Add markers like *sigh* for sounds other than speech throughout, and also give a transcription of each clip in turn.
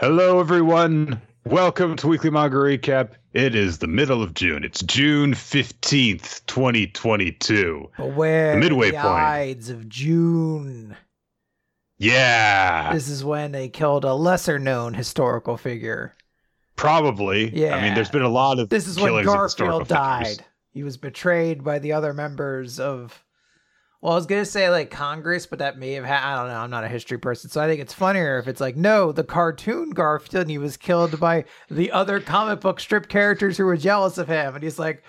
Hello, everyone. Welcome to Weekly Manga Recap. It is the middle of June. It's June 15th, 2022. Beware The midway the point. Ides of June. Yeah, This is when they killed a lesser known historical figure. probably. Yeah. I mean, there's been a lot of This is when killings of historical Garfield figures. died. He was betrayed by the other members of. Well, I was gonna say like Congress, but that may have had. I don't know. I'm not a history person, so I think it's funnier if it's like no, the cartoon Garfield, and he was killed by the other comic book strip characters who were jealous of him, and he's like,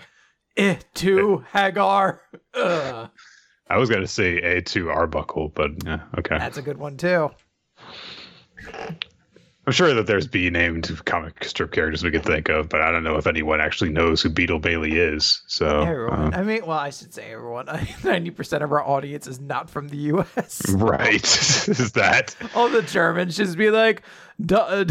eh, to Hagar. Ugh. I was going to say A2 Arbuckle, but yeah, okay. That's a good one too. I'm sure that there's B named comic strip characters we could think of, but I don't know if anyone actually knows who Beetle Bailey is. So, Everyone. uh, I mean, well, I should say everyone. *laughs* Ninety percent of our audience is not from the U.S. *laughs* right. *laughs* is that? All the Germans just be like, "Da-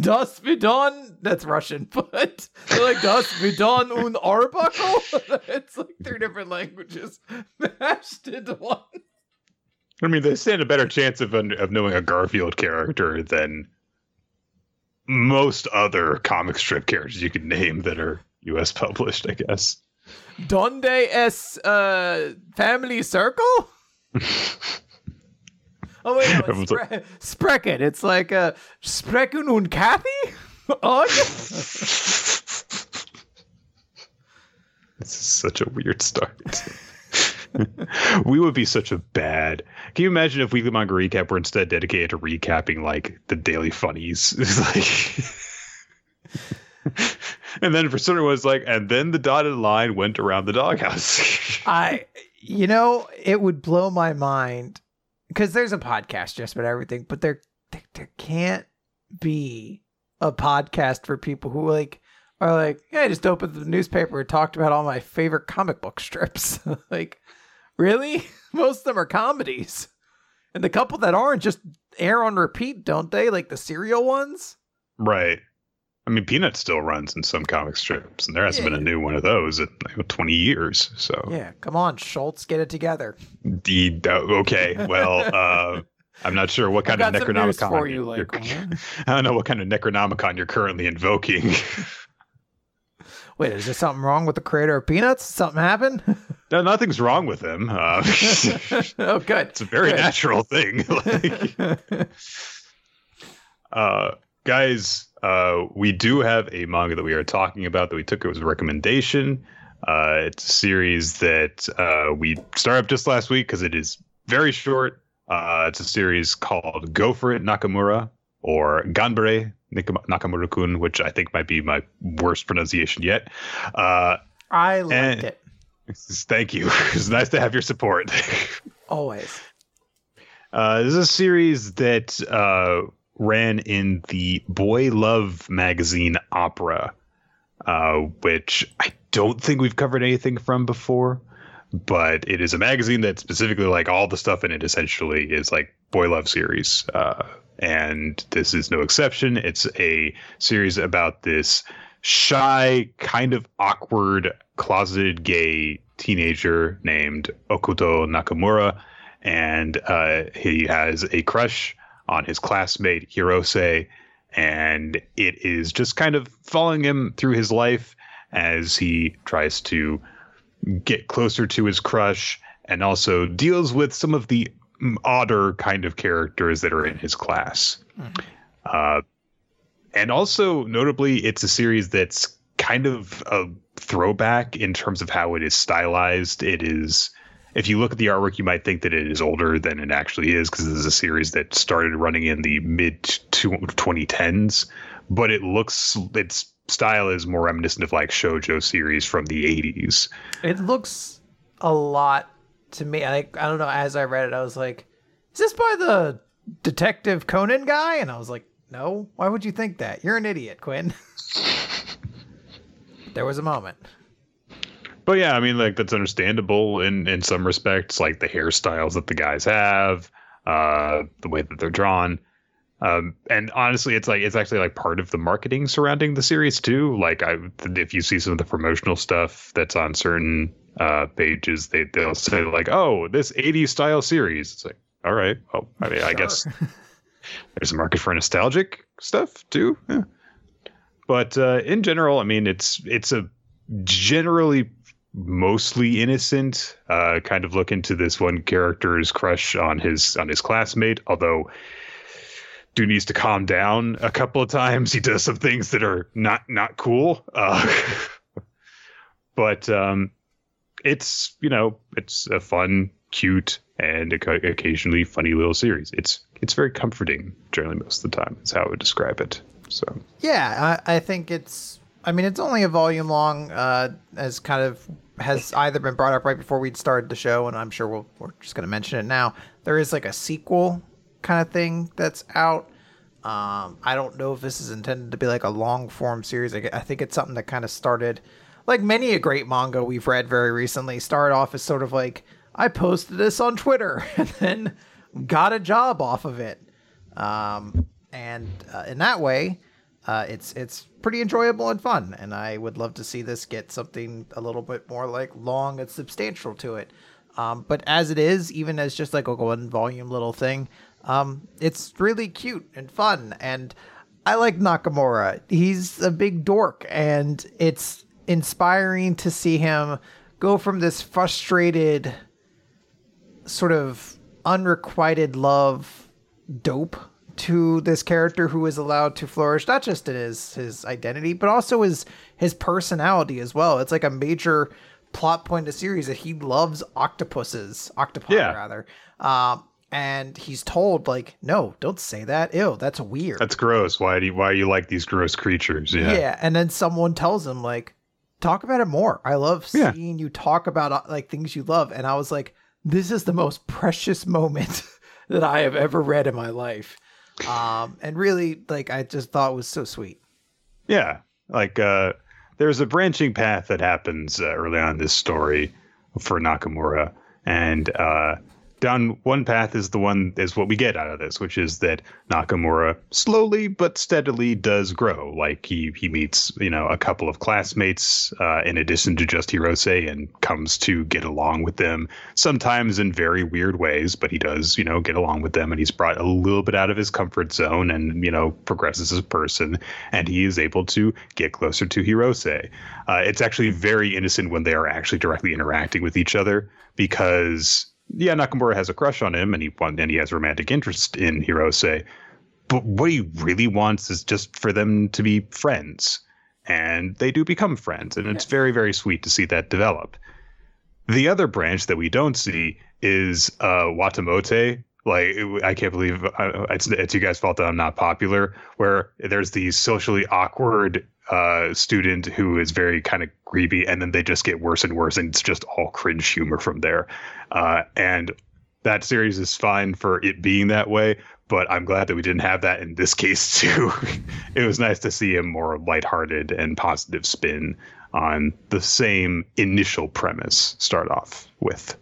"Das Vidon." That's Russian, but they're like "Das Vidon und Arbuckle." it's like three different languages mashed into one. I mean, they stand a better chance of of knowing a Garfield character than most other comic strip characters you could name that are U.S. published. I guess. Donde es uh, Family Circus? *laughs* Oh wait, no, it's Everyone's like- spre- Sprechen. It's like uh, Sprechen und Kathy. *laughs* Oh, *laughs* This is such a weird start. *laughs* we would be such a bad. Can you imagine if Weekly Manga Recap were instead dedicated to recapping like the daily funnies? *laughs* Like, *laughs* and then for certain was like, and then the dotted line went around the doghouse. I, you know, it would blow my mind because there's a podcast just about everything, but there, there, there can't be a podcast for people who like are like, yeah, I just opened the newspaper and talked about all my favorite comic book strips. like, really? *laughs* Most of them are comedies, and the couple that aren't just air on repeat, don't they? Like the serial ones. right. I mean, Peanut still runs in some comic strips, and there hasn't been a new one of those in like, 20 years. So, Yeah, come on, Schulz, get it together. Indeed. uh, okay. Well, *laughs* uh, I'm not sure what kind I've of got some news Necronomicon for you, you're- like, what? *laughs* I don't know what kind of Necronomicon you're currently invoking. Wait, is there something wrong with the creator of Peanuts? Something happened? no, nothing's wrong with him. Uh, *laughs* oh, good. It's a very Good. natural thing. *laughs* Like, uh, guys, uh, we do have a manga that we are talking about that we took as a recommendation. Uh, it's a series that uh, we started up just last week because it is very short. Uh, it's a series called Go For It Nakamura or Ganbare Nik- Nakamura-kun, which I think might be my worst pronunciation yet. Uh, I liked And- it. *laughs* thank you. *laughs* It's nice to have your support. *laughs* Always. Uh, this is a series that uh, ran in the Boy Love magazine opera, uh, which I don't think we've covered anything from before. But it is a magazine that specifically, like all the stuff in it, essentially is like Boy Love series. And this is no exception. It's a series about this shy, kind of awkward, closeted gay teenager named Okuto Nakamura and uh, he has a crush on his classmate Hirose, and it is just kind of following him through his life as he tries to get closer to his crush, and also deals with some of the odder kind of characters that are in his class. Mhm. Uh, and also, notably, it's a series that's kind of a throwback in terms of how it is stylized. It is if you look at the artwork, you might think that it is older than it actually is because this is a series that started running in the mid to 2010s. But it looks its style is more reminiscent of like shojo series from the 80s. It looks a lot to me. Like I don't know. As I read it, I was like, "Is this by the Detective Conan guy?" And I was like, "No. Why would you think that? You're an idiot, Quinn." *laughs* there was a moment. But yeah, I mean, like that's understandable in in some respects, like the hairstyles that the guys have, uh, the way that they're drawn. Um, and honestly, it's like it's actually like part of the marketing surrounding the series too. Like, I if you see some of the promotional stuff that's on certain uh, pages, they they'll say like, "Oh, this '80s style series." It's like, all right, well, I mean, I guess *laughs* there's a market for nostalgic stuff too. Yeah. But uh, in general, I mean, it's it's a generally mostly innocent uh, kind of look into this one character's crush on his on his classmate although dude needs to calm down a couple of times *laughs* he does some things that are not not cool uh, *laughs* but um, it's you know it's a fun cute and occasionally funny little series it's it's very comforting generally most of the time is how i would describe it so yeah i, I think it's I mean, it's only a volume long, uh, as kind of has either been brought up right before we'd started the show, and I'm sure we'll, we're just going to mention it now. There is like a sequel kind of thing that's out. Um, I don't know if this is intended to be like a long form series. I, I think it's something that kind of started, like many a great manga we've read very recently, started off as sort of like, I posted this on Twitter *laughs* and then got a job off of it. Um, and uh, in that way, uh, it's it's pretty enjoyable and fun, and I would love to see this get something a little bit more like long and substantial to it. Um, but as it is, even as just like a one volume little thing, um, it's really cute and fun, and I like Nakamura. He's a big dork, and it's inspiring to see him go from this frustrated, sort of unrequited love dope to this character who is allowed to flourish not just in his his identity but also his his personality as well. It's like a major plot point of the series that he loves octopuses octopi yeah. rather. Um and he's told like no don't say that. Ew that's weird. That's gross. Why do you why you like these gross creatures? Yeah. Yeah and then someone tells him like talk about it more i love yeah. seeing you talk about uh, like things you love and i was like this is the most *laughs* precious moment *laughs* that i have ever read in my life um, and really, like, I just thought was so sweet. Yeah, like uh, there's a branching path that happens uh, early on in this story for Nakamura, and uh, down one path is the one is what we get out of this, which is that Nakamura slowly but steadily does grow. Like he he meets you know a couple of classmates uh, in addition to just Hirose and comes to get along with them. Sometimes in very weird ways, but he does you know get along with them, and he's brought a little bit out of his comfort zone and you know progresses as a person, and he is able to get closer to Hirose. Uh, it's actually very innocent when they are actually directly interacting with each other because yeah, Nakamura has a crush on him and he and he has romantic interest in Hirose. But what he really wants is just for them to be friends. And they do become friends. And it's very, very sweet to see that develop. The other branch that we don't see is uh, Watamote. Like, I can't believe uh, it's, it's you guys' fault that I'm not popular, where there's these socially awkward uh, student who is very kind of creepy, and then they just get worse and worse, and it's just all cringe humor from there. Uh, and that series is fine for it being that way, but I'm glad that we didn't have that in this *laughs* case too. it was nice to see a more lighthearted and positive spin on the same initial premise start off with.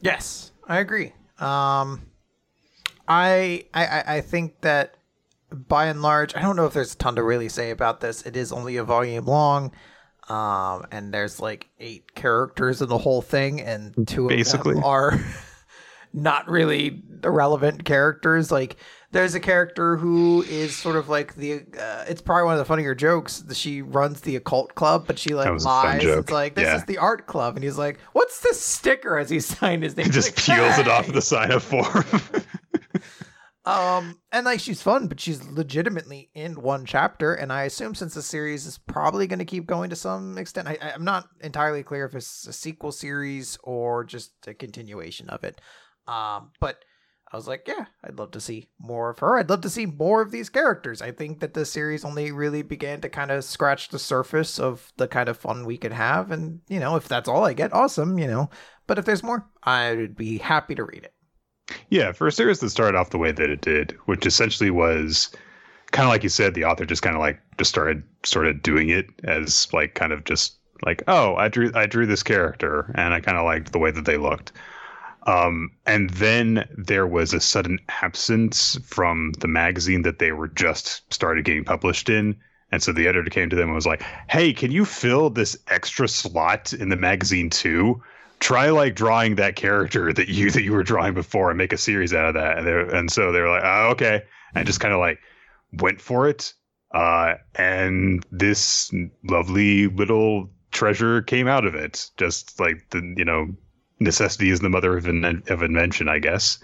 Yes, I agree. Um, I I I think that by and large, I don't know if there's a ton to really say about this. It is only a volume long, um, and there's like eight characters in the whole thing, and two Basically. of them are *laughs* not really relevant characters. Like, there's a character who is sort of like the. Uh, it's probably one of the funnier jokes. She runs the occult club, but she like lies. It's like this yeah. is the art club, and he's like, "What's this sticker?" As he *laughs* signed his name, he just like, *laughs* peels hey! it off the sign of form. Um, and like she's fun, but she's legitimately in one chapter, and I assume since the series is probably going to keep going to some extent, I, I'm not entirely clear if it's a sequel series or just a continuation of it. Um, but I was like, yeah, I'd love to see more of her. I'd love to see more of these characters. I think that the series only really began to kind of scratch the surface of the kind of fun we could have, and you know, if that's all I get, awesome, you know. But if there's more, I would be happy to read it. Yeah, for a series that started off the way that it did, which essentially was kind of like you said, the author just kind of like just started sort of doing it as like kind of just like, oh, I drew I drew this character and I kind of liked the way that they looked. Um, and then there was a sudden absence from the magazine that they were just started getting published in. And so the editor came to them and was like, "Hey, can you fill this extra slot in the magazine too?" Try like drawing that character *laughs* that you that you were drawing before and make a series out of that. And, they and so they were like, oh, okay, and just kind of like went for it. Uh, and this lovely little treasure came out of it. Just like the you know necessity is the mother of, in- of invention, I guess.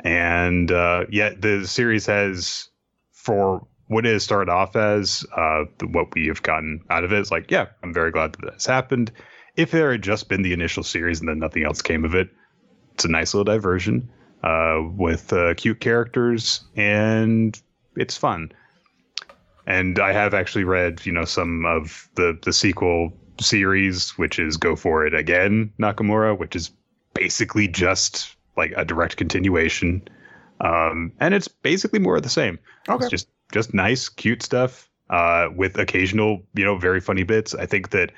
And uh, yet the series has for what it started off as, uh, what we have gotten out of it is like, yeah, I'm very glad that this happened. If there had just been the initial series and then nothing else came of it, it's a nice little diversion uh, with uh, cute characters and it's fun. And I have actually read, you know, some of the the sequel series, which is Go For It Again, Nakamura, which is basically just like a direct continuation. Um, and it's basically more of the same. Okay. It's just just nice, cute stuff uh, with occasional, you know, very funny bits. I think that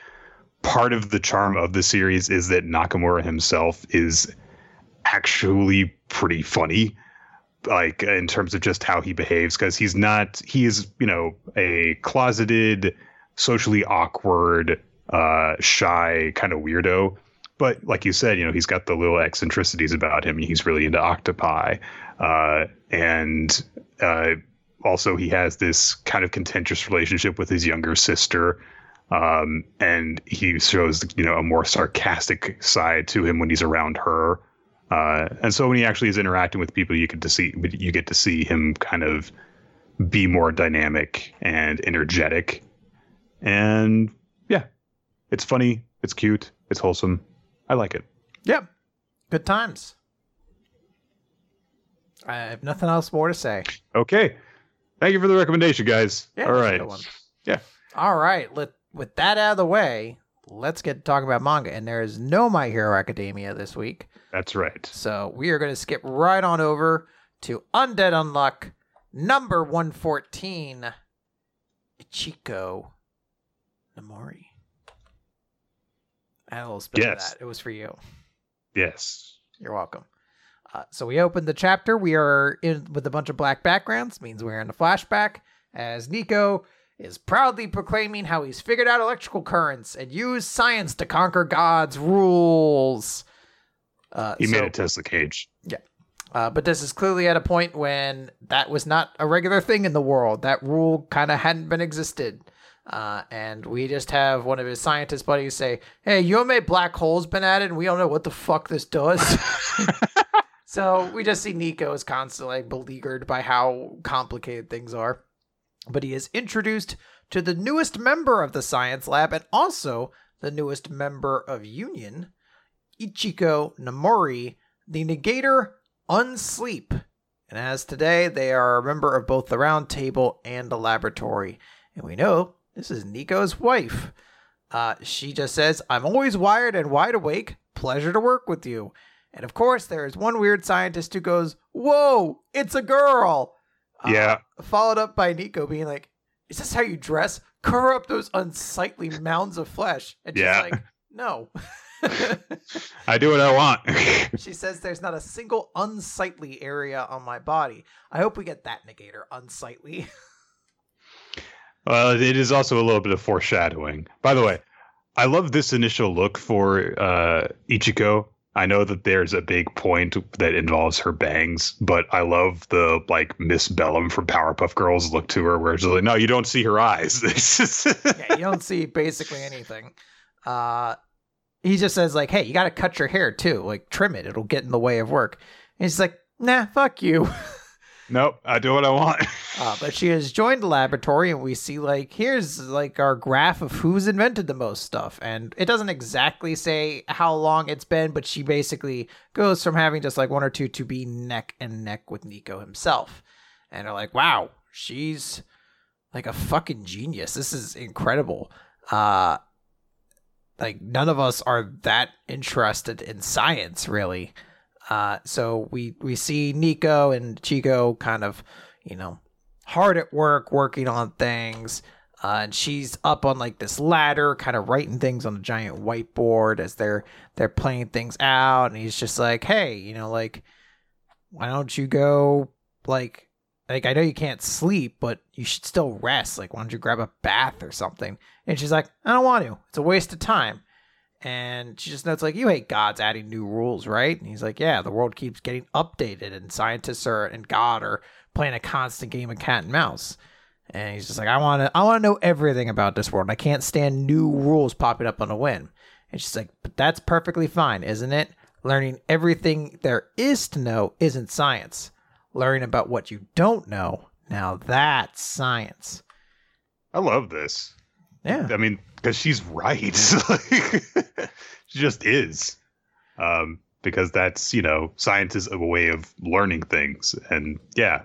part of the charm of the series is that Nakamura himself is actually pretty funny like in terms of just how he behaves because he's not he is you know a closeted socially awkward uh shy kind of weirdo. But like you said you know he's got the little eccentricities about him. He's really into octopi uh and uh also he has this kind of contentious relationship with his younger sister um and he shows you know a more sarcastic side to him when he's around her uh, and so when he actually is interacting with people, you get to see you get to see him kind of be more dynamic and energetic. And yeah, it's funny, it's cute, it's wholesome. I like it. Yep. Good times. I have nothing else more to say. Okay. Thank you for the recommendation, guys. Yeah, All right. Yeah. All right. Let with that out of the way, let's get to talk about manga. And there is no My Hero Academia this week. That's right. So we are going to skip right on over to Undead Unluck number 114 Ichiko Namori. I had a little spit Yes. of that. It was for you. Yes. You're welcome. Uh, so we opened the chapter. We are in with a bunch of black backgrounds, means we're in a flashback as Nico is proudly proclaiming how he's figured out electrical currents and used science to conquer God's rules. Uh, He so- made a Tesla cage. Yeah. Uh, but this is clearly at a point when that was not a regular thing in the world. That rule kind of hadn't been existed. Uh, and we just have one of his scientist buddies say, Hey, you know many black holes been added and we don't know what the fuck this does? *laughs* so we just see Nico is constantly like, beleaguered by how complicated things are. But he is introduced to the newest member of the science lab and also the newest member of Union, Ichiko Namori, the negator Unsleep. And as today, they are a member of both the round table and the laboratory. And we know this is Nico's wife. Uh, she just says, I'm always wired and wide awake. Pleasure to work with you. And of course, there is one weird scientist who goes, Whoa, it's a girl. Uh, Yeah. Followed up by Nico being like, Is this how you dress? Cover up those unsightly mounds of flesh. And she's Yeah. like, No. *laughs* I do what I want. *laughs* She says there's not a single unsightly area on my body. I hope we get that negator unsightly. *laughs* Well, it is also a little bit of foreshadowing. By the way, I love this initial look for uh, Ichiko. I know that there's a big point that involves her bangs, but I love the like Miss Bellum from Powerpuff Girls look to her, where it's like, no, you don't see her eyes. *laughs* yeah, you don't see basically anything. Uh he just says like, "Hey, you got to cut your hair too. Like trim it. It'll get in the way of work." And she's like, "Nah, fuck you." *laughs* nope, I do what I want. Uh, but she has joined the laboratory, and we see like here's like our graph of who's invented the most stuff, and it doesn't exactly say how long it's been, but she basically goes from having just like one or two to be neck and neck with Nico himself, and they're like, wow, she's like a fucking genius. This is incredible. Uh, like none of us are that interested in science, really. Uh, so we we see Nico and Chico kind of, you know, hard at work working on things. Uh, and she's up on like this ladder, kind of writing things on a giant whiteboard as they're they're playing things out. And he's just like, "Hey, you know, like, why don't you go like like I know you can't sleep, but you should still rest. Like, why don't you grab a bath or something?" And she's like, "I don't want to. It's a waste of time." And she just notes like, "You hate God's adding new rules, right?" And he's like, "Yeah, the world keeps getting updated, and scientists are and God are playing a constant game of cat and mouse." And he's just like, "I want to, I want to know everything about this world. I can't stand new rules popping up on a whim." And she's like, "But that's perfectly fine, isn't it? Learning everything there is to know isn't science. Learning about what you don't know, now that's science." I love this. Yeah. I mean, because she's right. *laughs* Like, she just is. Um, because that's, you know, science is a way of learning things. And yeah,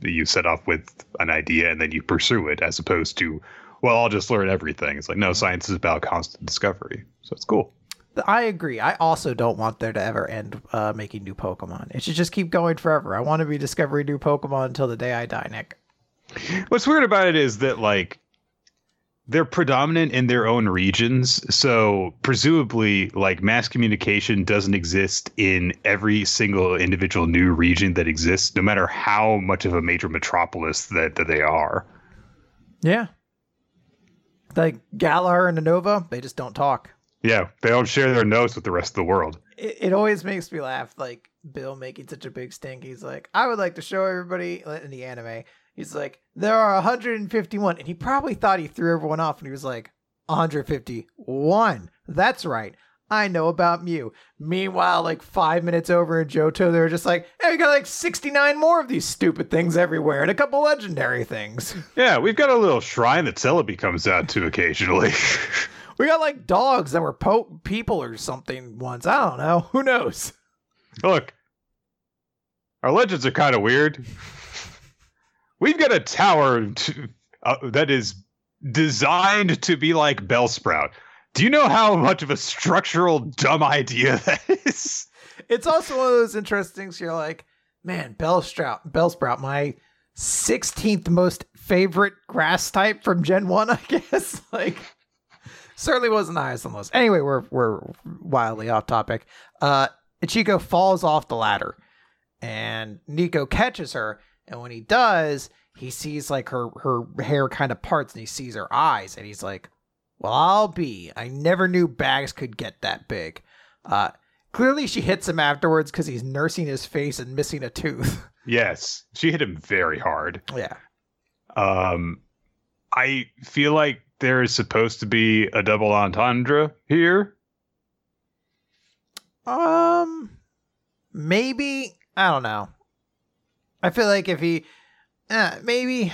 you set off with an idea and then you pursue it as opposed to, well, I'll just learn everything. It's like, no, science is about constant discovery. So it's cool. I agree. I also don't want there to ever end uh, making new Pokemon. It should just keep going forever. I want to be discovering new Pokemon until the day I die, Nick. What's weird about it is that, like, they're predominant in their own regions so presumably like mass communication doesn't exist in every single individual new region that exists no matter how much of a major metropolis that, that they are Yeah. Like Galar and Unova, they just don't talk. yeah they don't share their notes with the rest of the world It, it always makes me laugh, like Bill making such a big stink. He's like, I would like to show everybody in the anime. He's like, there are 151. And he probably thought he threw everyone off and he was like, 151. That's right. I know about Mew. Meanwhile, like five minutes over in Johto, they're just like, hey, we got like 69 more of these stupid things everywhere and a couple legendary things. *laughs* yeah we've got a little shrine that celebi comes out to occasionally *laughs* we got like dogs that were po- people or something once. I don't know. Who knows? look our legends are kind of weird *laughs* we've got a tower to, uh, that is designed to be like Bellsprout. Do you know how much of a structural dumb idea *laughs* that is? It's also one of those interesting things. You're like, man, Bellsprout, Bellsprout, my 16th most favorite grass type from Gen 1, I *laughs* guess. like, certainly wasn't the highest on the list. Anyway, we're, we're wildly off topic. Uh, Ichiko falls off the ladder and Nico catches her. And when he does, he sees like her, her hair kind of parts and he sees her eyes and he's like, well, I'll be. I never knew bags could get that big. Uh, clearly, she hits him afterwards because he's nursing his face and missing a tooth. *laughs* Yes, she hit him very hard. yeah. Um, I feel like there is supposed to be a double entendre here. Um, maybe I don't know. I feel like if he, uh, maybe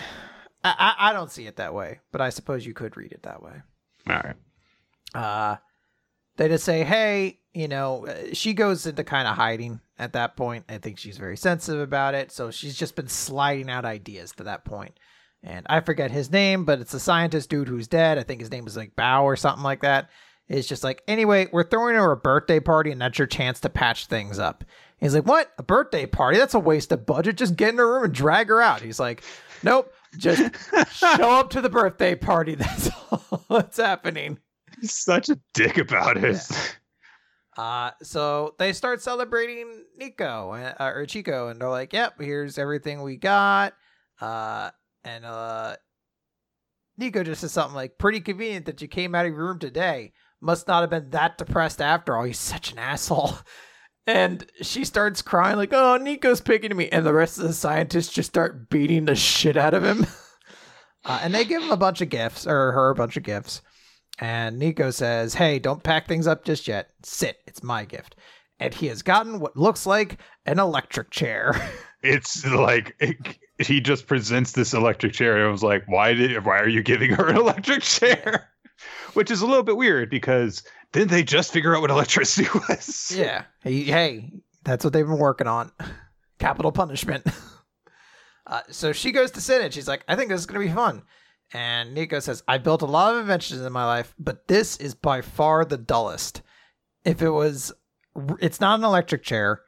I, I I don't see it that way, but I suppose you could read it that way. All right. uh they just say hey you know uh, she goes into kind of hiding at that point i think she's very sensitive about it so she's just been sliding out ideas to that point. point and i forget his name but it's a scientist dude who's dead i think his name is like bow or something like that it's just like anyway we're throwing her a birthday party and that's your chance to patch things up he's like what a birthday party that's a waste of budget just get in her room and drag her out he's like nope just *laughs* show up to the birthday party *laughs* that's all that's happening He's such a dick about it. Uh, so they start celebrating Nico uh, or Chico, and they're like, "Yep, here's everything we got." Uh, and uh, Nico just says something like, "Pretty convenient that you came out of your room today. Must not have been that depressed after all. He's such an asshole." *laughs* And she starts crying like, "Oh, Nico's picking me," and the rest of the scientists just start beating the shit out of him. uh, and they give him a bunch of gifts, or her a bunch of gifts. And Nico says, Hey, don't pack things up just yet. Sit, it's my gift. And he has gotten what looks like an electric chair. *laughs* It's like it, he just presents this electric chair, and I was like, "Why did? Why are you giving her an electric chair?" *laughs* Which is a little bit weird because didn't they just figure out what electricity *laughs* was? yeah. Hey, hey, that's what they've been working on. *laughs* Capital punishment. *laughs* uh, so she goes to sit and she's like, I think this is going to be fun. And Nico says, I built a lot of inventions in my life, but this is by far the dullest. If it was, it's not an electric chair.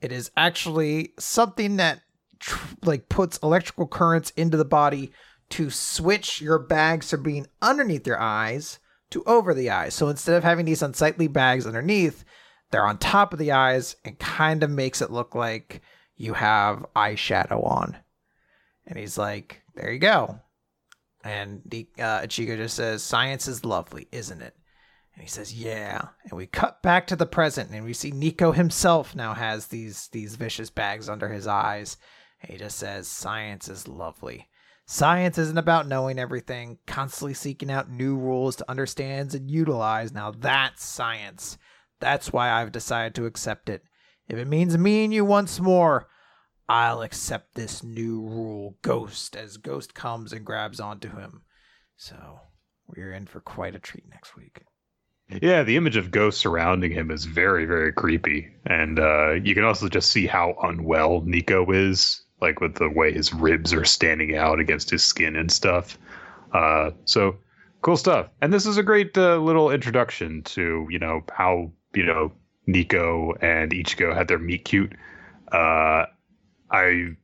It is actually something that tr- like puts electrical currents into the body to switch your bags from being underneath your eyes to over the eyes. So instead of having these unsightly bags underneath, they're on top of the eyes and kind of makes it look like you have eyeshadow on. And he's like, there you go. And the, uh, Ichiko just says, science is lovely, isn't it? And he says, "Yeah." And we cut back to the present, and we see Nico himself now has these these vicious bags under his eyes. And he just says, "Science is lovely." Science isn't about knowing everything, constantly seeking out new rules to understand and utilize. Now that's science. That's why I've decided to accept it. If it means me and you once more, I'll accept this new rule, Ghost, as Ghost comes and grabs onto him. So we're in for quite a treat next week. Yeah, the image of Ghost surrounding him is very, very creepy. And uh, you can also just see how unwell Nico is, like with the way his ribs are standing out against his skin and stuff. Uh, so cool stuff. And this is a great uh, little introduction to, you know, how, you know, Nico and Ichiko had their meet cute. Uh, I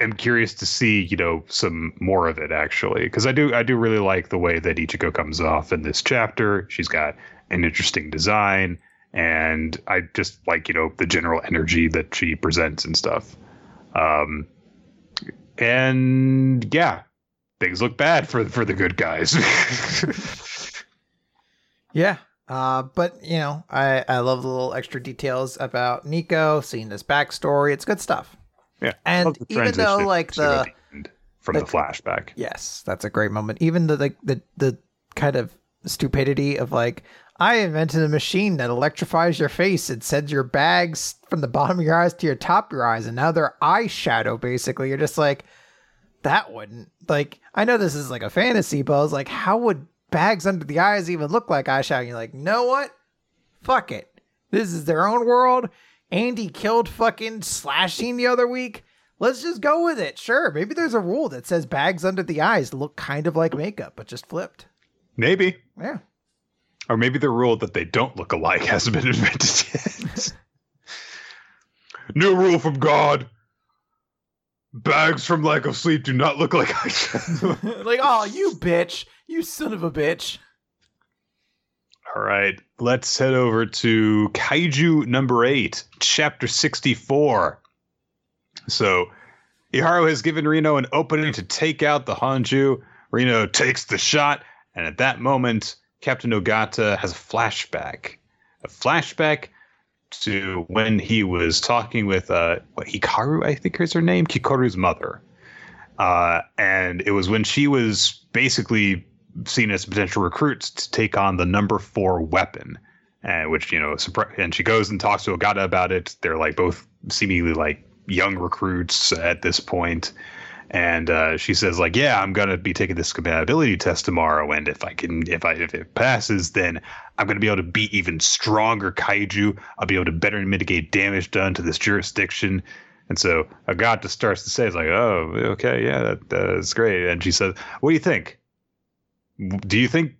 am curious to see, you know, some more of it actually, because I do I do really like the way that Ichiko comes off in this chapter. She's got an interesting design, and I just like you know the general energy that she presents and stuff. Um, and yeah, things look bad for for the good guys. *laughs* yeah, uh, but you know, I I love the little extra details about Nico, seeing this backstory. It's good stuff. Yeah, and even though like the, the from the, the, flashback, yes, that's a great moment. Even the, like the the kind of stupidity of like I invented a machine that electrifies your face and sends your bags from the bottom of your eyes to your top of your eyes, and now they're eyeshadow. Basically, you're just like that wouldn't like. I know this is like a fantasy, but I was like, how would bags under the eyes even look like eyeshadow? And you're like, know what? Fuck it. This is their own world. Andy killed fucking slashing the other week. Let's just go with it. Sure, maybe there's a rule that says bags under the eyes look kind of like makeup, but just flipped. Maybe. Yeah. Or maybe the rule that they don't look alike hasn't been *laughs* invented yet. New rule from God. Bags from lack of sleep do not look like eyeshadow. *laughs* like, oh, you bitch. You son of a bitch. All right, let's head over to Kaiju number eight, chapter 64. So, Iharu has given Reno an opening to take out the Honju. Reno takes the shot, and at that moment, Captain Ogata has a flashback. A flashback to when he was talking with uh, what Hikari, I think is her name, Kikoru's mother. Uh, and it was when she was basically seen as potential recruits to take on the number four weapon, and which you know, and she goes and talks to Ogata about it. They're like both seemingly like young recruits at this point, and uh, she says like, "Yeah, I'm gonna be taking this compatibility test tomorrow, and if I can, if I if it passes, then I'm gonna be able to beat even stronger kaiju. I'll be able to better mitigate damage done to this jurisdiction." And so Ogata starts to say, "It's like, oh, okay, yeah, that, that's great." And she says, "What do you think?" do you think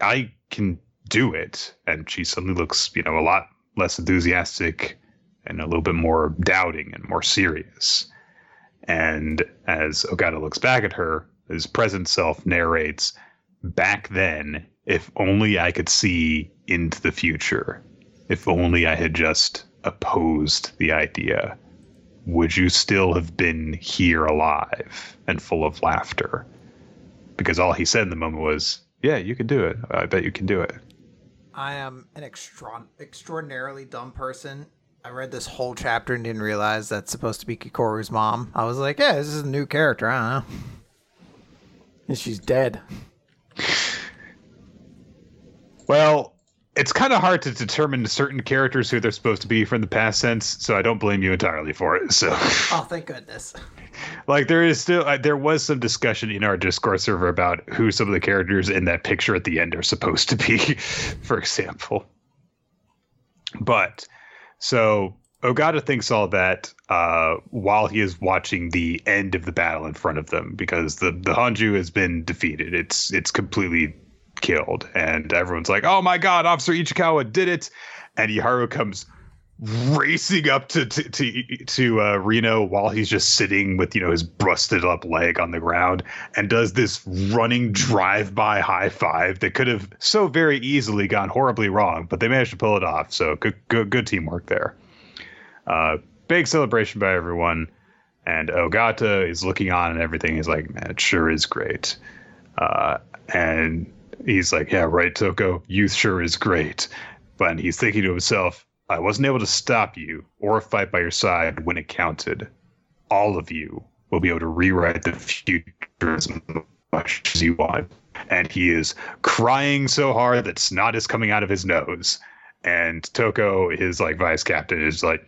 I can do it? And she suddenly looks, you know, a lot less enthusiastic and a little bit more doubting and more serious. And as Ogata looks back at her, his present self narrates, Back then, if only I could see into the future, if only I had just opposed the idea, would you still have been here alive and full of laughter? because all he said in the moment was, "Yeah, you can do it. I bet you can do it." I am an extra- extraordinarily dumb person. I read this whole chapter and didn't realize that's supposed to be Kikoru's mom. I was like, "Yeah, this is a new character. I don't know." And she's dead. Well, it's kind of hard to determine certain characters who they're supposed to be from the past sense, so I don't blame you entirely for it. So. *laughs* Oh, thank goodness *laughs* like there is still uh, there was some discussion in our discord server about who some of the characters in that picture at the end are supposed to be *laughs* for example but so ogata thinks all that uh, while he is watching the end of the battle in front of them because the the honju has been defeated. It's it's completely killed. And everyone's like oh my god officer ichikawa did it! And Iharu comes racing up to to to, to uh, Reno while he's just sitting with you know his busted up leg on the ground and does this running drive by high five that could have so very easily gone horribly wrong, but they managed to pull it off. So good good good teamwork there. Uh, big celebration by everyone, and Ogata is looking on and everything. He's like, man, it sure is great. Uh, and he's like, "Yeah, right, Toko. Youth sure is great." But he's thinking to himself, "I wasn't able to stop you or fight by your side when it counted. All of you will be able to rewrite the future as much as you want." And he is crying so hard that snot is coming out of his nose. And Toko, his like vice captain, is like,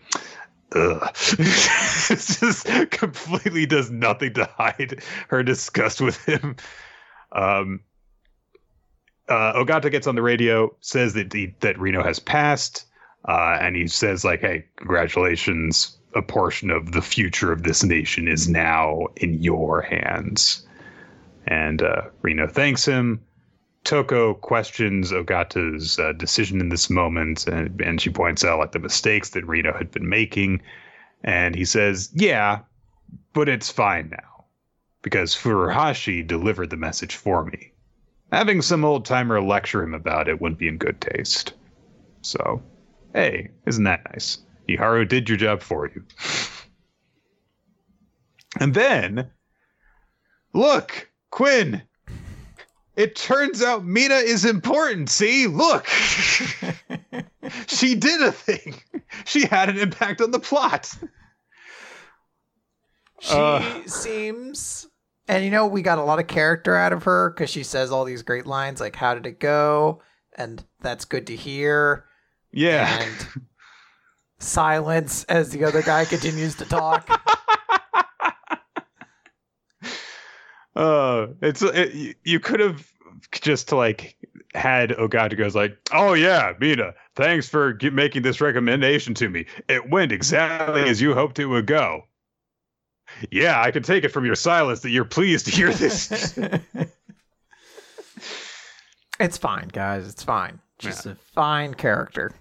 Ugh. *laughs* just completely does nothing to hide her disgust with him. Um, uh, Ogata gets on the radio, says that he, that Reno has passed, uh, and he says like, "Hey, congratulations! A portion of the future of this nation is now in your hands." And uh, Reno thanks him. Toko questions Ogata's uh, decision in this moment, and, and she points out like the mistakes that Reno had been making. And he says, "Yeah, but it's fine now, because Furuhashi delivered the message for me. Having some old timer lecture him about it wouldn't be in good taste. So, hey, isn't that nice? Iharu did your job for you." and then, look, Quinn it turns out Mina is important. See, look. *laughs* she did a thing. She had an impact on the plot. She uh, seems and you know we got a lot of character out of her cuz she says all these great lines like how did it go? And that's good to hear. Yeah. And silence as the other guy continues to talk. Uh, *laughs* it's it, you could have just like had Ogata goes like, "Oh yeah, Mina, thanks for get, making this recommendation to me. It went exactly as you hoped it would go." Yeah, I can take it from your silence that you're pleased to hear this. *laughs* it's fine, guys. It's fine. Just yeah. a fine character.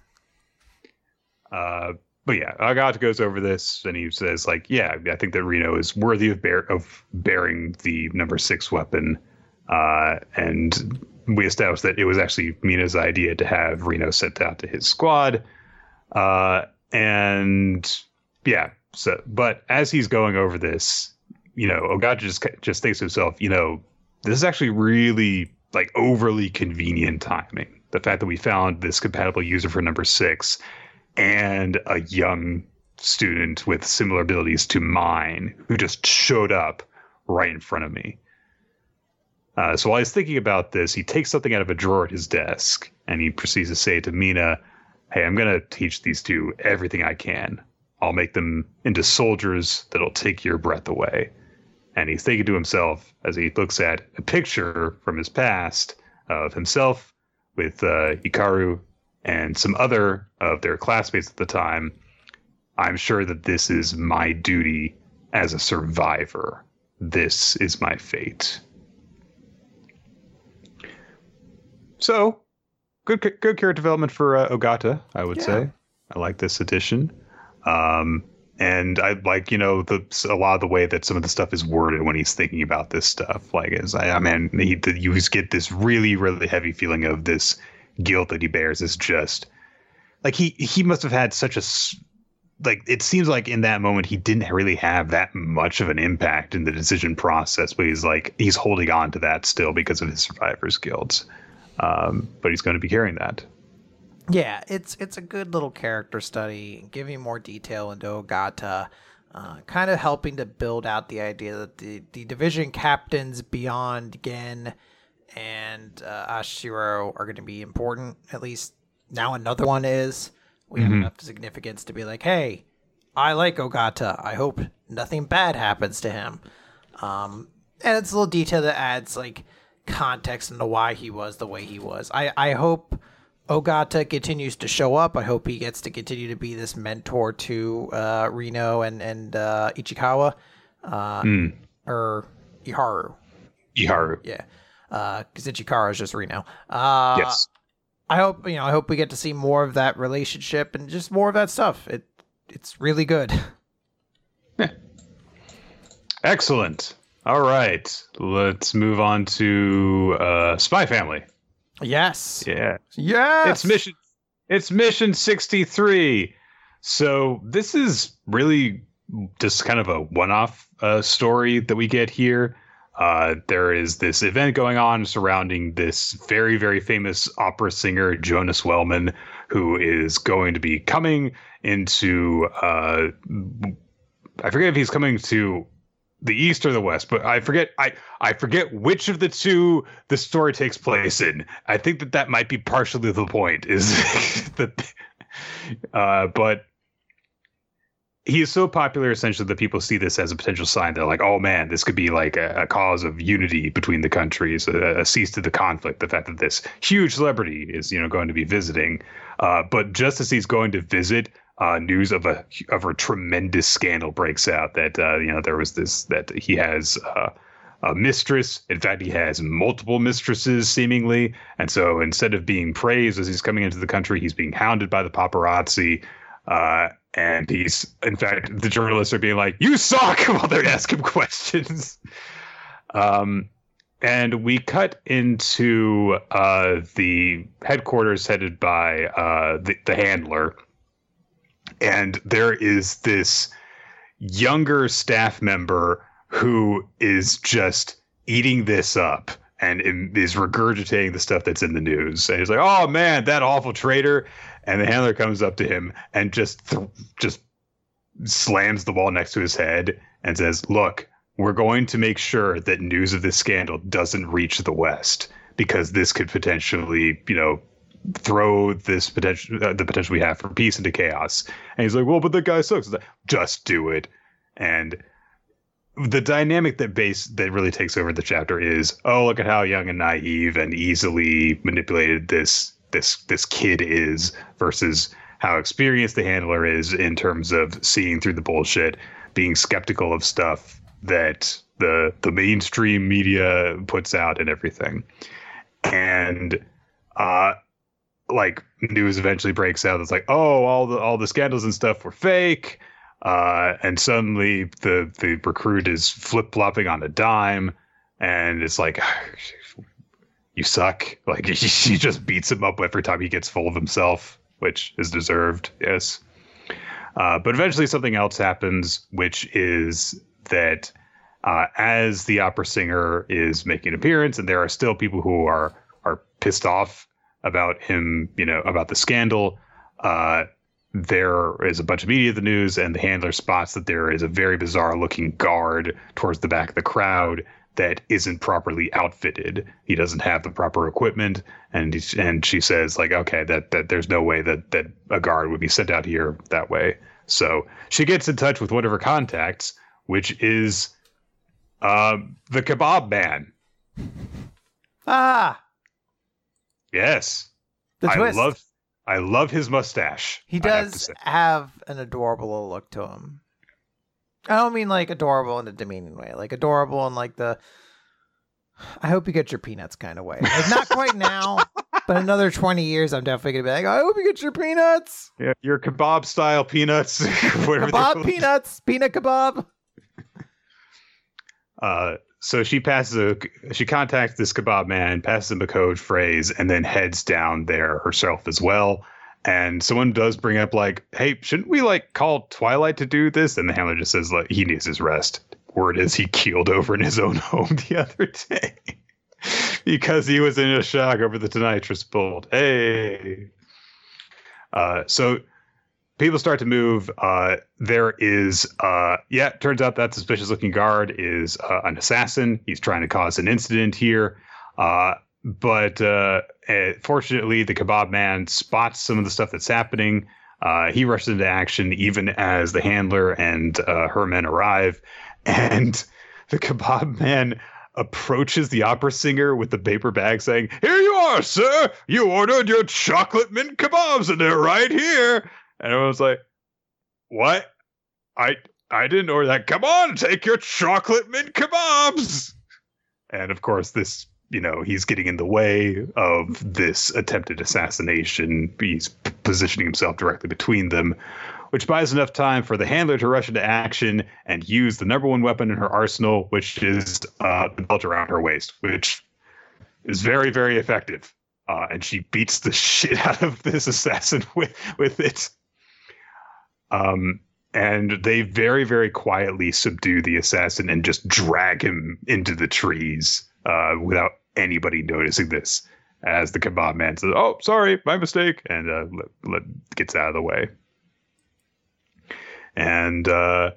Uh, but yeah, Ogata goes over this and he says like, "Yeah, I think that Reno is worthy of bear of bearing the number six weapon." Uh, and we established that it was actually Mina's idea to have Reno sent out to his squad. Uh, and yeah, so but as he's going over this, you know, Ogata just just thinks to himself, you know, this is actually really like overly convenient timing. The fact that we found this compatible user for number six and a young student with similar abilities to mine who just showed up right in front of me. Uh, so while he's thinking about this, he takes something out of a drawer at his desk and he proceeds to say to Mina, Hey, I'm going to teach these two everything I can. I'll make them into soldiers that'll take your breath away. And he's thinking to himself as he looks at a picture from his past of himself with uh, Hikari and some other of their classmates at the time. I'm sure that this is my duty as a survivor. This is my fate. So, good good character development for uh, Ogata, I would yeah. say. I like this addition. Um, and I like you know the a lot of the way that some of the stuff is worded when he's thinking about this stuff. Like, as I, I mean, he, the, you just get this really really heavy feeling of this guilt that he bears is just like he he must have had such a like it seems like in that moment he didn't really have that much of an impact in the decision process, but he's like he's holding on to that still because of his survivor's guilt um, but he's going to be carrying that. Yeah, it's it's a good little character study, giving more detail into Ogata, uh, kind of helping to build out the idea that the, the division captains beyond Gen and uh, Ashiro are going to be important. At least now another one is. We mm-hmm. have enough significance to be like, hey, I like Ogata. I hope nothing bad happens to him. Um, and it's a little detail that adds like context into why he was the way he was. I, I hope Ogata continues to show up. I hope he gets to continue to be this mentor to uh, Reno and and uh, Ichikawa, uh, mm. or Iharu. Iharu, yeah, uh, Ichikawa is just Reno. Uh, yes. I hope you know. I hope we get to see more of that relationship and just more of that stuff. It it's really good. Yeah. *laughs* Excellent. All right, let's move on to uh, Spy Family. Yes. Yeah. Yes. It's mission. It's mission sixty three. So this is really just kind of a one off uh, story that we get here. Uh, there is this event going on surrounding this very, very famous opera singer, Jonas Wellman, who is going to be coming into. Uh, I forget if he's coming to the east or the west, but I forget. I I forget which of the two the story takes place in. I think that that might be partially the point. Is *laughs* that, uh, but he is so popular essentially that people see this as a potential sign. They're like, oh man, this could be like a, a cause of unity between the countries, a, a, cease to the conflict. The fact that this huge celebrity is, you know, going to be visiting. Uh, but just as he's going to visit, uh, news of a of a tremendous scandal breaks out that uh, you know there was this that he has uh, a mistress. In fact, he has multiple mistresses seemingly, and so instead of being praised as he's coming into the country, he's being hounded by the paparazzi. Uh, and he's, in fact, the journalists are being like, "You suck!" *laughs* while they're asking questions. Um, and we cut into uh, the headquarters headed by uh, the, the handler, and there is this younger staff member who is just eating this up and is regurgitating the stuff that's in the news. And he's like, "Oh man, that awful traitor!" And the handler comes up to him and just th- just slams the wall next to his head and says, "Look, we're going to make sure that news of this scandal doesn't reach the West because this could potentially, you know, throw this potential uh, the potential we have for peace into chaos." And he's like, "Well, but the guy sucks." Like, Just do it. And the dynamic that base that really takes over the chapter is oh look at how young and naive and easily manipulated this this this kid is versus how experienced the handler is in terms of seeing through the bullshit being skeptical of stuff that the the mainstream media puts out and everything. And uh like news eventually breaks out it's like oh all the all the scandals and stuff were fake uh, and suddenly the the recruit is flip flopping on a dime, and it's like, *sighs* you suck. *laughs* Like *laughs* she just beats him up every time he gets full of himself, which is deserved. Yes. Uh, but eventually something else happens, which is that uh, as the opera singer is making an appearance, and there are still people who are are pissed off about him, you know, about the scandal. Uh, there is a bunch of media of the news, and the handler spots that there is a very bizarre looking guard towards the back of the crowd that isn't properly outfitted. He doesn't have the proper equipment, and and she says like, okay, that that there's no way that that a guard would be sent out here that way. So she gets in touch with one of her contacts, which is uh, the kebab man. Ah, yes, the twist. I love I love his mustache. He does have, have, an adorable look to him. I don't mean like adorable in a demeaning way, like adorable in like the I hope you get your peanuts kind of way. Like not quite now, *laughs* but another 20 years I'm definitely gonna be like, I hope you get your peanuts. Yeah, your kebab style peanuts. *laughs* kebab peanuts, peanut kebab. *laughs* Uh so she passes a she contacts this kebab man, passes him a code phrase, and then heads down there herself as well. And someone does bring up like, "Hey, shouldn't we like call Twilight to do this?" And the handler just says like he needs his rest. Word is he keeled over in his own *laughs* home the other day *laughs* because he was in a shock over the Tonitrus bolt. Hey, uh, so people start to move. Uh, there is, uh, yeah, turns out that suspicious looking guard is uh, an assassin. He's trying to cause an incident here. Uh, but uh, eh, fortunately, the kebab man spots some of the stuff that's happening. Uh, he rushes into action even as the handler and her men arrive. And the kebab man approaches the opera singer with the paper bag saying, Here you are, sir. You ordered your chocolate mint kebabs, and they're right here. And I was like, "What? I I didn't order that. Come on, take your chocolate mint kebabs." And of course, this you know he's getting in the way of this attempted assassination. He's positioning himself directly between them, which buys enough time for the handler to rush into action and use the number one weapon in her arsenal, which is uh, the belt around her waist, which is very very effective. Uh, and she beats the *laughs* shit out of this assassin *laughs* with with it. Um, and they very, very quietly subdue the assassin and just drag him into the trees uh, without anybody noticing this. As the kebab man says, "Oh, sorry, my mistake," and uh, let, let, gets out of the way. And uh,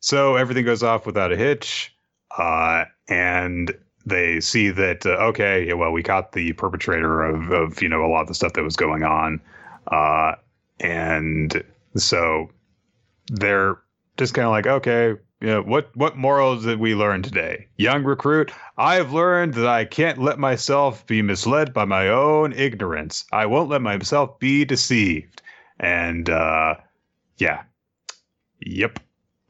so everything goes off without a hitch. Uh, and they see that uh, okay, well, we caught the perpetrator of, of you know a lot of the stuff that was going on, uh, and so they're just kind of like, okay, know, what what morals did we learn today? Young recruit, I have learned that I can't let myself be misled by my own ignorance. I won't let myself be deceived. And uh, yeah, yep.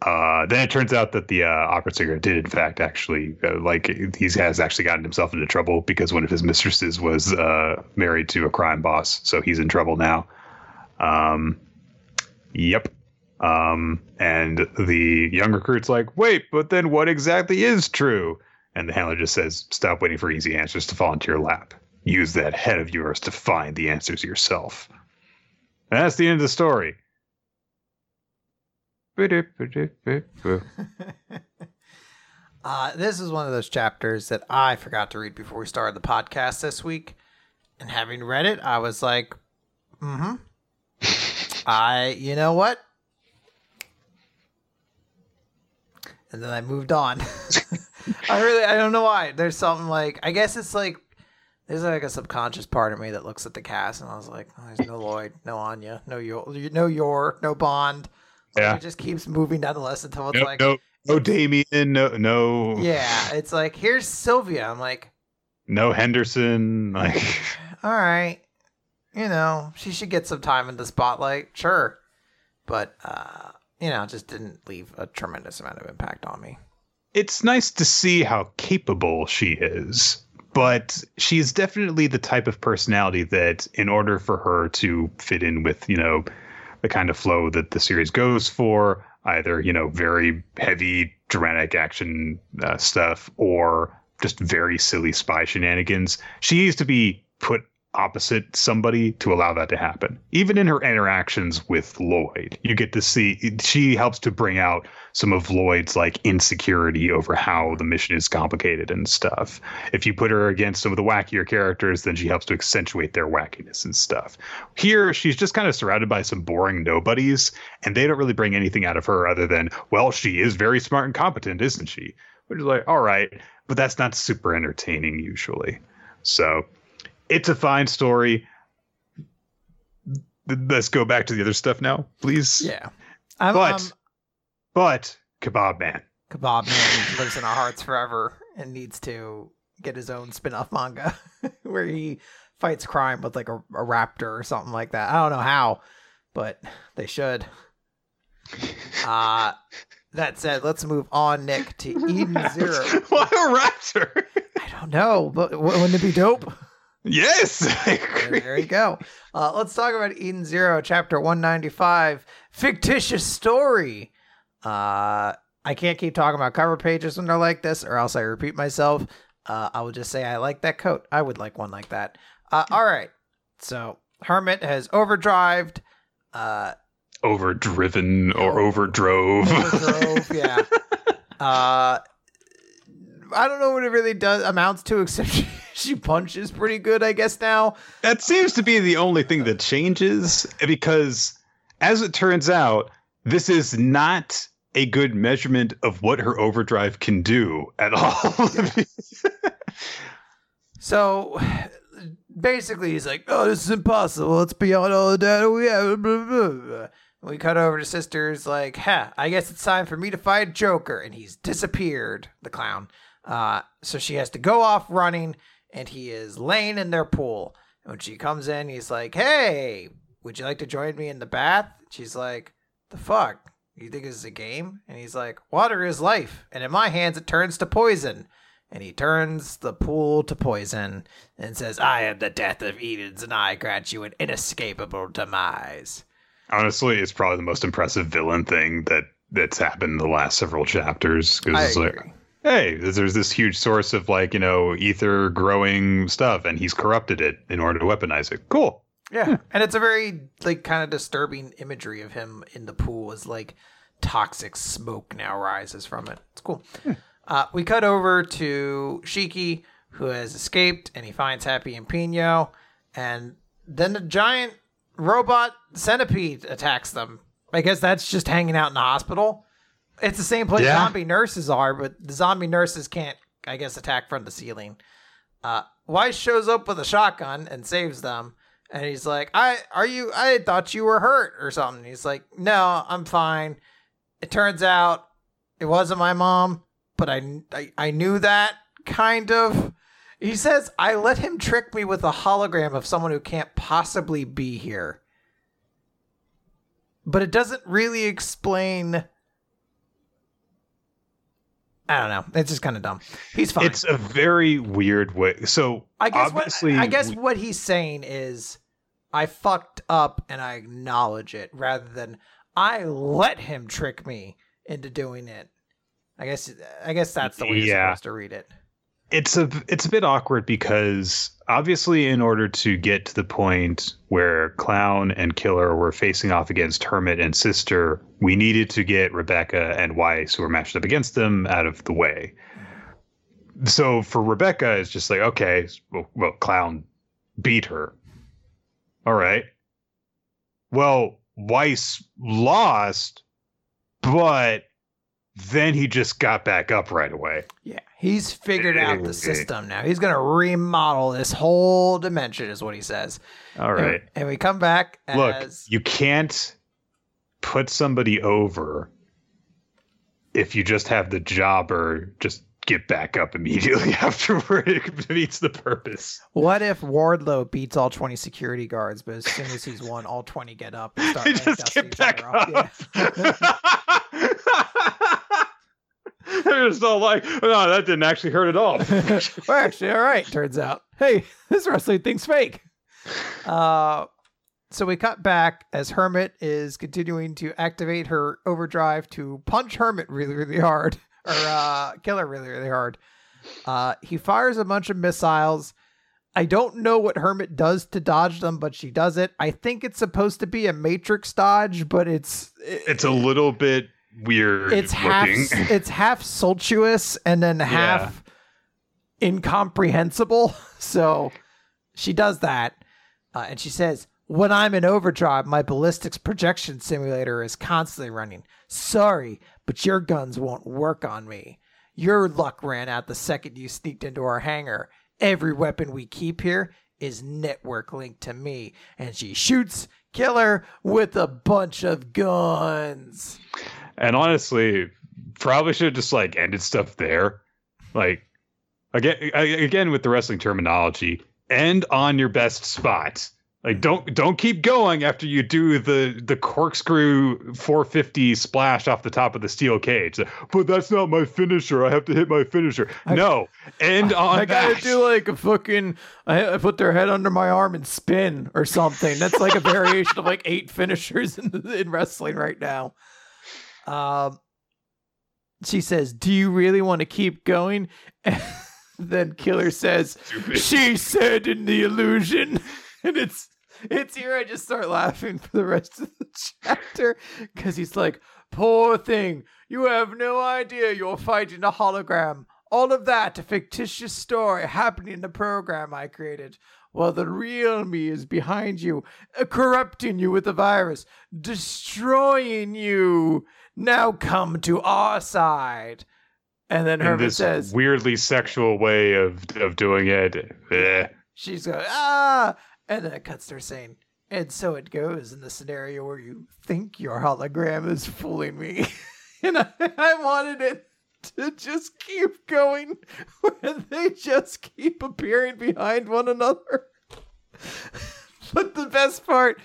Uh, then it turns out that the uh, opera singer did, in fact, actually uh, like he has actually gotten himself into trouble because one of his mistresses was uh, married to a crime boss, so he's in trouble now. Um, yep. Um, and the young recruit's like, "Wait, but then what exactly is true?" And the handler just says, "Stop waiting for easy answers to fall into your lap. Use that head of yours to find the answers yourself." And that's the end of the story. *laughs* uh, this is one of those chapters that I forgot to read before we started the podcast this week. And having read it, I was like, mm hmm. *laughs* I, you know what? And then I moved on. *laughs* I really, I don't know why. There's something like, I guess it's like, there's like a subconscious part of me that looks at the cast and I was like, oh, there's no Lloyd, no Anya, no Yor, no Yor, no Bond. Yeah. It just keeps moving down the list until it's no, like, no, no Damien, no, no, yeah, it's like here's Sylvia. I'm like, no Henderson. Like, *laughs* all right, you know, she should get some time in the spotlight, sure, but uh, you know, just didn't leave a tremendous amount of impact on me. it's nice to see how capable she is, but she's definitely the type of personality that, in order for her to fit in with, you know, the kind of flow that the series goes for, either, you know, very heavy dramatic action uh, stuff or just very silly spy shenanigans, she needs to be put opposite somebody to allow that to happen. Even in her interactions with Lloyd, you get to see she helps to bring out some of Lloyd's like insecurity over how the mission is complicated and stuff. If you put her against some of the wackier characters, then she helps to accentuate their wackiness and stuff. Here, she's just kind of surrounded by some boring nobodies, and they don't really bring anything out of her other than, well, she is very smart and competent, isn't she? Which is like, all right, but that's not super entertaining usually. So it's a fine story. Let's go back to the other stuff now, please. Yeah, I'm, But- I'm- But Kebab Man. Kebab Man lives in our hearts forever and needs to get his own spin-off manga *laughs* where he fights crime with like a, a raptor or something like that. I don't know how, but they should. *laughs* Uh that said, let's move on, Nick, to Eden *laughs* Zero. Why a raptor? I don't know, but wouldn't it be dope? Yes, *laughs* There, there you go. Uh, let's talk about Eden Zero, chapter 195, fictitious story. Uh, I can't keep talking about cover pages when they're like this, or else I repeat myself. Uh, I will just say I like that coat. I would like one like that. Uh, all right. So Hermit has overdrived. Uh, Overdriven or overdrove. overdrove. yeah. *laughs* I don't know what it really does amounts to, *laughs* except she, she punches pretty good, I guess now. that seems to be the only thing that changes because, as it turns out, this is not a good measurement of what her overdrive can do at all. *laughs* So basically, he's like, "Oh, this is impossible. It's beyond all the data we have." Blah, blah, blah. We cut over to sisters like, "Ha! I guess it's time for me to fight Joker," and he's disappeared. The clown. Uh, so she has to go off running, and he is laying in their pool. And when she comes in, he's like, "Hey, would you like to join me in the bath?" She's like, "The fuck." You think this is a game? And he's like, Water is life, and in my hands it turns to poison and he turns the pool to poison and says, I am the death of Edens, and I grant you an inescapable demise. Honestly, it's probably the most impressive villain thing that that's happened in the last several chapters because it's agree. like, hey, there's this huge source of like you know ether growing stuff, and he's corrupted it in order to weaponize it. Cool. Yeah, and it's a very like kind of disturbing imagery of him in the pool as like toxic smoke now rises from it. It's cool. Uh, we cut over to Shiki, who has escaped, and he finds Happy and Pino, and then the giant robot centipede attacks them. I guess that's just hanging out in the hospital. It's the same place Yeah. zombie nurses are, but the zombie nurses can't, I guess, attack from the ceiling. Uh, Weiss shows up with a shotgun and saves them. And he's like, I are you I thought you were hurt or something. He's like, No, I'm fine. It turns out it wasn't my mom, but I, I, I knew that kind of. He says, I let him trick me with a hologram of someone who can't possibly be here. But it doesn't really explain. I don't know. It's just kind of dumb. He's fine. It's a very weird way. So I guess obviously, what I guess we- what he's saying is I fucked up and I acknowledge it rather than I let him trick me into doing it. I guess I guess that's the way you're supposed to read it. It's a it's a bit awkward because obviously in order to get to the point where clown and killer were facing off against hermit and sister we needed to get rebecca and weiss who were matched up against them out of the way. So for rebecca it's just like okay well, well clown beat her. All right. Well weiss lost but then he just got back up right away Yeah, he's figured out the system now. He's gonna remodel this whole dimension, is what he says. all right And, and we come back Look, as you can't put somebody over if you just have the jobber just get back up immediately *laughs* afterward. It defeats the purpose. what if Wardlow beats all twenty security guards, but as soon as he's won, all twenty get up and start *laughs* They just get each back other off. up. *laughs* *laughs* They're just all like, no, that didn't actually hurt at all. *laughs* We're actually all right. Turns out, hey, *laughs* this wrestling thing's fake. Uh, so we cut back as Hermit is continuing to activate her overdrive to punch Hermit really, really hard, or uh, kill her really, really hard. Uh, he fires a bunch of missiles. I don't know what Hermit does to dodge them, but she does it. I think it's supposed to be a Matrix dodge, but it's it's a little bit weird it's half looking. it's half sultuous and then half incomprehensible. *laughs* So she does that, uh, and she says, "When I'm in overdrive, my ballistics projection simulator is constantly running. Sorry, but your guns won't work on me. Your luck ran out the second you sneaked into our hangar. Every weapon we keep here." Is network linked to me, and she shoots Killer with a bunch of guns. And honestly, probably should have just like ended stuff there. Like again, again with the wrestling terminology, end on your best spot. Like don't don't keep going after you do the the corkscrew 450 splash off the top of the steel cage. But that's not my finisher. I have to hit my finisher. I- no, end on I gotta that. do like a fucking. I, I put their head under my arm and spin or something. That's like a variation of like eight *laughs* finishers in, in wrestling right now. Um, she says, "Do you really want to keep going?" *laughs* And then Killer says, Stupid. "She said in the illusion," *laughs* and it's it's here. I just start laughing for the rest of the *laughs* chapter because he's like, "Poor thing, you have no idea you're fighting a hologram." All of that, a fictitious story happening in the program I created. While the real me is behind you, uh, corrupting you with the virus, destroying you. Now come to our side. And then Hermit this says, weirdly sexual way of of doing it. Eh. she's going, ah, and then it cuts to her saying, and so it goes in the scenario where you think your hologram is fooling me. *laughs* and I, I wanted it to just keep going, where they just keep appearing behind one another. *laughs* but the best part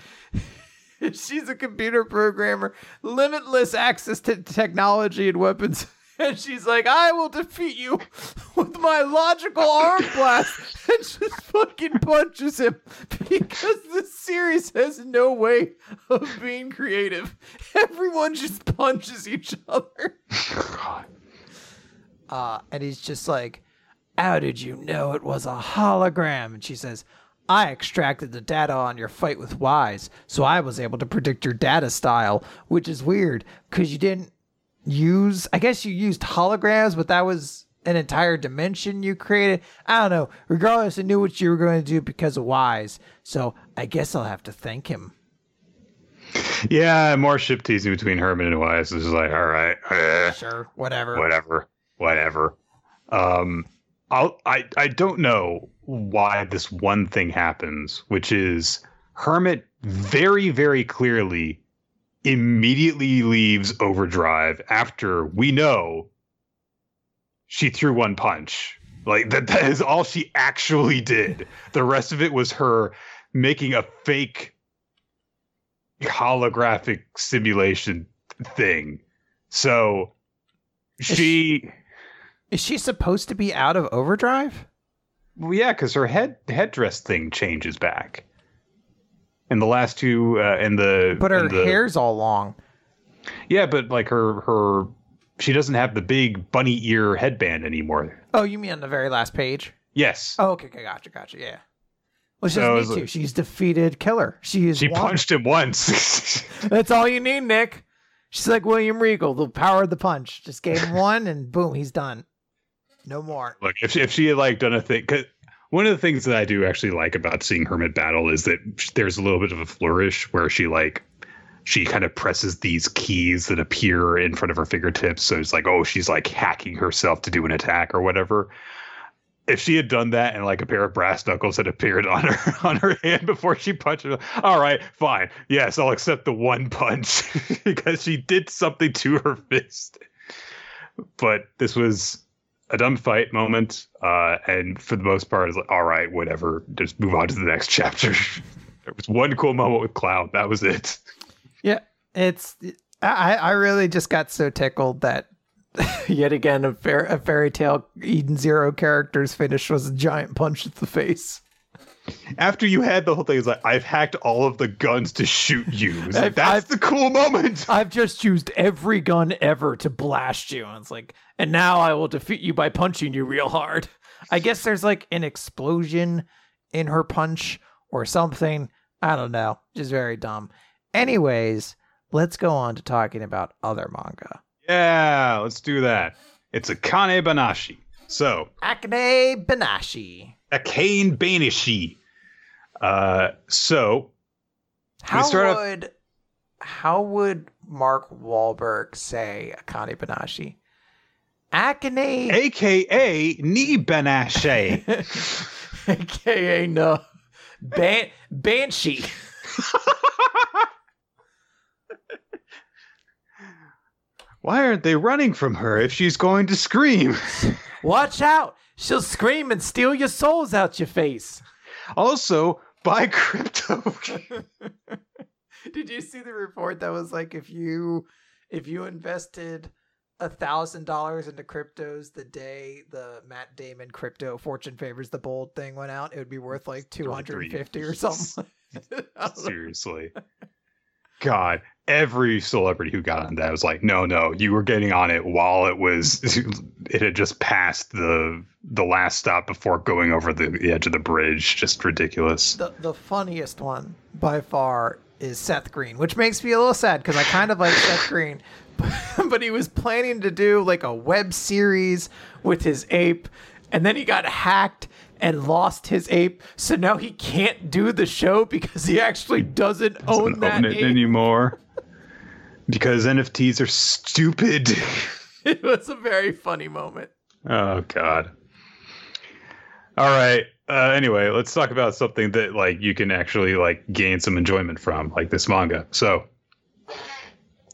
*laughs* she's a computer programmer, limitless access to technology and weapons. *laughs* And she's like, I will defeat you *laughs* with my logical arm blast. And just fucking punches him because this series has no way of being creative. Everyone just punches each other. God. Uh, and he's just like, How did you know it was a hologram? And she says, I extracted the data on your fight with Weiss, so I was able to predict your data style, which is weird because you didn't use, I guess you used holograms, but that was an entire dimension you created. I don't know. Regardless, I knew what you were going to do because of Weiss, so I guess I'll have to thank him. Yeah, more ship teasing between Hermit and Weiss. Is like, all right, eh, Sure, whatever. whatever, whatever. Um, I'll, I, I don't know why this one thing happens, which is Hermit very, very clearly immediately leaves Overdrive after we know she threw one punch. Like that, that is all she actually did. The rest of it was her making a fake holographic simulation thing. So she, Is she supposed to be out of overdrive? Well, yeah, because her head headdress thing changes back. In the last two, uh, in the But her the- hair's all long. yeah, but like her her, she doesn't have the big bunny ear headband anymore. Oh, you mean on the very last page? Yes, Oh, okay, okay, gotcha, gotcha, yeah. Well, she doesn't need it- to. She's defeated Killer. She is. she one. punched him once. *laughs* That's all you need, Nick. She's like William Regal, the power of the punch. Just gave him *laughs* one, and boom, he's done. No more. Look, if she, if she had like done a thing, cause one of the things that I do actually like about seeing Hermit battle is that there's a little bit of a flourish where she like she kind of presses these keys that appear in front of her fingertips. So it's like, oh, she's like hacking herself to do an attack or whatever. If she had done that and like a pair of brass knuckles had appeared *laughs* on her on her hand before she punched her, all right, fine, yes, I'll accept the one punch *laughs* because she did something to her fist. But this was a dumb fight moment, uh, and for the most part, it's like, all right, whatever, just move on to the next *laughs* chapter. there was one cool moment with Cloud. That was it. Yeah, it's. I I really just got so tickled that *laughs* yet again a fair a fairy tale Eden Zero character's finish was a giant punch to the face. After you had the whole thing, it's like I've hacked all of the guns to shoot you. Like, I've- That's I've- the cool moment. *laughs* I've just used every gun ever to blast you. And it's like, and now I will defeat you by punching you real hard. I guess there's like an explosion in her punch or something. I don't know. Just very dumb. Anyways, let's go on to talking about other manga. Yeah, let's do that. It's Akane Banashi. So Akane Banashi. A Kane Banashi. Uh, so How start off- would how would Mark Wahlberg say Akane Banashi? Akane AKA Knee Banashi. *laughs* aka no Ban- Banshee. *laughs* Why aren't they running from her if she's going to scream? Watch out! She'll scream and steal your souls out your face. Also, buy crypto. *laughs* Did you see the report that was like if you if you invested a thousand dollars into cryptos the day the Matt Damon crypto fortune favors the bold thing went out, it would be worth like two hundred and fifty or something. *laughs* I don't know. Seriously. God, every celebrity who got on that was like, no, no, you were getting on it while it was *laughs* it had just passed the the last stop before going over the, the edge of the bridge. Just ridiculous. the the funniest one by far is Seth Green, which makes me a little sad because I kind of like *laughs* Seth Green, *laughs* but he was planning to do like a web series with his ape, and then he got hacked and lost his ape, so now he can't do the show because he actually doesn't own Doesn't that own it ape. anymore. *laughs* Because NFTs are stupid. it was a very funny moment. Oh God. All right. Uh, anyway, let's talk about something that like you can actually like gain some enjoyment from, like this manga. So,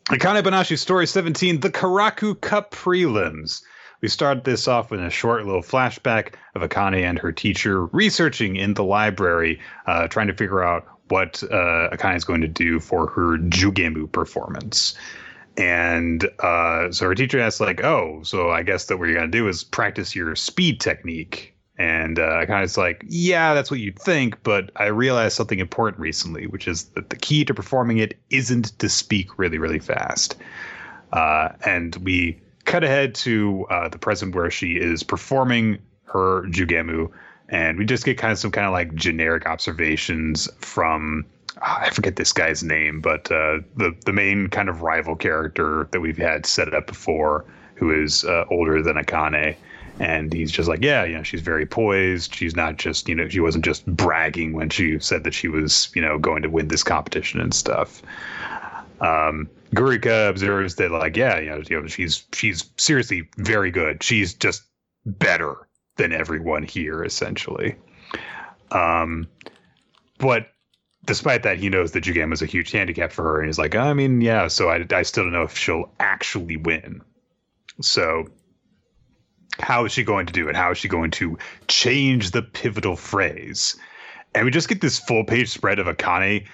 Akane Banashi Story 17, The Karaku Cup Prelims. We start this off with a short little flashback of Akane and her teacher researching in the library, uh, trying to figure out what uh, Akane is going to do for her Jugemu performance. And uh, so her teacher asks, like, oh, so I guess that what you're going to do is practice your speed technique. And uh, I kind of like, yeah, that's what you'd think, but I realized something important recently, which is that the key to performing it isn't to speak really, really fast. Uh, and we cut ahead to uh, the present where she is performing her Jugemu, and we just get kind of some kind of like generic observations from ah, I forget this guy's name, but uh, the the main kind of rival character that we've had set up before, who is uh, older than Akane, and he's just like, yeah, you know, she's very poised. She's not just, you know, she wasn't just bragging when she said that she was, you know, going to win this competition and stuff. Um, Gurika observes that, like, yeah, you know, you know, she's she's seriously very good. She's just better than everyone here, essentially. Um, but despite that, he knows that Jugemu is a huge handicap for her, and he's like, I mean, yeah. So I, I still don't know if she'll actually win. So how is she going to do it? How is she going to change the pivotal phrase? And we just get this full page spread of Akane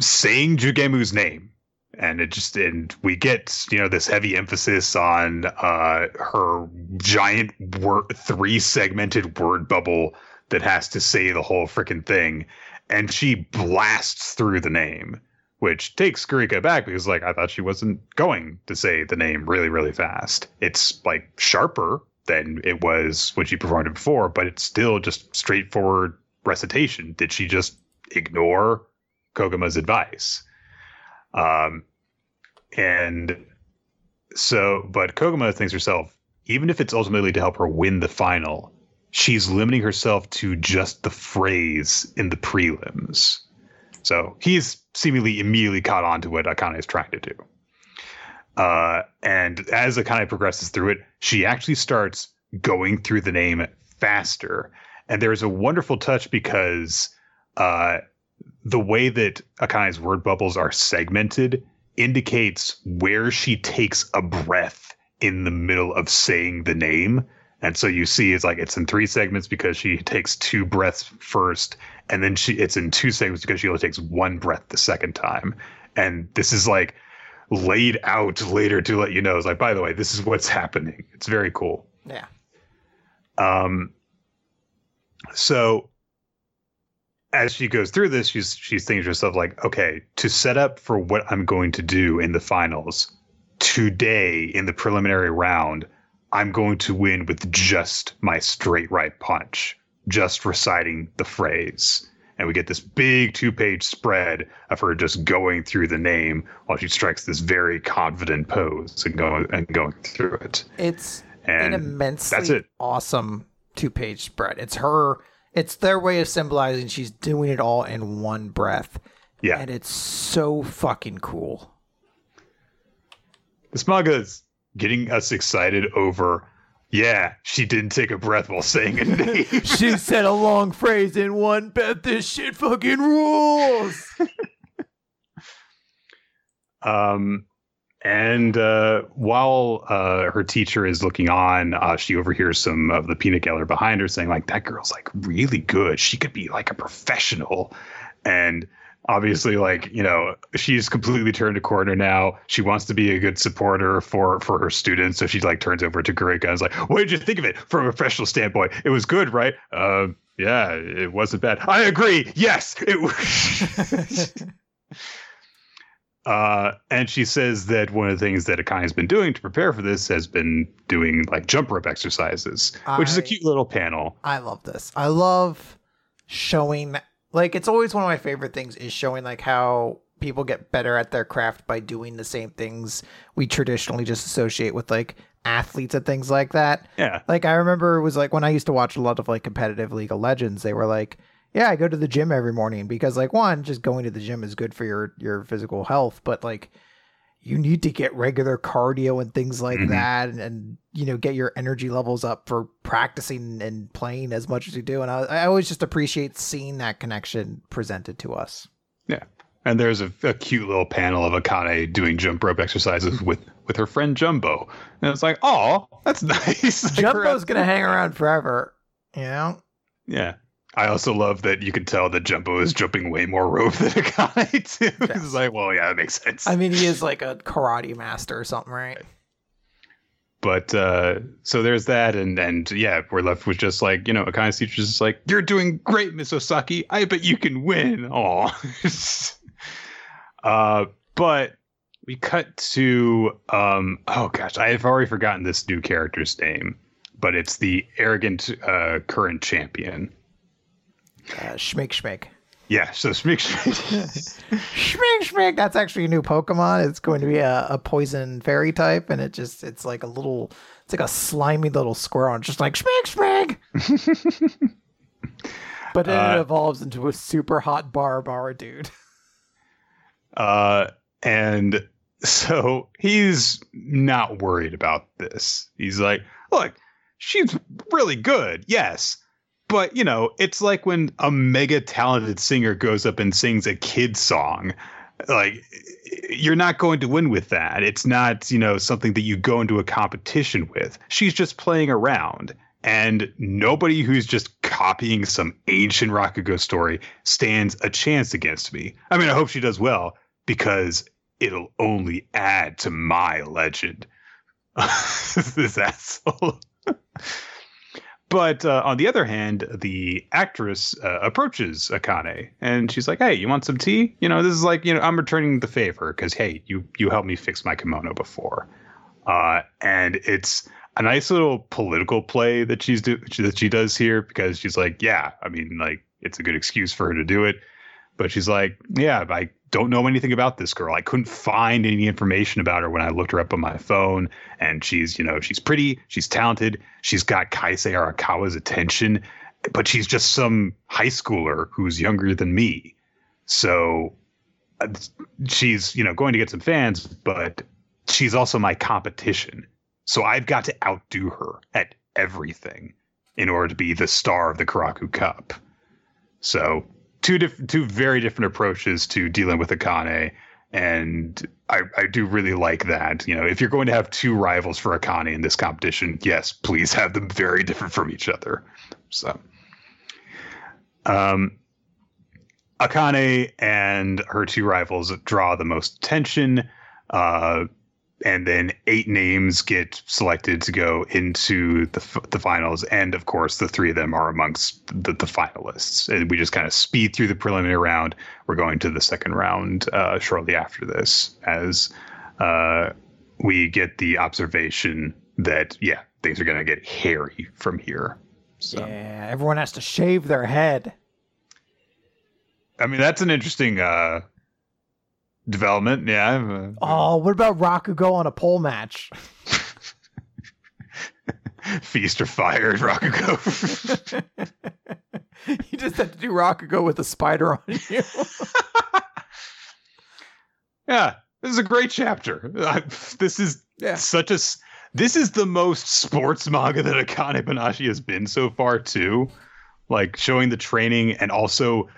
saying Jugemu's name. And it just and we get you know this heavy emphasis on uh, her giant word three segmented word bubble that has to say the whole freaking thing, and she blasts through the name, which takes Gurika back because like I thought she wasn't going to say the name really really fast. It's like sharper than it was when she performed it before, but it's still just straightforward recitation. Did she just ignore Kogama's advice? Um, and so, but Kogama thinks herself, even if it's ultimately to help her win the final, she's limiting herself to just the phrase in the prelims. So he's seemingly immediately caught on to what Akane is trying to do. Uh, and as Akane progresses through it, she actually starts going through the name faster. And there's a wonderful touch because uh, the way that Akane's word bubbles are segmented indicates where she takes a breath in the middle of saying the name. And so you see it's like it's in three segments because she takes two breaths first, and then she it's in two segments because she only takes one breath the second time. And this is like laid out later to let you know. It's like, by the way, this is what's happening. It's very cool. Yeah. Um. So as she goes through this, she's she's thinking to herself like, okay, to set up for what I'm going to do in the finals today in the preliminary round, I'm going to win with just my straight right punch, just reciting the phrase. And we get this big two page spread of her just going through the name while she strikes this very confident pose and going and going through it. It's And an immensely that's it. awesome two page spread. It's her it's their way of symbolizing she's doing it all in one breath. Yeah. And it's so fucking cool. This manga is getting us excited over, yeah, she didn't take a breath while saying a name. *laughs* she said a long phrase in one breath. This shit fucking rules. *laughs* Um, and uh, while uh, her teacher is looking on, uh, she overhears some of the peanut gallery behind her saying, like, that girl's like really good. She could be like a professional. And obviously, like, you know, she's completely turned a corner now. She wants to be a good supporter for for her students. So she like turns over to Gurika and is like, what did you think of it from a professional standpoint? It was good, right? Uh, yeah, it wasn't bad. I agree. Yes, it was. *laughs* *laughs* Uh, and she says that one of the things that Akane has been doing to prepare for this has been doing like jump rope exercises, which is a cute little panel. I love this. I love showing like it's always one of my favorite things is showing like how people get better at their craft by doing the same things we traditionally just associate with like athletes and things like that. Yeah, Like I remember it was like when I used to watch a lot of like competitive League of Legends, they were like, "Yeah, I go to the gym every morning because like one, just going to the gym is good for your your physical health, but like you need to get regular cardio and things like Mhm. that and, and you know get your energy levels up for practicing and playing as much as you do and I, I always just appreciate seeing that connection presented to us yeah and there's a, a cute little panel of Akane doing jump rope exercises with with her friend Jumbo, and it's like, oh, that's *laughs* nice. Like, jumbo's gonna hang around forever you know yeah. I also love that you can tell that Jumbo is jumping way more rope *laughs* than Akane too. It's like, well, yeah, that makes sense. i mean he is like a karate master or something right but uh so there's that and and yeah we're left with just like you know Akane's teacher's just like you're doing great miss osaki i bet you can win *laughs* oh uh but we cut to um oh gosh i have already forgotten this new character's name but it's the arrogant uh, current champion. Uh, Schmig Schmig. Yeah, so Schmig Schmig *laughs* Schmig. That's actually a new Pokemon. It's going to be a, a poison fairy type, and it just it's like a little it's like a slimy little squirrel, and just like Schmig Schmig. *laughs* but then Uh, it evolves into a super hot Barbara dude. *laughs* Uh, and so he's not worried about this. He's like, look, she's really good, yes. But, you know, it's like when a mega talented singer goes up and sings a kid song. Like, you're not going to win with that. It's not, you know, something that you go into a competition with. She's just playing around. And nobody who's just copying some ancient Rakugo story stands a chance against me. I mean, I hope she does well because it'll only add to my legend. *laughs* this asshole. *laughs* but uh, on the other hand, the actress uh, approaches Akane and she's like, "Hey, you want some tea? You know, this is like, you know, I'm returning the favor because hey, you you helped me fix my kimono before." Uh, and it's a nice little political play that she's do that she does here because she's like, "Yeah, I mean, like it's a good excuse for her to do it." But she's like, "Yeah, I don't know anything about this girl. I couldn't find any information about her when I looked her up on my phone. And she's, you know, she's pretty, she's talented, she's got Kaisei Arakawa's attention, but she's just some high schooler who's younger than me. So uh, she's, you know, going to get some fans, but she's also my competition. So I've got to outdo her at everything in order to be the star of the Karaku Cup. So two different, two very different approaches to dealing with Akane, and I, I do really like that. You know, if you're going to have two rivals for Akane in this competition, yes, please have them very different from each other. So, um, Akane and her two rivals draw the most attention. Uh, and then eight names get selected to go into the the finals, and of course, the three of them are amongst the, the finalists. And we just kind of speed through the preliminary round. We're going to the second round uh, shortly after this, as uh, we get the observation that yeah, things are going to get hairy from here. So, Yeah, everyone has to shave their head. I mean, that's an interesting uh, development. Yeah. uh, Oh, what about Rakugo on a pole match? *laughs* Feast or fire, Rakugo. *laughs* you just have to do Rakugo with a spider on you. *laughs* yeah, this is a great chapter. I, this is Yeah. such a. This is the most sports manga that Akane Banashi has been so far, too. Like showing the training and also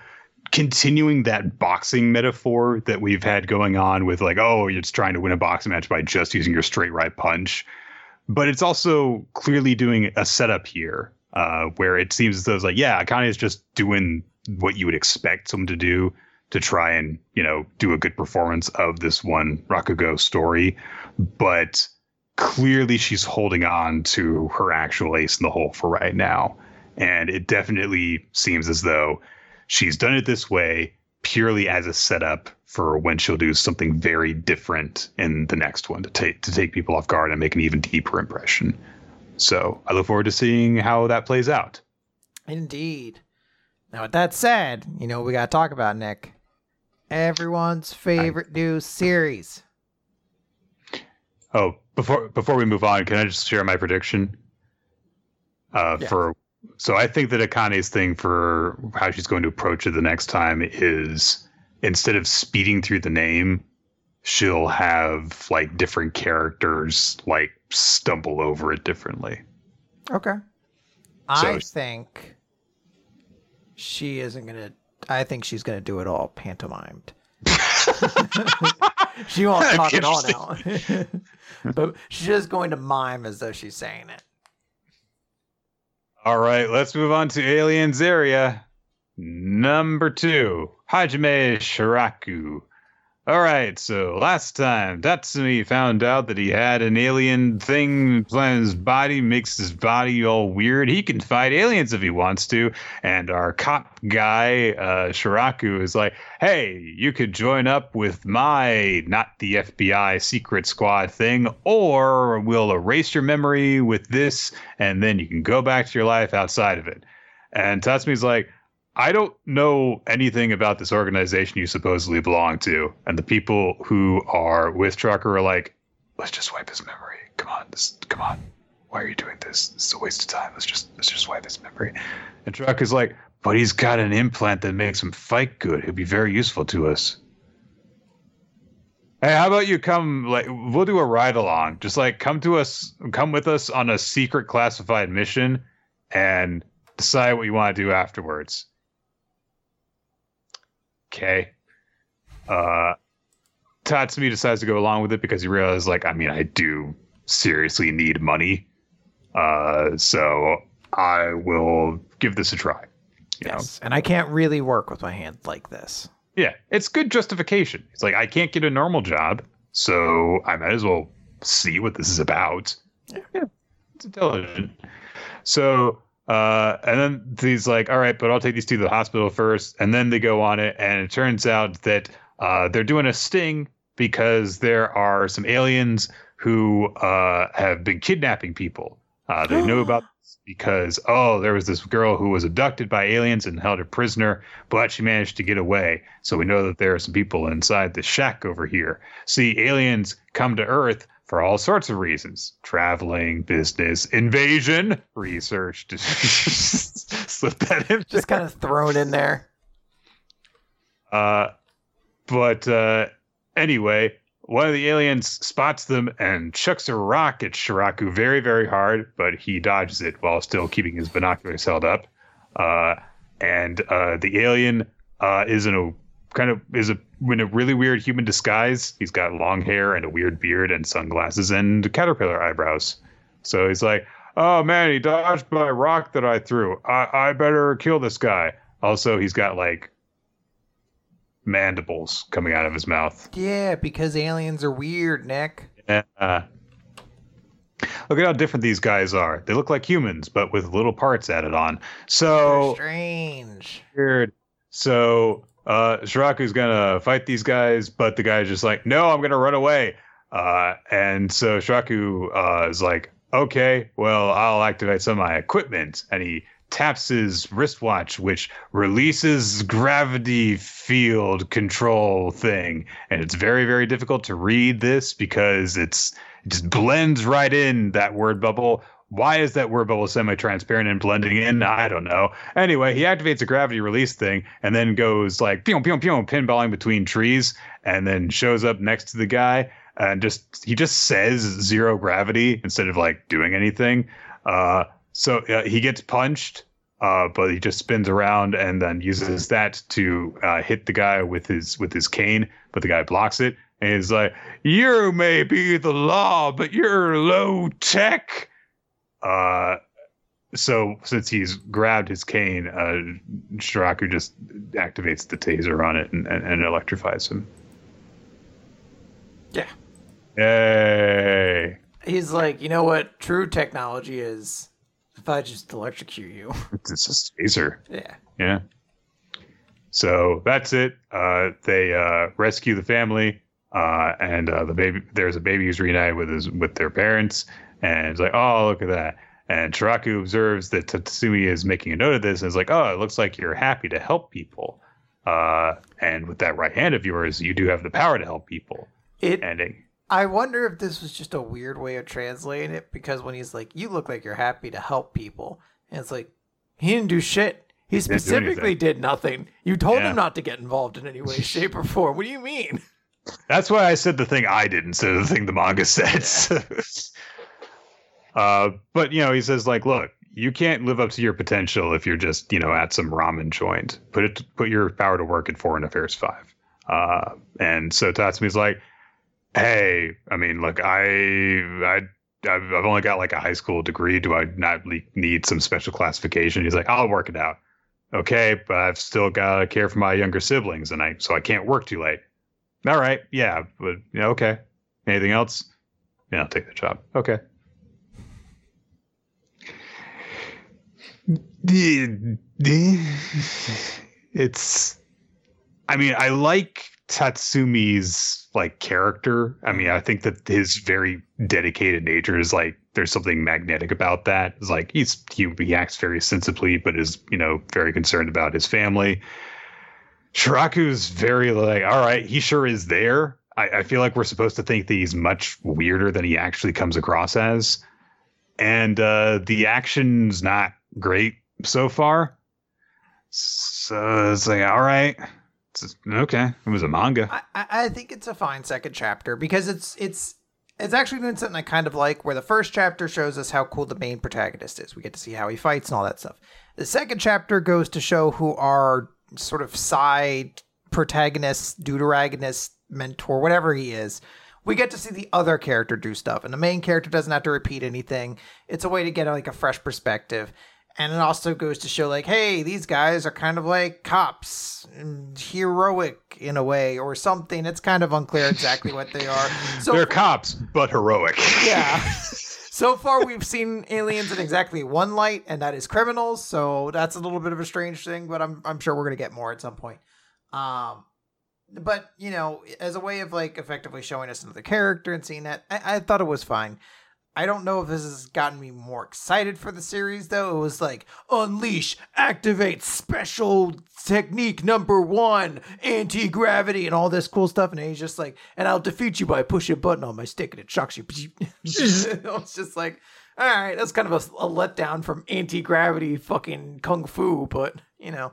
continuing that boxing metaphor that we've had going on with like, oh, you're trying to win a boxing match by just using your straight right punch. But it's also clearly doing a setup here uh, where it seems as though it's like, yeah, Akane is just doing what you would expect someone to do to try and, you know, do a good performance of this one Rakugo story. But clearly she's holding on to her actual ace in the hole for right now. And it definitely seems as though she's done it this way purely as a setup for when she'll do something very different in the next one to take to take people off guard and make an even deeper impression. So I look forward to seeing how that plays out. Indeed. Now, with that said, you know what we got to talk about, Nick? Everyone's favorite new series. Oh, before before we move on, can I just share my prediction? Uh, Yeah. For so I think that Akane's thing for how she's going to approach it the next time is instead of speeding through the name, she'll have like different characters like stumble over it differently. Okay. I think she isn't going to. I think she's going to do it all pantomimed. *laughs* she won't talk at all now. *laughs* but she's just going to mime as though she's saying it. All right, let's move on to Aliens Area. Number two, Hajime Shiraku. All right, so last time Tatsumi found out that he had an alien thing in his body, makes his body all weird. He can fight aliens if he wants to. And our cop guy, uh, Shiraku, is like, hey, you could join up with my not the FBI secret squad thing, or we'll erase your memory with this, and then you can go back to your life outside of it. And Tatsumi's like, I don't know anything about this organization you supposedly belong to. And the people who are with Trucker are like, let's just wipe his memory. Come on, this come on. Why are you doing this? This is a waste of time. Let's just let's just wipe his memory. And Truck is like, but he's got an implant that makes him fight good. He'll be very useful to us. Hey, how about you come like we'll do a ride along. Just like come to us come with us on a secret classified mission and decide what you want to do afterwards. Okay. Uh, Tatsumi decides to go along with it because he realizes, like, I mean, I do seriously need money. Uh, so I will give this a try. You yes. Know? And I can't really work with my hands like this. Yeah. It's good justification. It's like, I can't get a normal job. So I might as well see what this is about. Yeah. yeah it's intelligent. So uh, and then he's like, all right, but I'll take these two to the hospital first. And then they go on it. And it turns out that uh, they're doing a sting because there are some aliens who uh, have been kidnapping people. Uh, they know about *gasps* this because, oh, there was this girl who was abducted by aliens and held a prisoner, but she managed to get away. So we know that there are some people inside the shack over here. See, aliens come to Earth for all sorts of reasons traveling, business, invasion, research. *laughs* slip that in. Just kind of thrown in there. Uh, but uh, anyway, one of the aliens spots them and chucks a rock at Shiraku very, very hard, but he dodges it while still keeping his binoculars held up. Uh, and uh, the alien uh, is in a kind of is a in a really weird human disguise. He's got long hair and a weird beard and sunglasses and caterpillar eyebrows. So he's like, "Oh man, he dodged my rock that I threw. I I better kill this guy." Also, he's got like mandibles coming out of his mouth. Yeah, because aliens are weird, Nick. Yeah. Look at how different these guys are. They look like humans, but with little parts added on. So They're strange. Weird. So uh, Shiraku's gonna fight these guys, but the guy's just like, no, I'm gonna run away. Uh, and so Shiraku uh, is like, okay, well, I'll activate some of my equipment. And he taps his wristwatch, which releases gravity field control thing. And it's very, very difficult to read this because it's it just blends right in that word bubble why is that word bubble semi-transparent and blending in? I don't know. Anyway, he activates a gravity release thing and then goes like pew pew pew pinballing between trees and then shows up next to the guy and just he just says zero gravity instead of like doing anything. Uh, so uh, he gets punched, uh, but he just spins around and then uses that to uh, hit the guy with his with his cane, but the guy blocks it. And he's like, "You may be the law, but you're low tech." Uh, so since he's grabbed his cane, uh, Shiraku just activates the taser on it and, and, and electrifies him. Yeah. Yay. He's like, you know what true technology is? If I just electrocute you. *laughs* It's just a taser. Yeah. Yeah. So that's it. Uh, they uh, rescue the family, uh, and uh, the baby. There's a baby who's reunited with his with their parents, and it's like, oh, look at that. And Shiraku observes that Tatsumi is making a note of this and is like, oh, it looks like you're happy to help people. Uh, and with that right hand of yours, you do have the power to help people. It, and it, I wonder if this was just a weird way of translating it because when he's like, you look like you're happy to help people. And it's like, he didn't do shit. He specifically did nothing. You told yeah. him not to get involved in any way, *laughs* shape, or form. What do you mean? That's why I said the thing I did instead of the thing the manga says. *laughs* Uh, but you know, he says like, look, you can't live up to your potential if you're just you know at some ramen joint. Put it, put your power to work at Foreign Affairs Five. Uh, and so Tatsumi's like, hey, I mean, look, I, I, I've only got like a high school degree. Do I not need some special classification? He's like, I'll work it out. Okay, but I've still got to care for my younger siblings, and I so I can't work too late. all right, yeah, but yeah, okay. Anything else? Yeah, I'll take the job. Okay. It's, I mean, I like Tatsumi's like character. I mean, I think that his very dedicated nature is like there's something magnetic about that. It's like he's he, he acts very sensibly, but is you know very concerned about his family. Shiraku's very like, all right, he sure is there. I, I feel like we're supposed to think that he's much weirder than he actually comes across as. And uh, the action's not great so far. So it's like, all right, it's, okay. It was a manga. I, I think it's a fine second chapter because it's it's it's actually doing something I kind of like, where the first chapter shows us how cool the main protagonist is. We get to see how he fights and all that stuff. The second chapter goes to show who our sort of side protagonist, deuteragonist, mentor, whatever he is. We get to see the other character do stuff, and the main character doesn't have to repeat anything. It's a way to get like a fresh perspective and it also goes to show like hey these guys are kind of like cops heroic in a way or something. It's kind of unclear exactly what they are. *laughs* So they're cops but heroic. Yeah. *laughs* So far we've seen aliens in exactly one light and that is criminals. So that's a little bit of a strange thing but i'm, I'm sure we're going to get more at some point. Um but you know as a way of like effectively showing us another character and seeing that I, I thought it was fine I don't know if this has gotten me more excited for the series though. It was like unleash, activate special technique number one, anti gravity, and all this cool stuff. And he's just like, and I'll defeat you by pushing a button on my stick and it shocks you. *laughs* it's just like, all right, that's kind of a, a letdown from anti gravity fucking kung fu, but you know,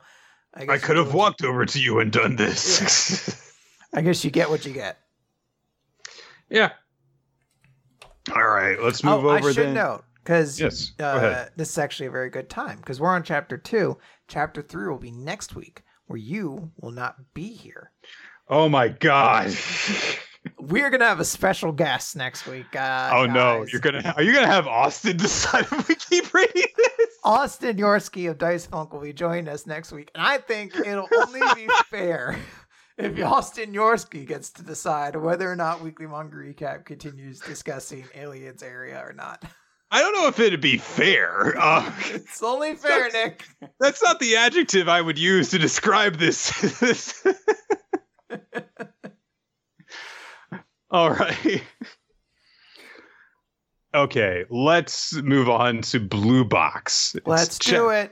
I, I could have walked over to you and done this. Yeah. *laughs* I guess you get what you get. Yeah, all right, let's move oh, over. I should then. note because yes, uh, this is actually a very good time because we're on chapter two. Chapter three will be next week, where you will not be here. Oh my god. *laughs* We're gonna have a special guest next week. Uh, oh guys. no, you're gonna are you gonna have Austin *laughs* decide if we keep reading this? Austin Yorsky of Dice Funk will be joining us next week, and I think it'll only be *laughs* fair if Austin Yorsky gets to decide whether or not Weekly Manga Recap continues discussing Aliens area or not. I don't know if it'd be fair. Uh, it's only fair, Nick. That's not the adjective I would use to describe this. *laughs* All right. Okay, let's move on to Blue Box. Let's it's do it.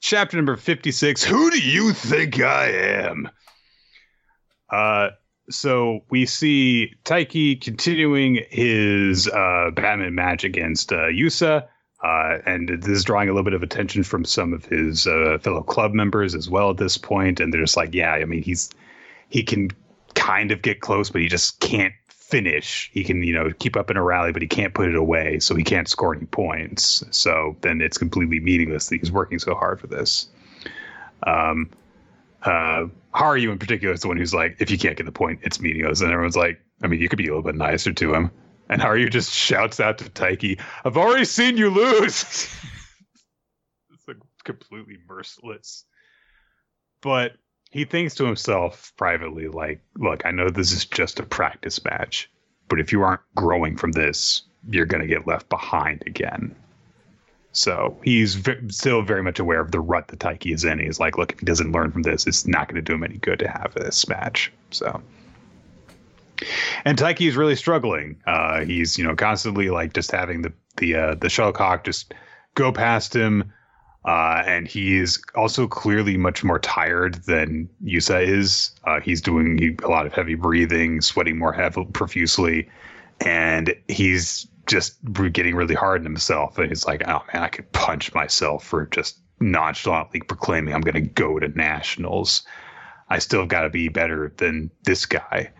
Chapter number 56 Who do you think I am? Uh, so we see Taiki continuing his uh, badminton match against uh, Yusa, uh, and this is drawing a little bit of attention from some of his uh, fellow club members as well at this point. And they're just like, yeah, I mean, he's he can kind of get close, but he just can't finish. He can, you know, keep up in a rally, but he can't put it away, so he can't score any points. So then it's completely meaningless that he's working so hard for this. Um, uh, Haru in particular is the one who's like, if you can't get the point, it's meaningless. And everyone's like, I mean, you could be a little bit nicer to him. And Haru just shouts out to Taiki, I've already seen you lose. *laughs* it's like completely merciless. But he thinks to himself privately, like, look, I know this is just a practice match, but if you aren't growing from this, you're going to get left behind again. So he's v- still very much aware of the rut that Taiki is in. He's like, look, if he doesn't learn from this, it's not going to do him any good to have this match. So, and Taiki is really struggling. Uh, he's you know constantly like just having the the uh, the shuttlecock just go past him, uh, and is also clearly much more tired than Yusa is. Uh, he's doing a lot of heavy breathing, sweating more heavily profusely, and he's just getting really hard on himself. And he's like, oh man, I could punch myself for just nonchalantly proclaiming I'm going to go to nationals. I still got to be better than this guy.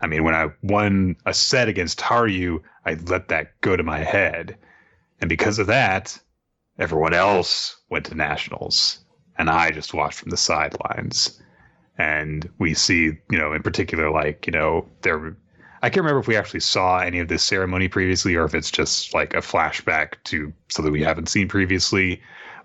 I mean, when I won a set against Haru, I let that go to my head. And because of that, everyone else went to nationals. And I just watched from the sidelines. And we see, you know, in particular, like, you know, there I can't remember if we actually saw any of this ceremony previously or if it's just like a flashback to something we haven't seen previously.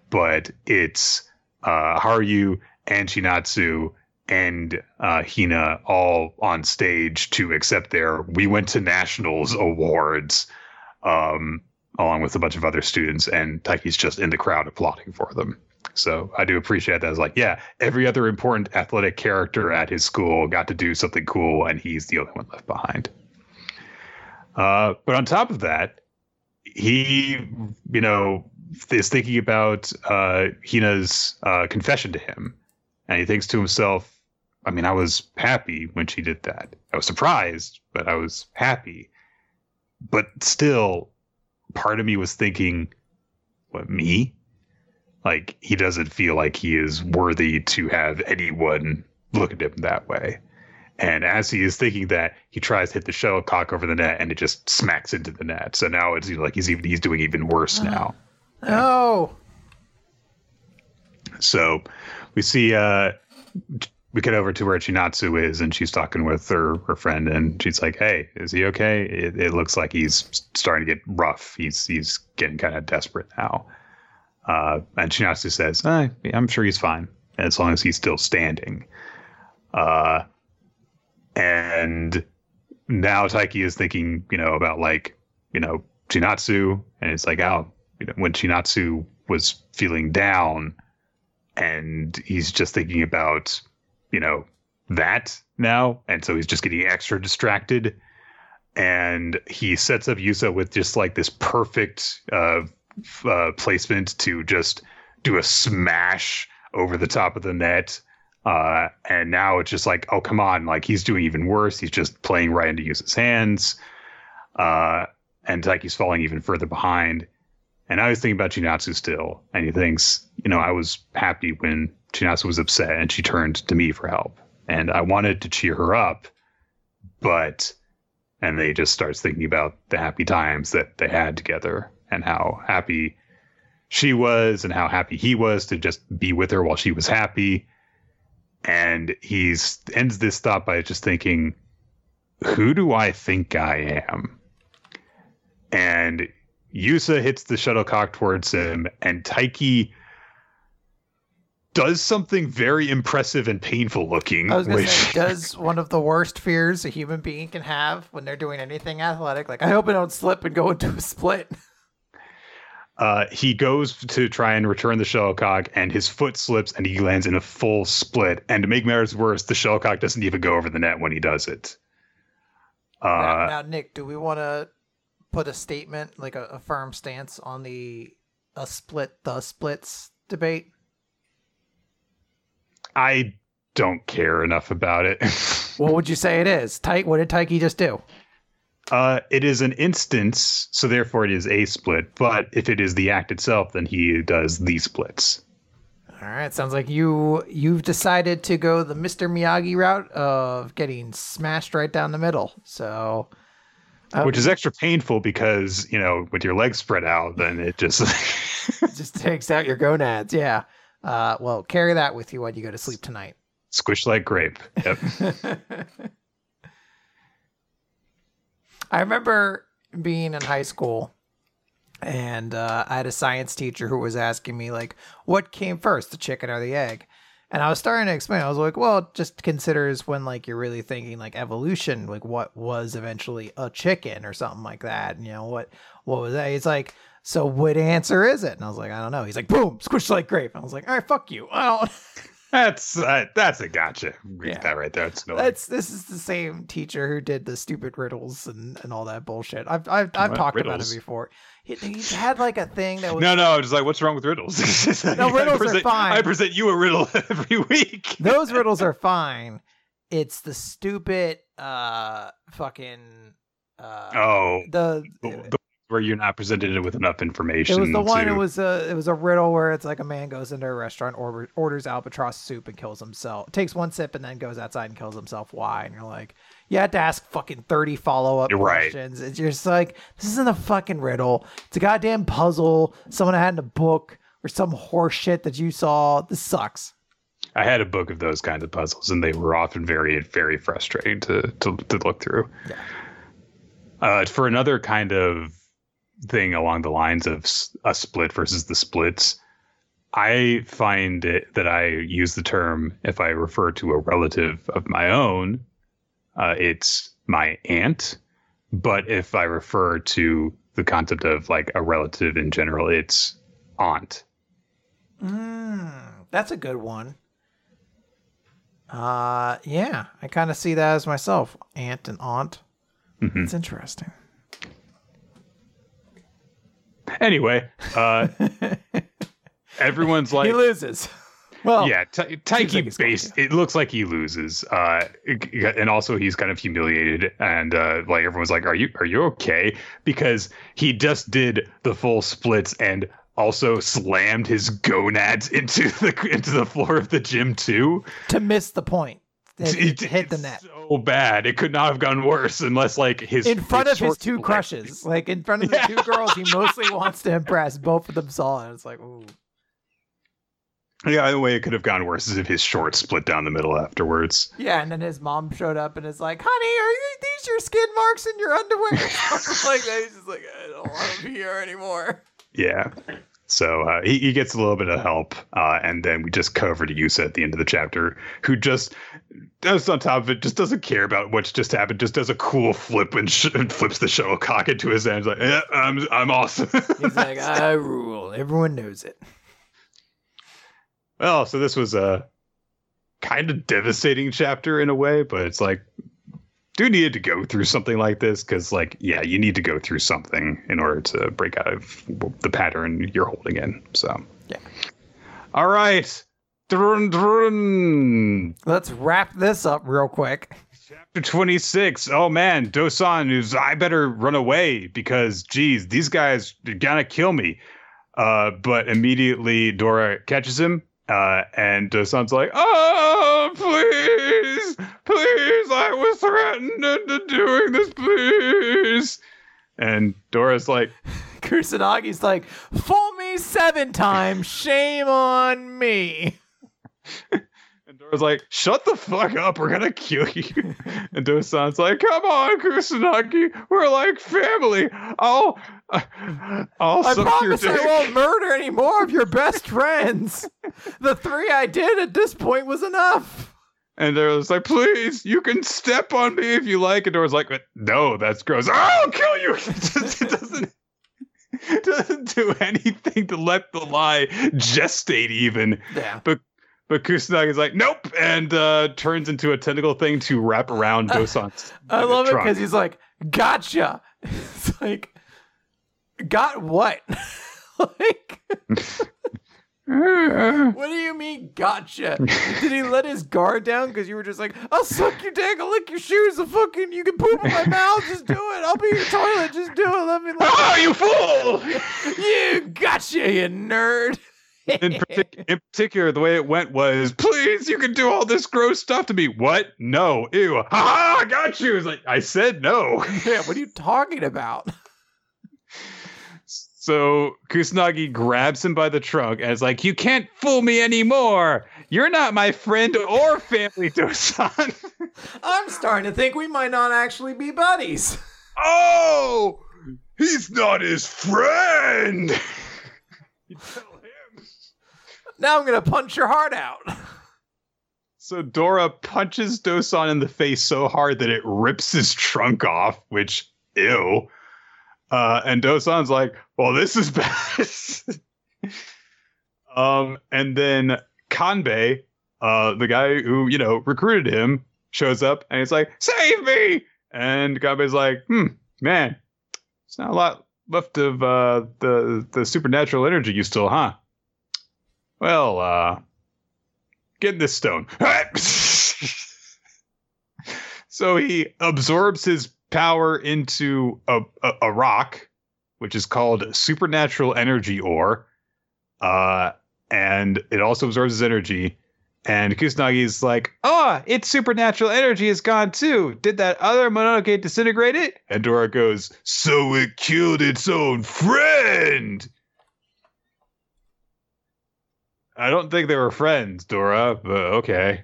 But it's uh, Haru and Chinatsu and uh, Hina all on stage to accept their We Went to Nationals awards, um, along with a bunch of other students, and Taiki's just in the crowd applauding for them. So I do appreciate that. It's like, yeah, every other important athletic character at his school got to do something cool, and he's the only one left behind. Uh, but on top of that, he, you know, is thinking about uh, Hina's uh, confession to him, and he thinks to himself, I mean, I was happy when she did that. I was surprised, but I was happy. But still, part of me was thinking, what, me? Like, he doesn't feel like he is worthy to have anyone look at him that way. And as he is thinking that, he tries to hit the shuttlecock over the net, and it just smacks into the net. So now it's like he's even he's doing even worse now. Oh. So we see uh we get over to where Chinatsu is and she's talking with her, her friend and she's like, Hey, is he okay? It, it looks like he's starting to get rough. He's he's getting kind of desperate now. Uh, and Chinatsu says, eh, I'm sure he's fine as long as he's still standing. Uh, and now Taiki is thinking, you know, about like, you know, Chinatsu, and it's like, oh, you know, when Chinatsu was feeling down, and he's just thinking about, you know, that now, and so he's just getting extra distracted, and he sets up Yusa with just like this perfect uh, uh, placement to just do a smash over the top of the net. Uh, and now it's just like, oh, come on. Like he's doing even worse. He's just playing right into Yusa's hands. Uh, and Taiki's falling even further behind. And I was thinking about Chinatsu still. And he thinks, you know, I was happy when Chinatsu was upset and she turned to me for help. And I wanted to cheer her up. But, and they just starts thinking about the happy times that they had together and how happy she was and how happy he was to just be with her while she was happy. And he's ends this thought by just thinking, who do I think I am? And Yusa hits the shuttlecock towards him, and Taiki does something very impressive and painful looking. Which- say, does one of the worst fears a human being can have when they're doing anything athletic. Like, I hope I don't slip and go into a split. *laughs* uh, he goes to try and return the shuttlecock, and his foot slips, and he lands in a full split. And to make matters worse, the shuttlecock doesn't even go over the net when he does it. now, Uh, now, Nick, do we want to put a statement, like a, a firm stance on the a split the splits debate? I don't care enough about it. *laughs* What would you say it is? Tyke, what did Taiki just do? Uh, it is an instance, so therefore it is a split. But if it is the act itself, then he does the splits. All right, sounds like you you've decided to go the Mr. Miyagi route of getting smashed right down the middle. So, uh, Which is extra painful because, you know, with your legs spread out, then it just. *laughs* it just takes out your gonads. Yeah. Uh, well, carry that with you when you go to sleep tonight. squish like grape. Yep. *laughs* I remember being in high school and uh, I had a science teacher who was asking me, like, what came first, the chicken or the egg? And I was starting to explain. I was like, well, just considers when like you're really thinking like evolution, like what was eventually a chicken or something like that. And, you know, what what was that? He's like, so what answer is it? And I was like, I don't know. He's like, boom, squish like grape. I was like, all right, fuck you. *laughs* I don't That's uh, that's a gotcha. Read Yeah. that right there. It's no. That's this is the same teacher who did the stupid riddles and, and all that bullshit. I've I've, I've What? talked about it before. He, he had like a thing that was no, no. I'm just like, what's wrong with riddles? *laughs* No, riddles I are present, fine. I present you a riddle *laughs* every week. those riddles are fine. It's the stupid uh fucking uh Oh, the, the where you're not presented with enough information. it was the one to- it was a it was a riddle where it's like a man goes into a restaurant order, orders albatross soup and kills himself takes one sip and then goes outside and kills himself why and you're like you had to ask fucking 30 follow-up You're right. questions it's just like this isn't a fucking riddle it's a goddamn puzzle someone had in a book or some horse shit that you saw this sucks I had a book of those kinds of puzzles, and they were often very, very frustrating to to, to look through. Yeah. Uh, for another kind of thing along the lines of a split versus the splits, I find it that I use the term if I refer to a relative of my own, uh, it's my aunt. But if I refer to the concept of like a relative in general, it's aunt. Mm, that's a good one. Uh, yeah, I kind of see that as myself, aunt and aunt. It's interesting. Anyway, uh, *laughs* everyone's like, he loses. Well, yeah, Ta- Taiki like base. It looks like he loses, uh, and also he's kind of humiliated, and uh, like everyone's like, "Are you are you okay?" Because he just did the full splits and also slammed his gonads *laughs* into the into the floor of the gym too. to miss the point. It, it hit the net. So bad. It could not have gone worse unless like his In front of his two legs- crushes. Like in front of the *laughs* two girls he mostly wants to impress. Both of them saw it. It's like, ooh. Yeah, the way it could have gone worse is if his shorts split down the middle afterwards. Yeah, and then his mom showed up and is like, honey, are you, these your skin marks in your underwear? *laughs* *laughs* Like that. He's just like, I don't want to be here anymore. Yeah. So uh, he, he gets a little bit of help, uh, and then we just cover to Yusa at the end of the chapter, who just does on top of it, just doesn't care about what's just happened, just does a cool flip and, sh- and flips the shuttlecock into his hands, like, yeah, I'm I'm awesome. *laughs* He's like, I *laughs* rule. Everyone knows it. well, so this was a kind of devastating chapter in a way, but it's like, do needed to go through something like this because, like, yeah, you need to go through something in order to break out of the pattern you're holding in. So, Yeah. All right. Drun, drun. Let's wrap this up real quick. Chapter 26. Oh man, Dosan is I better run away because geez, these guys are gonna kill me. Uh, but immediately Dora catches him, uh, and Dosan's like, Oh, please, please, I was threatened into doing this, please. And Dora's like, *laughs* Kusanagi's like, fool me seven times, shame on me. *laughs* And Dora's like, shut the fuck up, we're gonna kill you. *laughs* And Dosan's like, come on, Kusanagi, we're like family. I'll, uh, I'll I promise I won't *laughs* murder any more of your best friends. the three I did at this point was enough. And Dora's like, please, you can step on me if you like. And Dora's like, no, that's gross. I'll kill you. It just- it doesn't, it doesn't do anything to let the lie gestate even. Yeah. But Kusanagi's like, nope, and uh, turns into a tentacle thing to wrap around *laughs* Dosan's. I love it because he's like, gotcha. *laughs* It's like, got what? *laughs* like, what do you mean, gotcha? Did he let his guard down because you were just like, I'll suck your dick, I'll lick your shoes, I'll fucking, you can poop in my mouth, just do it. I'll be your toilet, just do it. Let me, Ah, you fool! you gotcha, you nerd. In, partic- in particular, the way it went was, please, you can do all this gross stuff to me. What? No. Ew. Ha ha, I got you. It's like, I said no. *laughs* yeah, what are you talking about? So Kusanagi grabs him by the trunk and is like, you can't fool me anymore. You're not my friend or family, *laughs* Dosan. I'm starting to think we might not actually be buddies. oh, he's not his friend. *laughs* Now I'm gonna punch your heart out. *laughs* So Dora punches Dosan in the face so hard that it rips his trunk off, which ew. Uh, and Dosan's like, "Well, this is *laughs* bad." um, and then Kanbei, uh, the guy who you know recruited him, shows up and he's like, "Save me!" And Kanbei's like, "Hmm, man, it's not a lot left of uh, the the supernatural energy you still, huh?" Well, uh, get this stone. *laughs* so he absorbs his power into a, a, a rock, which is called supernatural energy ore. Uh, and it also absorbs his energy. And Kusanagi's like, oh, its supernatural energy is gone too. Did that other Mononoke disintegrate it? And Dora goes, so it killed its own friend. I don't think they were friends, Dora, but okay.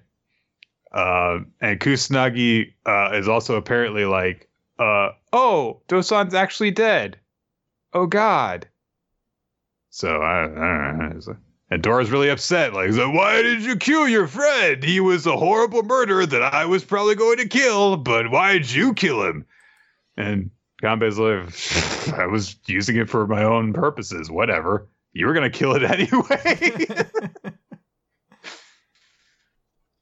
Uh, and Kusanagi uh, is also apparently like, uh, oh, Dosan's actually dead. Oh God. So I, I don't know. And Dora's really upset. Like, why did you kill your friend? He was a horrible murderer that I was probably going to kill, but why did you kill him? And Kanbei's like, *sighs* I was using it for my own purposes. Whatever. You were going to kill it *laughs* anyway.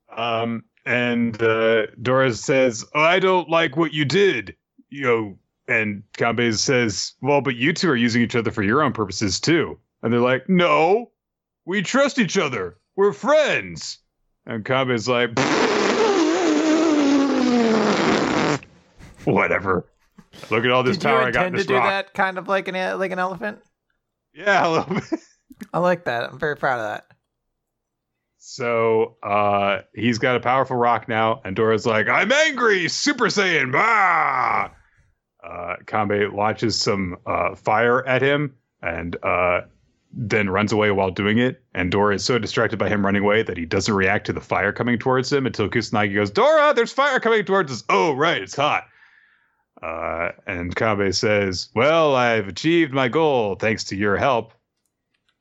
*laughs* um, and uh, Dora says, oh, I don't like what you did. You know, and Kanbei says, Well, but you two are using each other for your own purposes too. And they're like, No, we trust each other. We're friends. And Kanbei's like, Whatever. Look at all this Did power you I got in intend this to do rock. that kind of like an like an elephant? Yeah, a little *laughs* bit. I like that. I'm very proud of that. So uh, he's got a powerful rock now, and Dora's like, I'm angry, Super Saiyan, bah! Uh, Kanbei launches some uh, fire at him and uh, then runs away while doing it. And Dora is so distracted by him running away that he doesn't react to the fire coming towards him until Kusanagi goes, Dora, there's fire coming towards us. Oh, right, it's hot. Uh, and Kanbei says, Well, I've achieved my goal thanks to your help.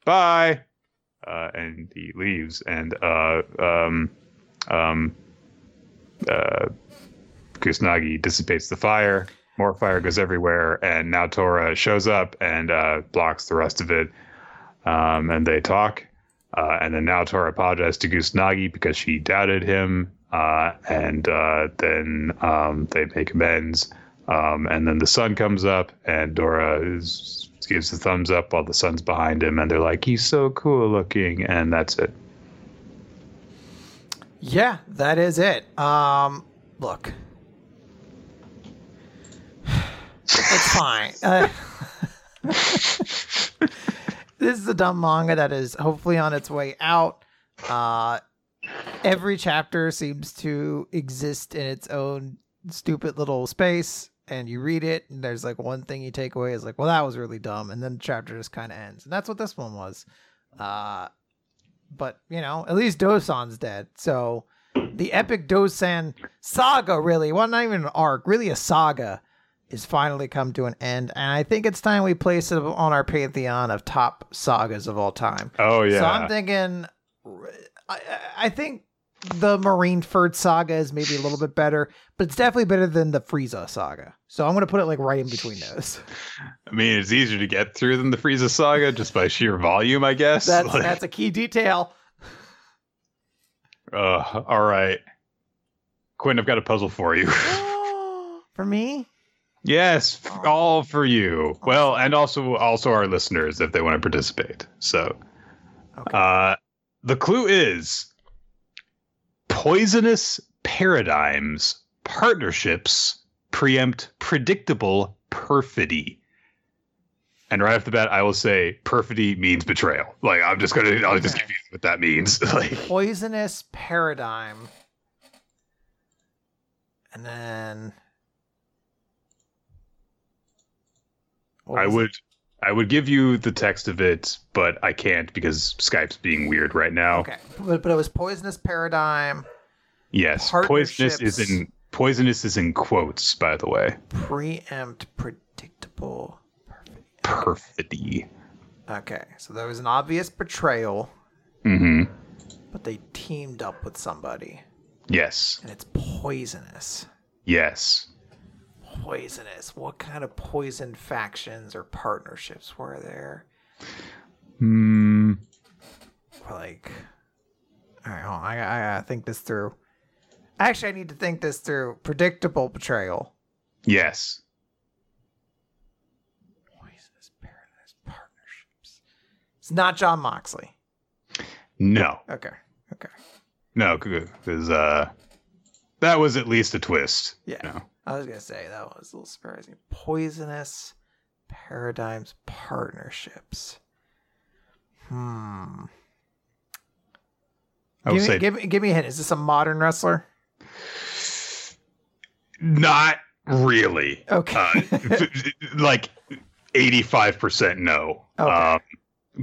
Bye uh, and he leaves, and uh, um, um, uh, Kusanagi dissipates the fire. More fire goes everywhere, and now Tora shows up and uh, blocks the rest of it. Um, and they talk, uh, and then now Tora apologizes to Kusanagi because she doubted him, uh, and uh, then um, they make amends. Um, and then the sun comes up, and Dora is gives the thumbs up while the sun's behind him, and they're like, "He's so cool looking," and that's it. Yeah, that is it. Um, look, it's fine. *laughs* Uh, this is a dumb manga that is hopefully on its way out. Uh, every chapter seems to exist in its own stupid little space and you read it and there's like one thing you take away is like well that was really dumb and then the chapter just kind of ends and that's what this one was uh but you know at least dosan's dead so the epic dosan saga really well not even an arc really a saga is finally come to an end and i think it's time we place it on our pantheon of top sagas of all time Oh yeah. so i'm thinking i, I think the Marineford saga is maybe a little bit better, but it's definitely better than the Frieza saga. So I'm gonna put it like right in between those. *laughs* I mean, it's easier to get through than the Frieza saga just by sheer volume, I guess. That's Like, that's a key detail. *laughs* uh, all right, Quinn, I've got a puzzle for you. *laughs* *gasps* For me, yes, all for you. Well, and also also our listeners if they want to participate. So, Okay. uh, the clue is poisonous paradigms, partnerships preempt predictable perfidy. And right off the bat, I will say perfidy means betrayal. Like I'm just gonna, I'll just give you what that means. *laughs* like, poisonous paradigm, and then I was it? would, I would give you the text of it, but I can't because Skype's being weird right now. Okay, but, but it was poisonous paradigm, Yes, poisonous is in poisonous is in quotes, by the way. preempt predictable. Perfidy. Okay, so there was an obvious betrayal, Mm-hmm. but they teamed up with somebody, Yes. and it's poisonous. Yes. Poisonous. What kind of poison factions or partnerships were there? Hmm. Like, all right, hold on. I, I gotta think this through. Actually, I need to think this through. Predictable betrayal. Yes. Poisonous paradise partnerships. It's not Jon Moxley. No. Okay. Okay. No, because uh, that was at least a twist. Yeah. I was gonna say that was a little surprising. Poisonous paradigms partnerships. Hmm. I would Give me, say give me, give me a hint. Is this a modern wrestler? Not really. Okay. Uh, *laughs* like eighty-five percent no. Okay. Um,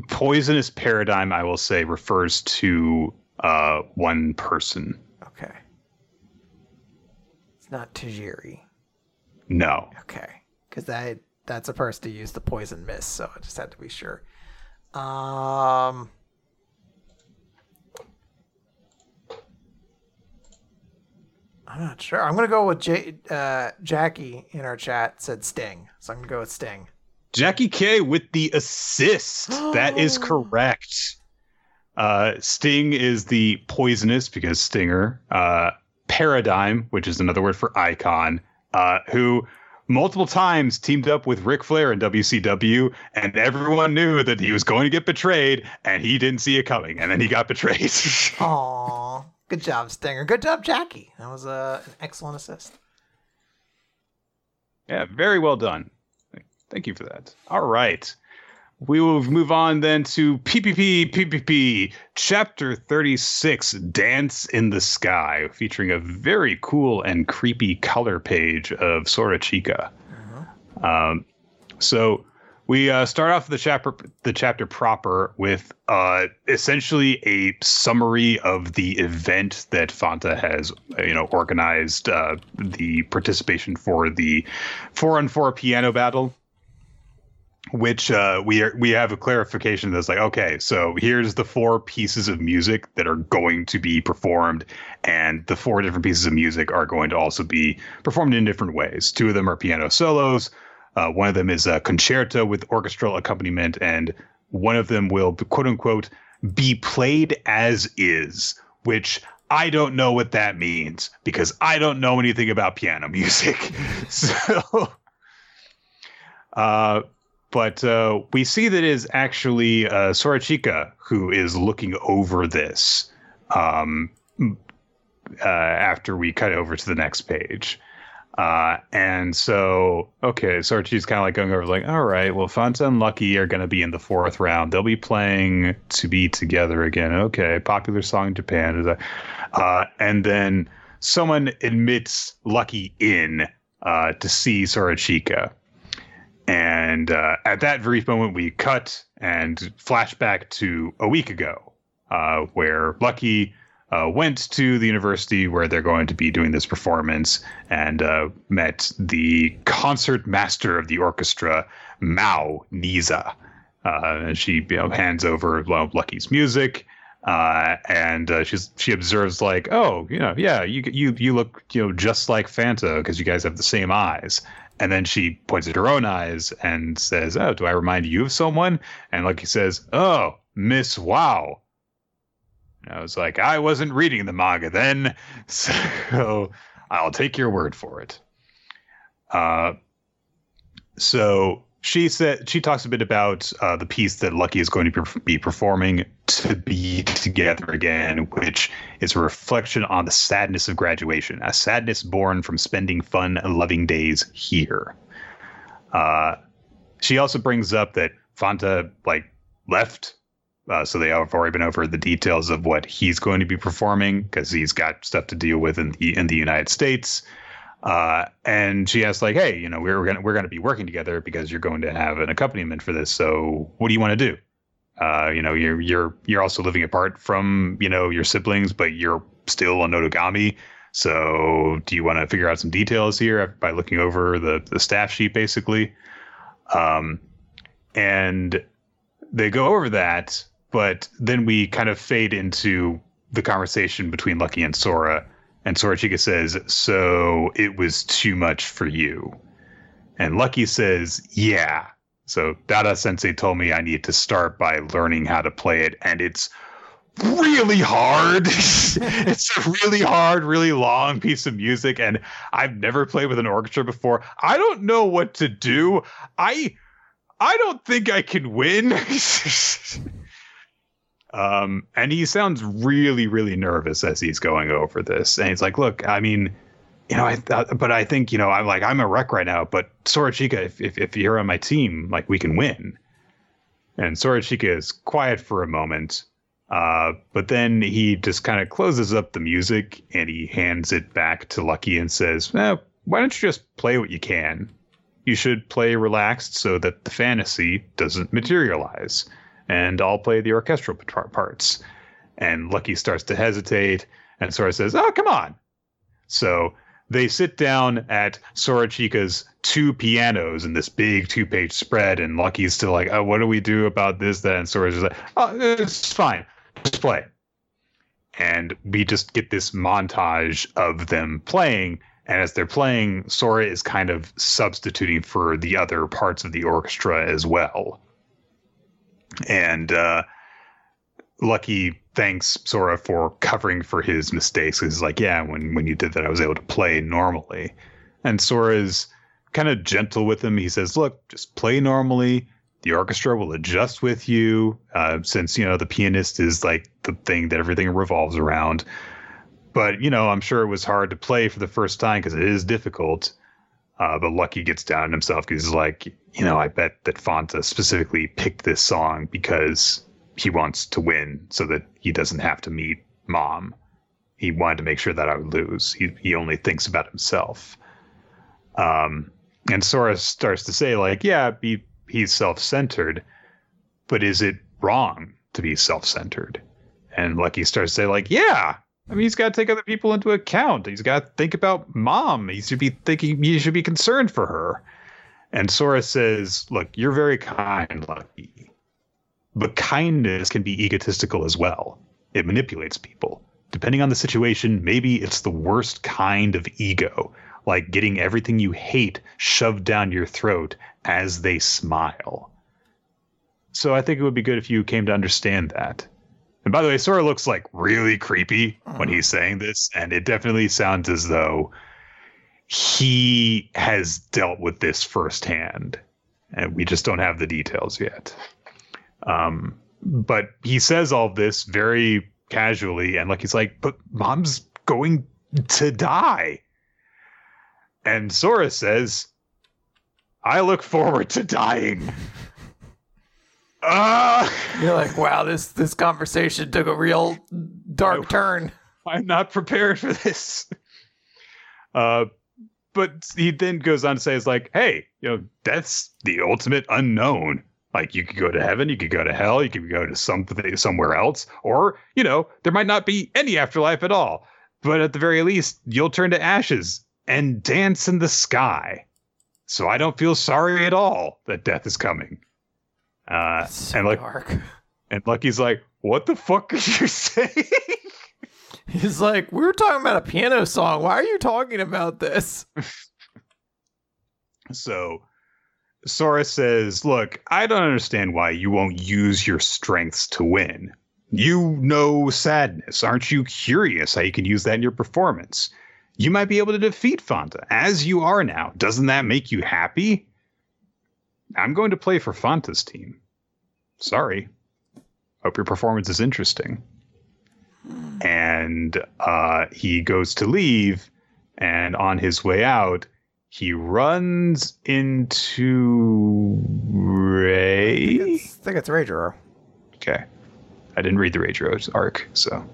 poisonous paradigm, I will say, refers to uh, one person. okay. It's not Tajiri. No. Okay. Because that that's a person to use the poison mist, so I just had to be sure. Um. I'm not sure. I'm gonna go with J- uh, Jackie in our chat said Sting, so I'm gonna go with Sting. Jackie K with the assist. that is *gasps* correct. Uh, Sting is the poisonous because Stinger. Uh, Paradigm, which is another word for icon, uh, who multiple times teamed up with Ric Flair in WCW, and everyone knew that he was going to get betrayed, and he didn't see it coming, and then he got betrayed. *laughs* Aw, good job, Stinger. Good job, Jackie. That was uh, an excellent assist. yeah, very well done. Thank you for that. All right. We will move on then to PPP PPP Chapter 36 Dance in the Sky, featuring a very cool and creepy color page of Sorachika. Um, so we uh, start off the chapter the chapter proper with uh, essentially a summary of the event that Fanta has you know organized uh, the participation for the four on four piano battle which uh, we are we have a clarification that's like okay so here's the four pieces of music that are going to be performed and the four different pieces of music are going to also be performed in different ways. Two of them are piano solos uh, one of them is a concerto with orchestral accompaniment and one of them will quote unquote be played as is which I don't know what that means because I don't know anything about piano *laughs* music. so, uh, but uh, we see that it is actually uh, Sorachika who is looking over this um, uh, after we cut over to the next page. Uh, and so, okay, Sorachika's kind of like going over, like, all right, well, Fanta and Lucky are going to be in the fourth round. They'll be playing To Be Together again. Okay, popular song in Japan. Is that, uh, and then someone admits Lucky in uh, to see Sorachika. And uh, at that brief moment, we cut and flashback to a week ago, uh, where Lucky uh, went to the university where they're going to be doing this performance and uh, met the concert master of the orchestra, Mao Niza. Uh, and she you know, hands over Lucky's music. Uh, and uh, she's she observes like, oh, you know, yeah, you you you look you know just like Fanta because you guys have the same eyes. And then she points at her own eyes and says, "Oh, do I remind you of someone?" And Lucky says, "Oh, Miss Wow." I was like, "I wasn't reading the manga then, *laughs* so I'll take your word for it." Uh, so she said she talks a bit about uh, the piece that Lucky is going to be performing to be together again, which is a reflection on the sadness of graduation, a sadness born from spending fun and loving days here. Uh, she also brings up that Fanta like left, uh, so they have already been over the details of what he's going to be performing because he's got stuff to deal with in the in the United States. Uh, and she asked like, "Hey, you know, we're gonna we're gonna be working together because you're going to have an accompaniment for this. So what do you want to do? Uh, you know, you're you're you're also living apart from you know your siblings, but you're still a Sonogami. So do you want to figure out some details here by looking over the the staff sheet, basically? Um, and they go over that, but then we kind of fade into the conversation between Lucky and Sora and Sorachika says, So it was too much for you. And Lucky says, Yeah. So Dada Sensei told me I need to start by learning how to play it. And it's really hard. *laughs* it's a really hard, really long piece of music. And I've never played with an orchestra before. I don't know what to do. I. I don't think I can win. *laughs* Um, and he sounds really, really nervous as he's going over this. And he's like, "Look, I mean, you know, I th- but I think you know, I'm like, I'm a wreck right now. But Sorachika, if, if if you're on my team, like, we can win." And Sorachika is quiet for a moment, uh, but then he just kind of closes up the music and he hands it back to Lucky and says, eh, "Why don't you just play what you can? You should play relaxed so that the fantasy doesn't materialize." And I'll play the orchestral parts. And Lucky starts to hesitate, and Sora says, "Oh, come on." So they sit down at Sorachika's two pianos in this big two-page spread, and Lucky's still like, "Oh, what do we do about this?" That and Sora's like, "Oh, it's fine, just play." and we just get this montage of them playing. And as they're playing, Sora is kind of substituting for the other parts of the orchestra as well. And uh, Lucky thanks Sora for covering for his mistakes. He's like, yeah, when when you did that, I was able to play normally. And Sora's kind of gentle with him. He says, look, just play normally. The orchestra will adjust with you, uh, since you know the pianist is like the thing that everything revolves around. But you know, I'm sure it was hard to play for the first time because it is difficult. Uh, but Lucky gets down on himself because he's like, you know, I bet that Fanta specifically picked this song because he wants to win so that he doesn't have to meet mom. He wanted to make sure that I would lose. He he only thinks about himself. Um, and Sora starts to say like, yeah, be, he's self-centered, but is it wrong to be self-centered? And Lucky starts to say like, yeah. I mean, he's got to take other people into account. He's got to think about mom. He should be thinking. He should be concerned for her. And Sora says, "Look, you're very kind, Lucky, but kindness can be egotistical as well. It manipulates people. Depending on the situation, maybe it's the worst kind of ego, like getting everything you hate shoved down your throat as they smile. So I think it would be good if you came to understand that. And by the way, Sora looks like really creepy when he's saying this, and it definitely sounds as though he has dealt with this firsthand, and we just don't have the details yet. Um, but he says all this very casually, and like he's like, "But mom's going to die," and Sora says, "I look forward to dying." *laughs* Ah. You're like, wow, this this conversation took a real dark turn. I'm not prepared for this. Uh, but he then goes on to say, "It's like, hey, you know, death's the ultimate unknown. Like, you could go to heaven, you could go to hell, you could go to something somewhere else, or you know, there might not be any afterlife at all. But at the very least, you'll turn to ashes and dance in the sky. So I don't feel sorry at all that death is coming." Uh, So and like, dark. and Lucky's like, "What the fuck are you *laughs* saying?" He's like, we were talking about a piano song. Why are you talking about this? *laughs* So Sora says, Look, I don't understand why you won't use your strengths to win. You know sadness. Aren't you curious how you can use that in your performance? You might be able to defeat Fanta as you are now. Doesn't that make you happy? I'm going to play for Fanta's team. Sorry. Hope your performance is interesting. And uh, he goes to leave, and on his way out, he runs into I Ray. think it's, I think it's Rager. Okay. I didn't read the Rage Rose arc, so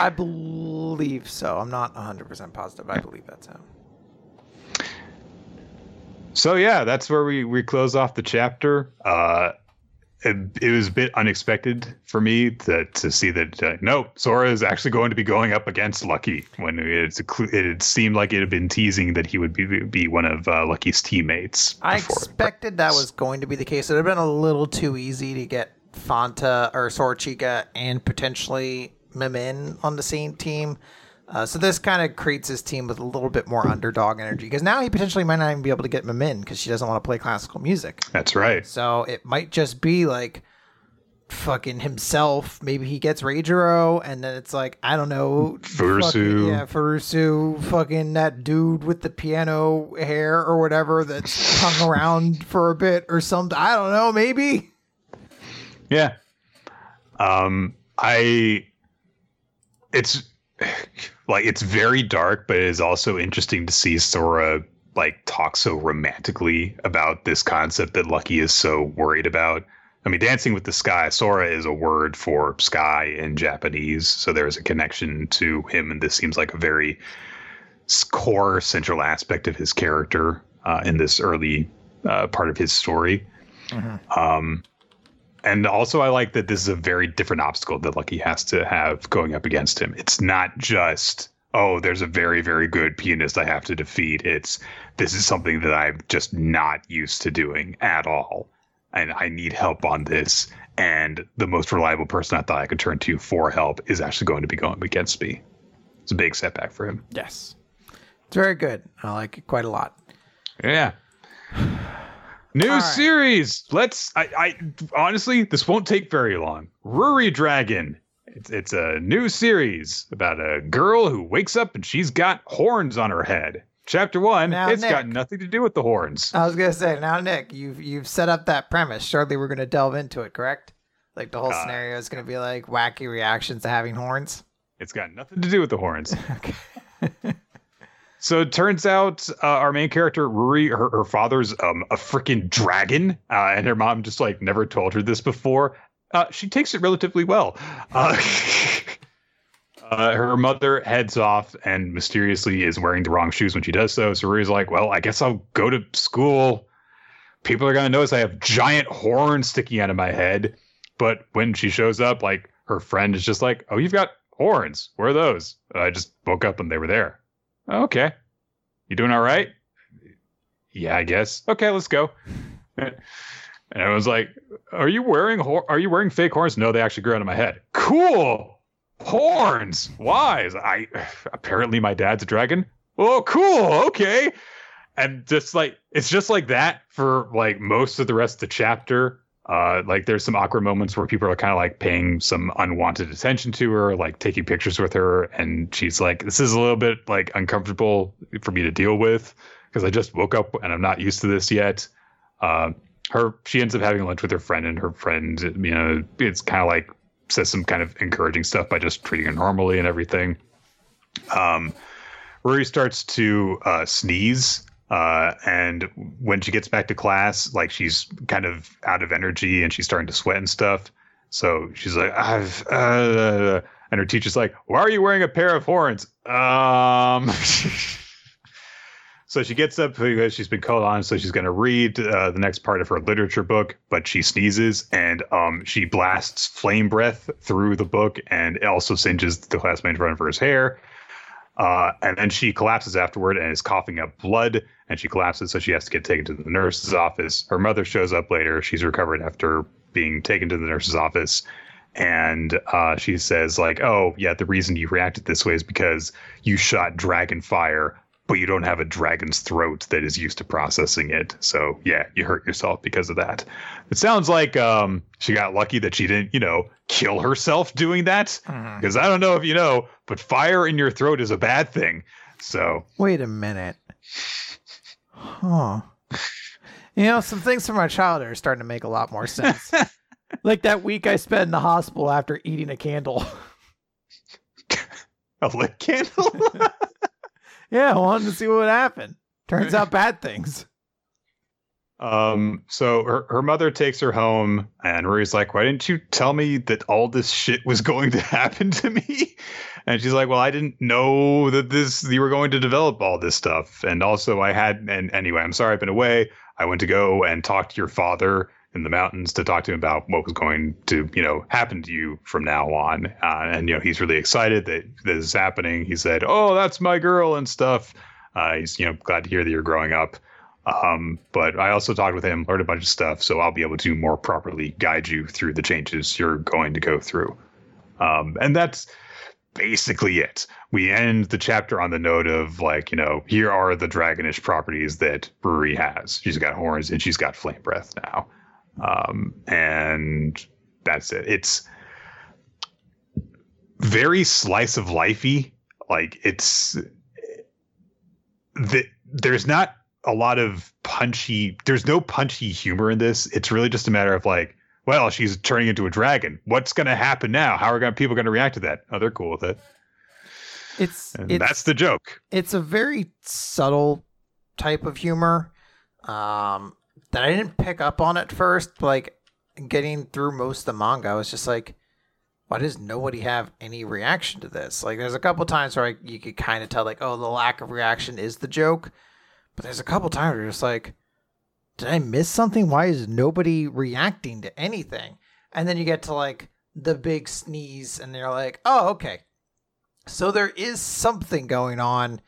I believe so. I'm not 100% positive. I believe that's him. So yeah, that's where we we close off the chapter. Uh, it, it was a bit unexpected for me to to see that uh, no, Sora is actually going to be going up against Lucky when it's a it seemed like it had been teasing that he would be be one of uh, Lucky's teammates. I before. expected that was going to be the case. It would have been a little too easy to get Fanta or Sorachika and potentially Mimin on the same team. Uh, so this kind of creates his team with a little bit more underdog energy because now he potentially might not even be able to get Mimin because she doesn't want to play classical music. That's right. So it might just be like fucking himself. Maybe he gets Ragero, and then it's like I don't know, Furusu. fucking- yeah, Furusu, fucking that dude with the piano hair or whatever that's hung around for a bit or something. I don't know, maybe. Yeah. Um I it's like it's very dark, but it is also interesting to see Sora like talk so romantically about this concept that Lucky is so worried about. I mean, dancing with the sky, Sora is a word for sky in Japanese, so there's a connection to him, and this seems like a very core central aspect of his character uh, in this early uh, part of his story. Um, and also, I like that this is a very different obstacle that Lucky has to have going up against him. It's not just, oh, there's a very, very good pianist I have to defeat. It's, this is something that I'm just not used to doing at all. and I need help on this. And the most reliable person I thought I could turn to for help is actually going to be going against me. It's a big setback for him. Yes. It's very good. I like it quite a lot. Yeah. *sighs* *sighs* *sighs* New right. series. Let's. I, I honestly, this won't take very long. Ruri Dragon. It's it's a new series about a girl who wakes up and she's got horns on her head. Chapter one. Now, it's got nothing to do with the horns. I was gonna say now, Nick, you've you've set up that premise. Shortly, we're gonna delve into it. Correct? Like the whole Uh, scenario is gonna be like wacky reactions to having horns. It's got nothing to do with the horns. *laughs* Okay. *laughs* So it turns out uh, our main character, Ruri, her, her father's um, a freaking dragon, uh, and her mom just like never told her this before. Uh, she takes it relatively well. Uh, *laughs* uh, her mother heads off and mysteriously is wearing the wrong shoes when she does so. So Ruri's like, "Well, I guess I'll go to school. People are gonna notice I have giant horns sticking out of my head." But when she shows up, like her friend is just like, "Oh, you've got horns. Where are those?" I just woke up and they were there. Okay. You doing all right? Yeah, I guess. Okay, let's go. *laughs* And I was like, "Are you wearing hor- are you wearing fake horns?" No, they actually grew out of my head. Cool. Horns. Why? I apparently my dad's a dragon. Oh, cool. Okay. And just like it's just like that for like most of the rest of the chapter. Uh, like there's some awkward moments where people are kind of like paying some unwanted attention to her, like taking pictures with her, and she's like, "This is a little bit like uncomfortable for me to deal with because I just woke up and I'm not used to this yet." Uh, her she ends up having lunch with her friend, and her friend, you know, it's kind of like says some kind of encouraging stuff by just treating her normally and everything. Um, Ruri starts to uh, sneeze uh, and when she gets back to class, like she's kind of out of energy and she's starting to sweat and stuff. So she's like, I've, uh, and her teacher's like, why are you wearing a pair of horns? Um, *laughs* so she gets up because she's been called on. So she's going to read uh, the next part of her literature book, but she sneezes and um, she blasts flame breath through the book and also singes the classmate in front of her hair. Uh, and then she collapses afterward and is coughing up blood and she collapses so she has to get taken to the nurse's office. Her mother shows up later. She's recovered after being taken to the nurse's office. And uh, she says like oh yeah the reason you reacted this way is because you shot dragon fire but you don't have a dragon's throat that is used to processing it. So yeah you hurt yourself because of that. It sounds like um, she got lucky that she didn't you know kill herself doing that because I don't know if you know, but fire in your throat is a bad thing. So Wait a minute. Huh. You know, some things from my childhood are starting to make a lot more sense. *laughs* like that week I spent in the hospital after eating a candle. a lit candle. *laughs* yeah, I wanted to see what would happen. Turns out bad things. um. So her her mother takes her home, and Ruri's like, "Why didn't you tell me that all this shit was going to happen to me?" And she's like, "Well, I didn't know that this you were going to develop all this stuff, and also I had. And anyway, I'm sorry I've been away. I went to go and talk to your father." In the mountains to talk to him about what was going to, you know, happen to you from now on, uh, and you know he's really excited that this is happening. He said, "Oh, that's my girl" and stuff. Uh, he's you know glad to hear that you're growing up. Um, but I also talked with him, learned a bunch of stuff, so I'll be able to more properly guide you through the changes you're going to go through. Um, and that's basically it. We end the chapter on the note of like, you know, here are the dragonish properties that Ruri has. She's got horns and she's got flame breath now. Um, and that's it. It's very slice of lifey. Like it's the, there's not a lot of punchy there's no punchy humor in this it's really just a matter of like well she's turning into a dragon what's going to happen now how are gonna, people going to react to that oh they're cool with it It's it's that's the joke it's a very subtle type of humor um that I didn't pick up on at first. Like getting through most of the manga, I was just like, why does nobody have any reaction to this? Like there's a couple times where I, you could kind of tell like, oh, the lack of reaction is the joke. But there's a couple times where you're just like, did I miss something? Why is nobody reacting to anything? And then you get to like the big sneeze and they're like, oh, okay. So there is something going on.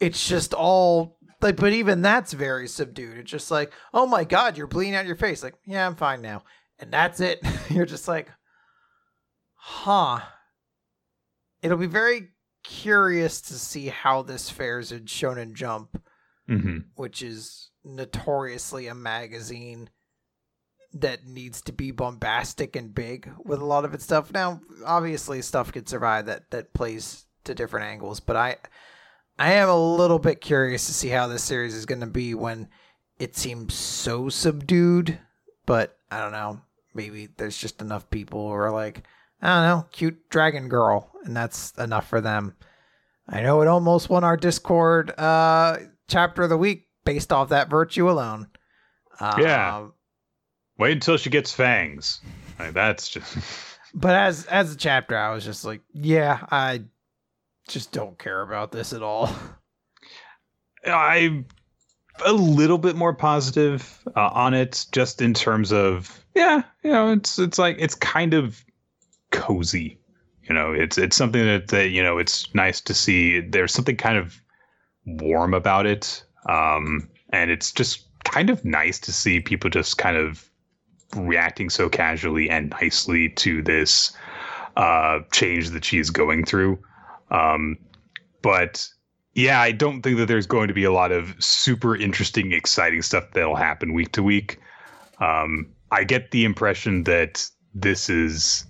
It's just all like, but even that's very subdued. It's just like, oh my god, you're bleeding out your face. Like, yeah, I'm fine now, and that's it. *laughs* you're just like, huh. It'll be very curious to see how this fares in Shonen Jump, hmm which is notoriously a magazine that needs to be bombastic and big with a lot of its stuff. Now, obviously, stuff can survive that that plays to different angles, but I I am a little bit curious to see how this series is going to be when it seems so subdued. But I don't know. Maybe there's just enough people who are like, I don't know, cute dragon girl, and that's enough for them. I know it almost won our Discord uh, chapter of the week based off that virtue alone. Yeah. Um, Wait until she gets fangs. Like, that's just. *laughs* But as as a chapter, I was just like, yeah, I just don't care about this at all. I'm a little bit more positive uh, on it, just in terms of yeah, you know, it's it's like it's kind of cozy. You know, it's it's something that, that you know it's nice to see. There's something kind of warm about it, um, and it's just kind of nice to see people just kind of reacting so casually and nicely to this uh, change that she's going through. Um, but yeah, I don't think that there's going to be a lot of super interesting, exciting stuff that'll happen week to week. Um, I get the impression that this is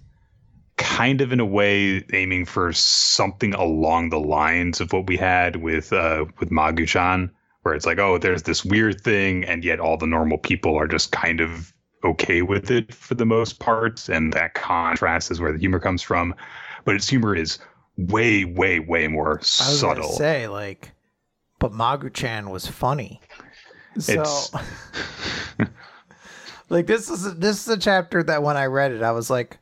kind of in a way aiming for something along the lines of what we had with uh, with Magu-chan, where it's like, oh, there's this weird thing, and yet all the normal people are just kind of okay with it for the most part, and that contrast is where the humor comes from. But its humor is way, way, way more I was subtle. say like, but Magu-chan was funny. So, *laughs* *laughs* like this is this is a chapter that when I read it, I was like,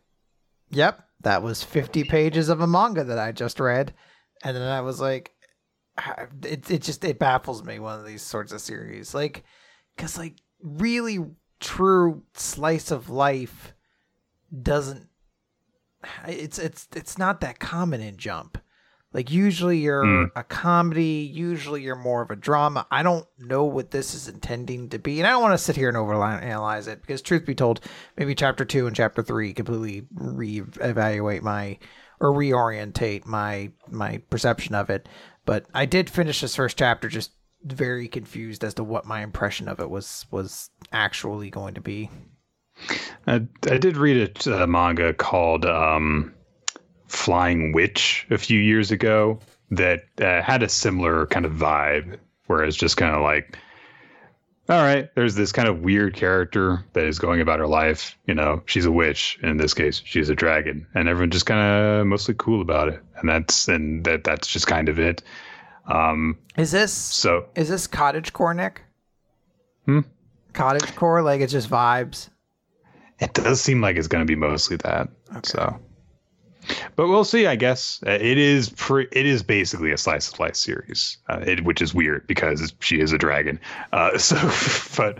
"Yep, that was fifty pages of a manga that I just read," and then I was like, *sighs* "It it just it baffles me one of these sorts of series, like, because like really true slice of life doesn't *sighs* it's it's it's not that common in Jump. Like usually you're Mm. a comedy, usually you're more of a drama. I don't know what this is intending to be, and I don't want to sit here and overanalyze it because, truth be told, maybe chapter two and chapter three completely reevaluate my or reorientate my my perception of it. But I did finish this first chapter just very confused as to what my impression of it was was actually going to be. I, I did read a, manga called um, Flying Witch a few years ago that uh, had a similar kind of vibe, where it's just kind of like, all right, there's this kind of weird character that is going about her life. You know, she's a witch. In this case, she's a dragon, and everyone just kind of mostly cool about it. And that's and that that's just kind of it. Um, Is this so Is this cottage core, Nick? Hmm? Cottage core, like it's just vibes. It does seem like it's going to be mostly that. So, but we'll see. I guess Uh, it is. Pre- it is basically a slice of life series, uh, it, which is weird because she is a dragon. Uh, *laughs* so, but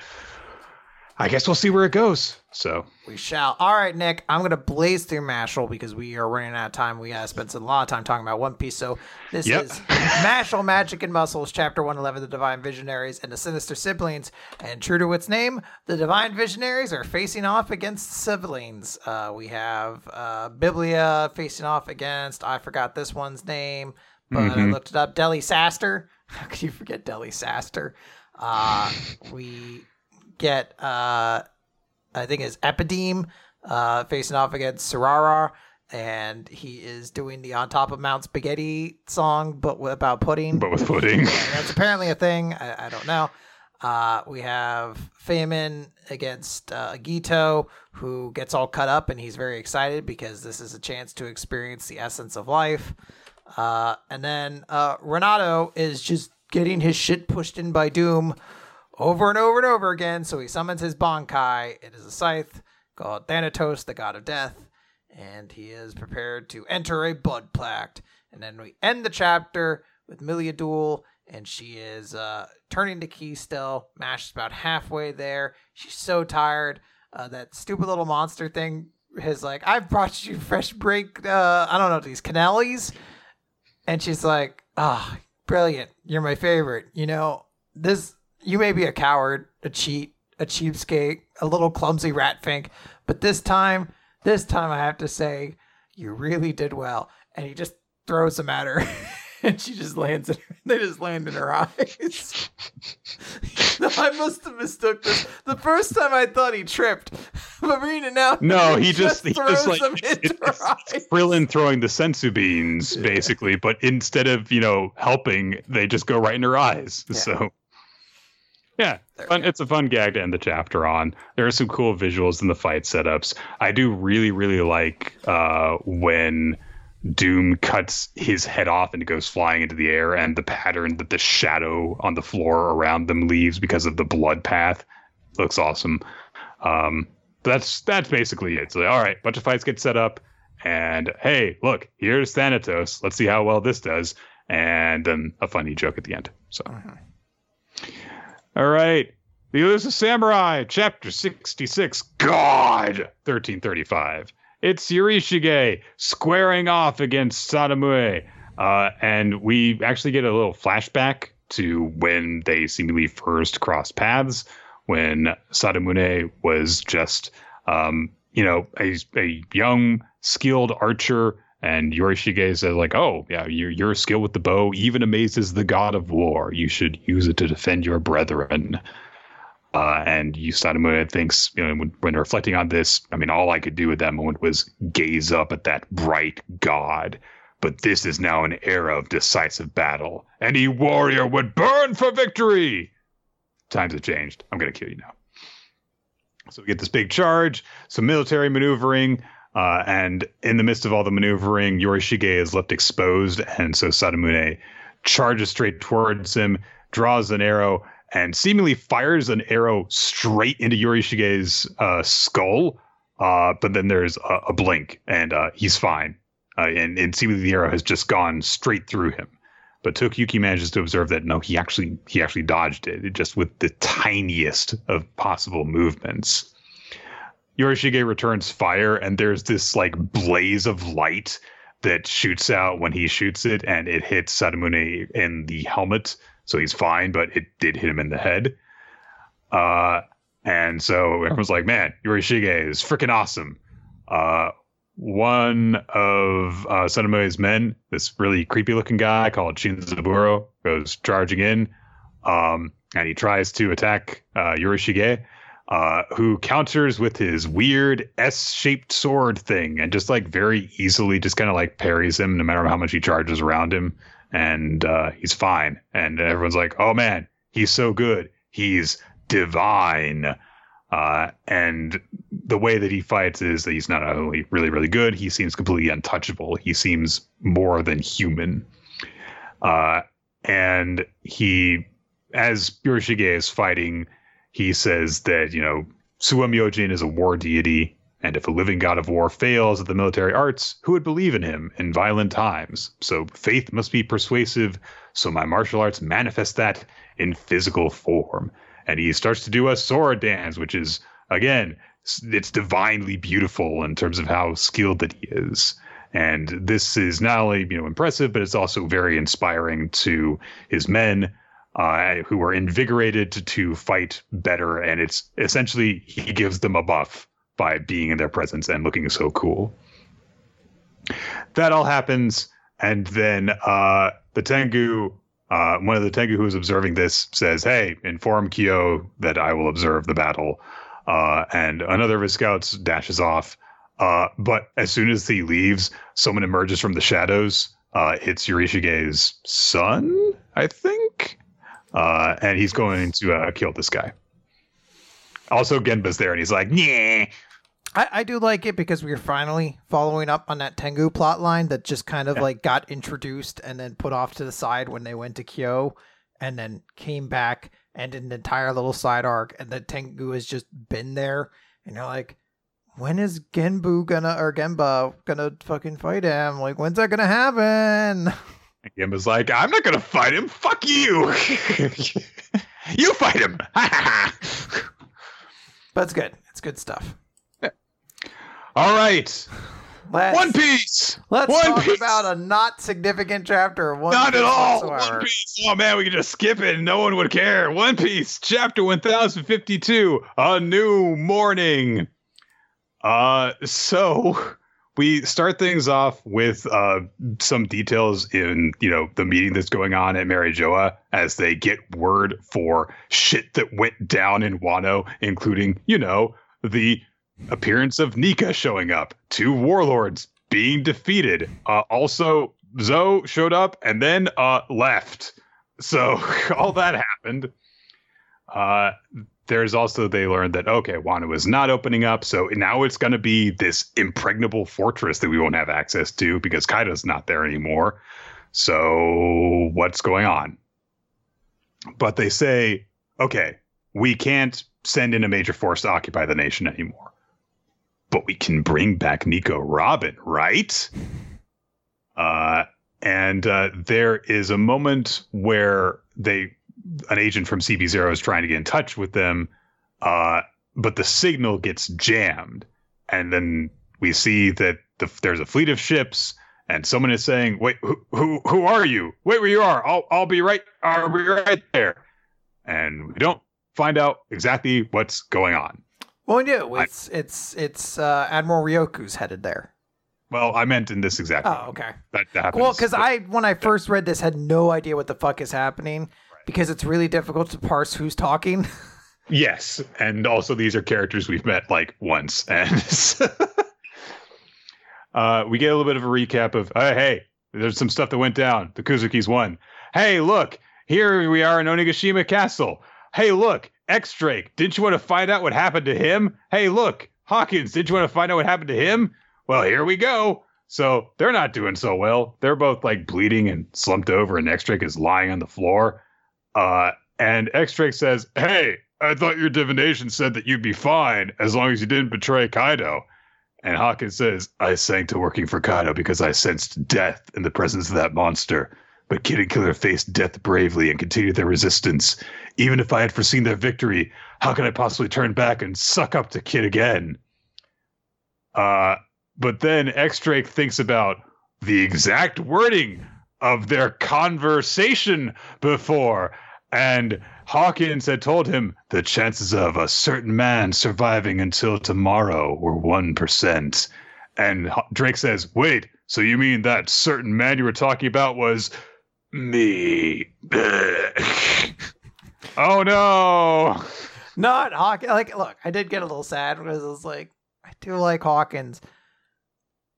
I guess we'll see where it goes. So, We shall. All right, Nick. I'm gonna blaze through Mashle because we are running out of time. We gotta spend a lot of time talking about One Piece. So this Yep. is Mashle, Magic and Muscles, Chapter 111, The Divine Visionaries and the Sinister Siblings. And true to its name, the Divine Visionaries are facing off against siblings. Uh, we have uh, Biblia facing off against. I forgot this one's name, but I Mhm. looked it up. Deli Saster. *laughs* How could you forget Deli Saster? Uh, we get. Uh, I think is Epideme uh, facing off against Sarara, and he is doing the On Top of Mount Spaghetti song, but with, about pudding. but with pudding, That's apparently a thing. I, I don't know. Uh, we have Feynman against uh, Agito, who gets all cut up, and he's very excited because this is a chance to experience the essence of life. Uh, and then uh, Renato is just getting his shit pushed in by Doom over and over and over again. So he summons his Bankai. It is a scythe called Thanatos, the god of death, and he is prepared to enter a blood pact. And then we end the chapter with Milia Duel, and she is uh, turning to key still. Mash is about halfway there. She's so tired. Uh, that stupid little monster thing is like, I've brought you fresh break. Uh, I don't know these canellis, and she's like, ah, brilliant. You're my favorite. You know, this you may be a coward, a cheat, a cheapskate, a little clumsy rat fink, but this time, this time I have to say, you really did well. And he just throws them at her. *laughs* and she just lands in they just land in her eyes. *laughs* I must have mistook this. The first time I thought he tripped. *laughs* Marina now No, he just, he throws just like them into her it's. Krillin throwing the senzu beans basically, but instead of you know helping, they just go right in her eyes. Yeah. So yeah, fun, it's a fun gag to end the chapter on. There are some cool visuals in the fight setups. I do really really like uh, when Doom cuts his head off and it goes flying into the air, and the pattern that the shadow on the floor around them leaves because of the blood path looks awesome. Um, that's that's basically it. So all right, bunch of fights get set up, and hey, look, here's Thanatos. Let's see how well this does, and then a funny joke at the end. So. Mhm. All right. The Elusive Samurai, Chapter 66, God, 1335. It's Yorishige squaring off against Sadamune. Uh, and we actually get a little flashback to when they seemingly first crossed paths, when Sadamune was just, um, you know, a, a young, skilled archer. And Yorishige says, like, oh, yeah, your, your skill with the bow even amazes the god of war. You should use it to defend your brethren. Uh, and Yusadamune thinks, you know, when, when reflecting on this, I mean, all I could do at that moment was gaze up at that bright god. But this is now an era of decisive battle. Any warrior would burn for victory. Times have changed. I'm going to kill you now. So we get this big charge, some military maneuvering, uh, and in the midst of all the maneuvering, Yorishige is left exposed, and so Sadamune charges straight towards him, draws an arrow, and seemingly fires an arrow straight into Yorishige's uh, skull. Uh, but then there's a, a blink, and uh, he's fine. Uh, and, and seemingly the arrow has just gone straight through him. But Tokiyuki manages to observe that no, he actually he actually dodged it, just with the tiniest of possible movements. Yorishige returns fire, and there's this like blaze of light that shoots out when he shoots it, and it hits Sadamune in the helmet, so he's fine, but it did hit him in the head. Uh, and so everyone's like, "Man, Yorishige is freaking awesome." Uh, one of uh, men, this really creepy-looking guy called Shinzaburo, goes charging in, um, and he tries to attack uh, Yorishige uh, who counters with his weird S-shaped sword thing and just like very easily just kind of like parries him no matter how much he charges around him, and uh, he's fine. And everyone's like, "Oh man, he's so good. He's divine." Uh, and the way that he fights is that he's not only really, really good, he seems completely untouchable. He seems more than human. Uh, and he, as Yorishige is fighting, he says that, you know, Suwa Myojin is a war deity, and if a living god of war fails at the military arts, who would believe in him in violent times? So faith must be persuasive, so my martial arts manifest that in physical form. And he starts to do a sword dance, which is, again, it's divinely beautiful in terms of how skilled that he is. And this is not only, you know, impressive, but it's also very inspiring to his men uh, who are invigorated to, fight better. And it's essentially he gives them a buff by being in their presence and looking so cool. That all happens, and then uh, the Tengu, uh, one of the Tengu who is observing this, says, "Hey, inform Kyo that I will observe the battle." Uh, and another of his scouts dashes off. Uh, but as soon as he leaves, someone emerges from the shadows. Uh, it's Yorishige's son, I think uh, and he's going to uh, kill this guy. Also, Genba's there, and he's like, "Yeah." I, I do like it because we are finally following up on that Tengu plot line that just kind of Yeah. like got introduced and then put off to the side when they went to Kyo and then came back and an entire little side arc and the Tengu has just been there and you're like, when is Genbu gonna or Genba gonna fucking fight him? Like when's that gonna happen? *laughs* And Genba's like, "I'm not gonna fight him. Fuck you. *laughs* you fight him." *laughs* But it's good. It's good stuff. All right. Let's, One Piece. Let's One talk Piece. about a not significant chapter of One Not at all. whatsoever. One Piece. Oh man, we could just skip it and no one would care. One Piece, chapter 1052, A New Morning. Uh so we start things off with uh some details in, you know, the meeting that's going on at Marijoa as they get word for shit that went down in Wano, including, you know, the appearance of Nika showing up, two warlords being defeated. Uh, also, Zoe showed up and then uh, left. So *laughs* all that happened. There's also they learned that okay, Wano is not opening up, so now it's going to be this impregnable fortress that we won't have access to because Kaido's not there anymore. So what's going on? But they say, okay, we can't send in a major force to occupy the nation anymore but we can bring back Nico Robin, right? Uh, and uh, there is a moment where they, an agent from CP0 is trying to get in touch with them, uh, but the signal gets jammed, and then we see that the, there's a fleet of ships, and someone is saying, "Wait, who who, who are you? Wait where you are. I'll I'll be right. I'll be right there." And we don't find out exactly what's going on. Well, we do. It's it's it's uh, Admiral Ryoku's headed there. Well, I meant in this exact. Oh, moment. okay. That, that happens. Well, because I when I first read this had no idea what the fuck is happening because it's really difficult to parse who's talking. *laughs* Yes, and also these are characters we've met like once, *laughs* and *laughs* uh, we get a little bit of a recap of, uh, hey, there's some stuff that went down. The Kozuki's won. Hey, look, here we are in Onigashima Castle. Hey, look, X Drake. Didn't you want to find out what happened to him? Hey, look, Hawkins. Didn't you want to find out what happened to him? Well, here we go. So they're not doing so well. They're both like bleeding and slumped over, and X Drake is lying on the floor. Uh, and X Drake says, Hey, I thought your divination said that you'd be fine as long as you didn't betray Kaido. And Hawkins says, I sank to working for Kaido because I sensed death in the presence of that monster. But Kid and Killer faced death bravely and continued their resistance. Even if I had foreseen their victory, how could I possibly turn back and suck up to Kid again? Uh, but then X Drake thinks about the exact wording of their conversation before. And Hawkins had told him the chances of a certain man surviving until tomorrow were 1%. And Drake says, Wait, so you mean that certain man you were talking about was me? *laughs* oh no. Not Hawkins. Like, look, I did get a little sad because I was like, I do like Hawkins.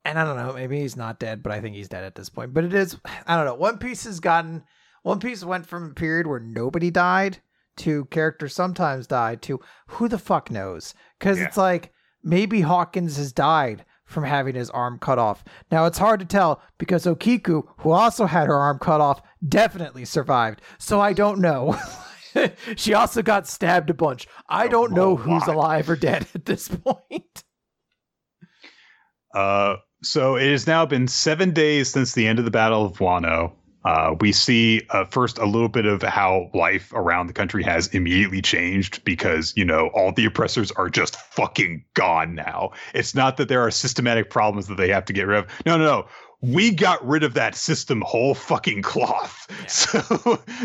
And I don't know, maybe he's not dead, but I think he's dead at this point. But it is, *sighs* I don't know. One Piece has gotten, One Piece went from a period where nobody died to characters sometimes die to who the fuck knows? Because Yeah. it's like maybe Hawkins has died from having his arm cut off. Now it's hard to tell because Okiku, who also had her arm cut off, definitely survived. So I don't know. *laughs* she also got stabbed a bunch. I don't know who's alive or dead *laughs* at this point. Uh, so it has now been seven days since the end of the Battle of Wano. Uh, we see uh, first a little bit of how life around the country has immediately changed because, you know, all the oppressors are just fucking gone now. It's not that there are systematic problems that they have to get rid of. No, no, no. We got rid of that system whole fucking cloth. *laughs* So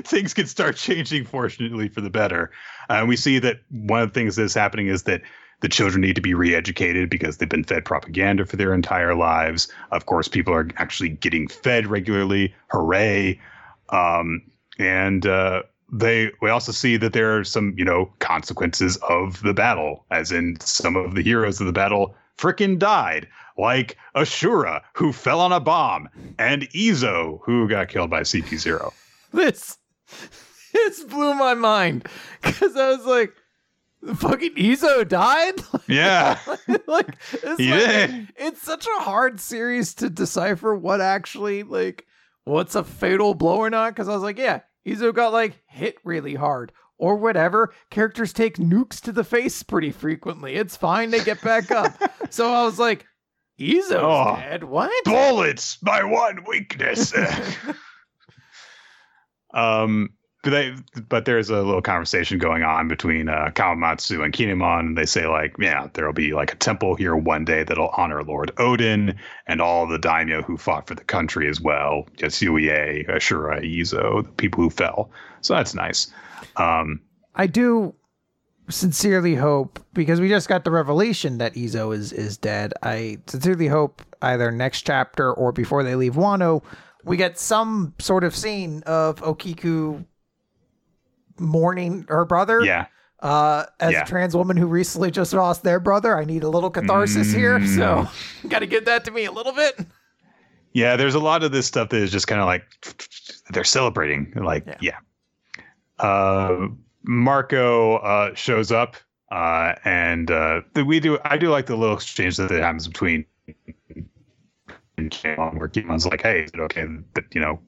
things can start changing, fortunately, for the better. Uh, and we see that one of the things that's happening is that the children need to be re-educated because they've been fed propaganda for their entire lives. Of course, people are actually getting fed regularly. Hooray! Um, and uh, they we also see that there are some you know consequences of the battle, as in some of the heroes of the battle frickin' died, like Ashura who fell on a bomb, and Izo who got killed by CP0. This this blew my mind because I was like, fucking Izo died. *laughs* Yeah, *laughs* like it's he like, did. it's such a hard series to decipher what actually like what's a fatal blow or not because i was like yeah izo got like hit really hard or whatever characters take nukes to the face pretty frequently it's fine they get back up *laughs* so i was like izo's Oh. dead what Bullets, my one weakness. um but they, but there's a little conversation going on between uh, Kawamatsu and Kinemon, they say like, yeah, there'll be like a temple here one day that'll honor Lord Oden and all the daimyo who fought for the country as well, Yasuie, Ashura, Izo, the people who fell. So that's nice. Um, I do sincerely hope because we just got the revelation that Izo is is dead. I sincerely hope either next chapter or before they leave Wano, we get some sort of scene of Okiku mourning her brother. yeah, Uh, as Yeah. a trans woman who recently just lost their brother, I need a little catharsis here. So, *laughs* got to give that to me a little bit. yeah. There's a lot of this stuff that is just kind of like they're celebrating. Like, yeah. Uh, Marco uh, shows up, uh, and uh, we do. I do like the little exchange that happens between and Kimon's like, "Hey, is it okay that you know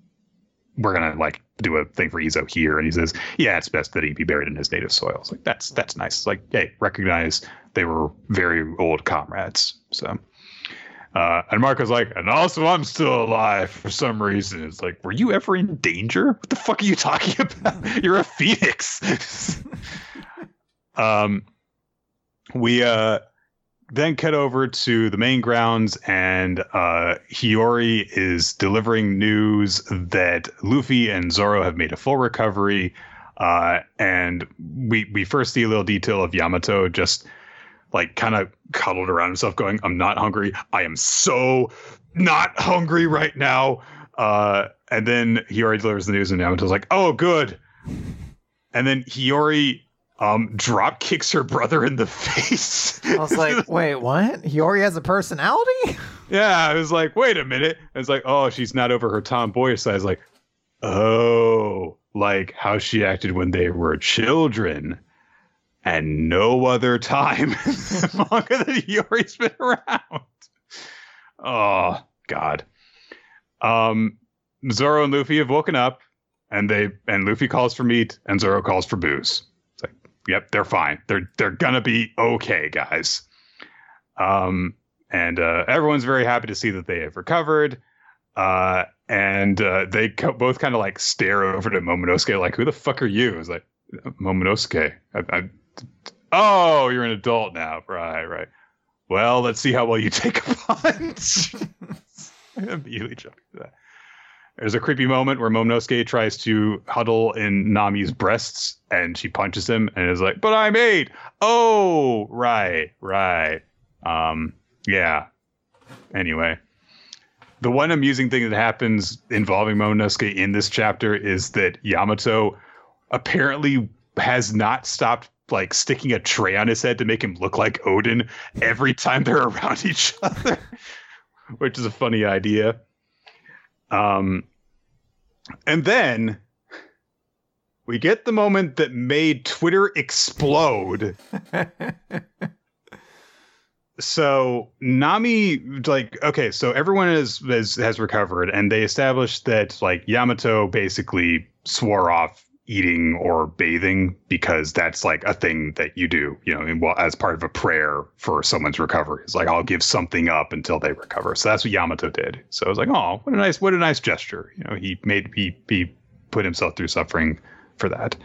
we're gonna like do a thing for Izo here?" And he says, "Yeah, it's best that he be buried in his native soil." It's like that's that's nice. It's like, hey, recognize they were very old comrades. So. Uh, and Marco's like, and also I'm still alive for some reason. It's like, were you ever in danger? What the fuck are you talking *laughs* about? You're a phoenix. *laughs* um, we uh then cut over to the main grounds, and uh, Hiyori is delivering news that Luffy and Zoro have made a full recovery. Uh, and we we first see a little detail of Yamato just like kind of cuddled around himself, going, "I'm not hungry. I am so not hungry right now." Uh, and then Hiyori delivers the news, and Yamato's like, "Oh, good." And then Hiyori um drop kicks her brother in the *laughs* face. I was like, *laughs* wait, what? Hiyori has a personality? Yeah, I was like, wait a minute. It's like, oh, she's not over her tomboyish side. It's like, oh, like how she acted when they were children, and no other time *laughs* longer than Yori's been around. Oh God. Um, Zoro and Luffy have woken up, and they and Luffy calls for meat, and Zoro calls for booze. Yep, they're fine. They're they're gonna be okay, guys. Um, and uh, everyone's very happy to see that they have recovered. Uh, and uh, they co- both kind of like stare over to Momonosuke, like, "Who the fuck are you?" It's like Momonosuke. I, I, oh, you're an adult now, right? Right. Well, let's see how well you take a *laughs* punch. *laughs* Immediately jumped to that. There's a creepy moment where Momonosuke tries to huddle in Nami's breasts, and she punches him, and is like, "But I'm eight. Oh, right, right. Um, yeah. Anyway, the one amusing thing that happens involving Momonosuke in this chapter is that Yamato apparently has not stopped like sticking a tray on his head to make him look like Oden every time they're *laughs* around each other, which is a funny idea. Um, and then we get the moment that made Twitter explode. *laughs* So Nami like okay, so everyone is, is has recovered and they established that like Yamato basically swore off eating or bathing because that's like a thing that you do, you know, in, well, as part of a prayer for someone's recovery. It's like I'll give something up until they recover. So that's what Yamato did. So I was like, oh, what a nice, what a nice gesture. You know, he made he he put himself through suffering for that.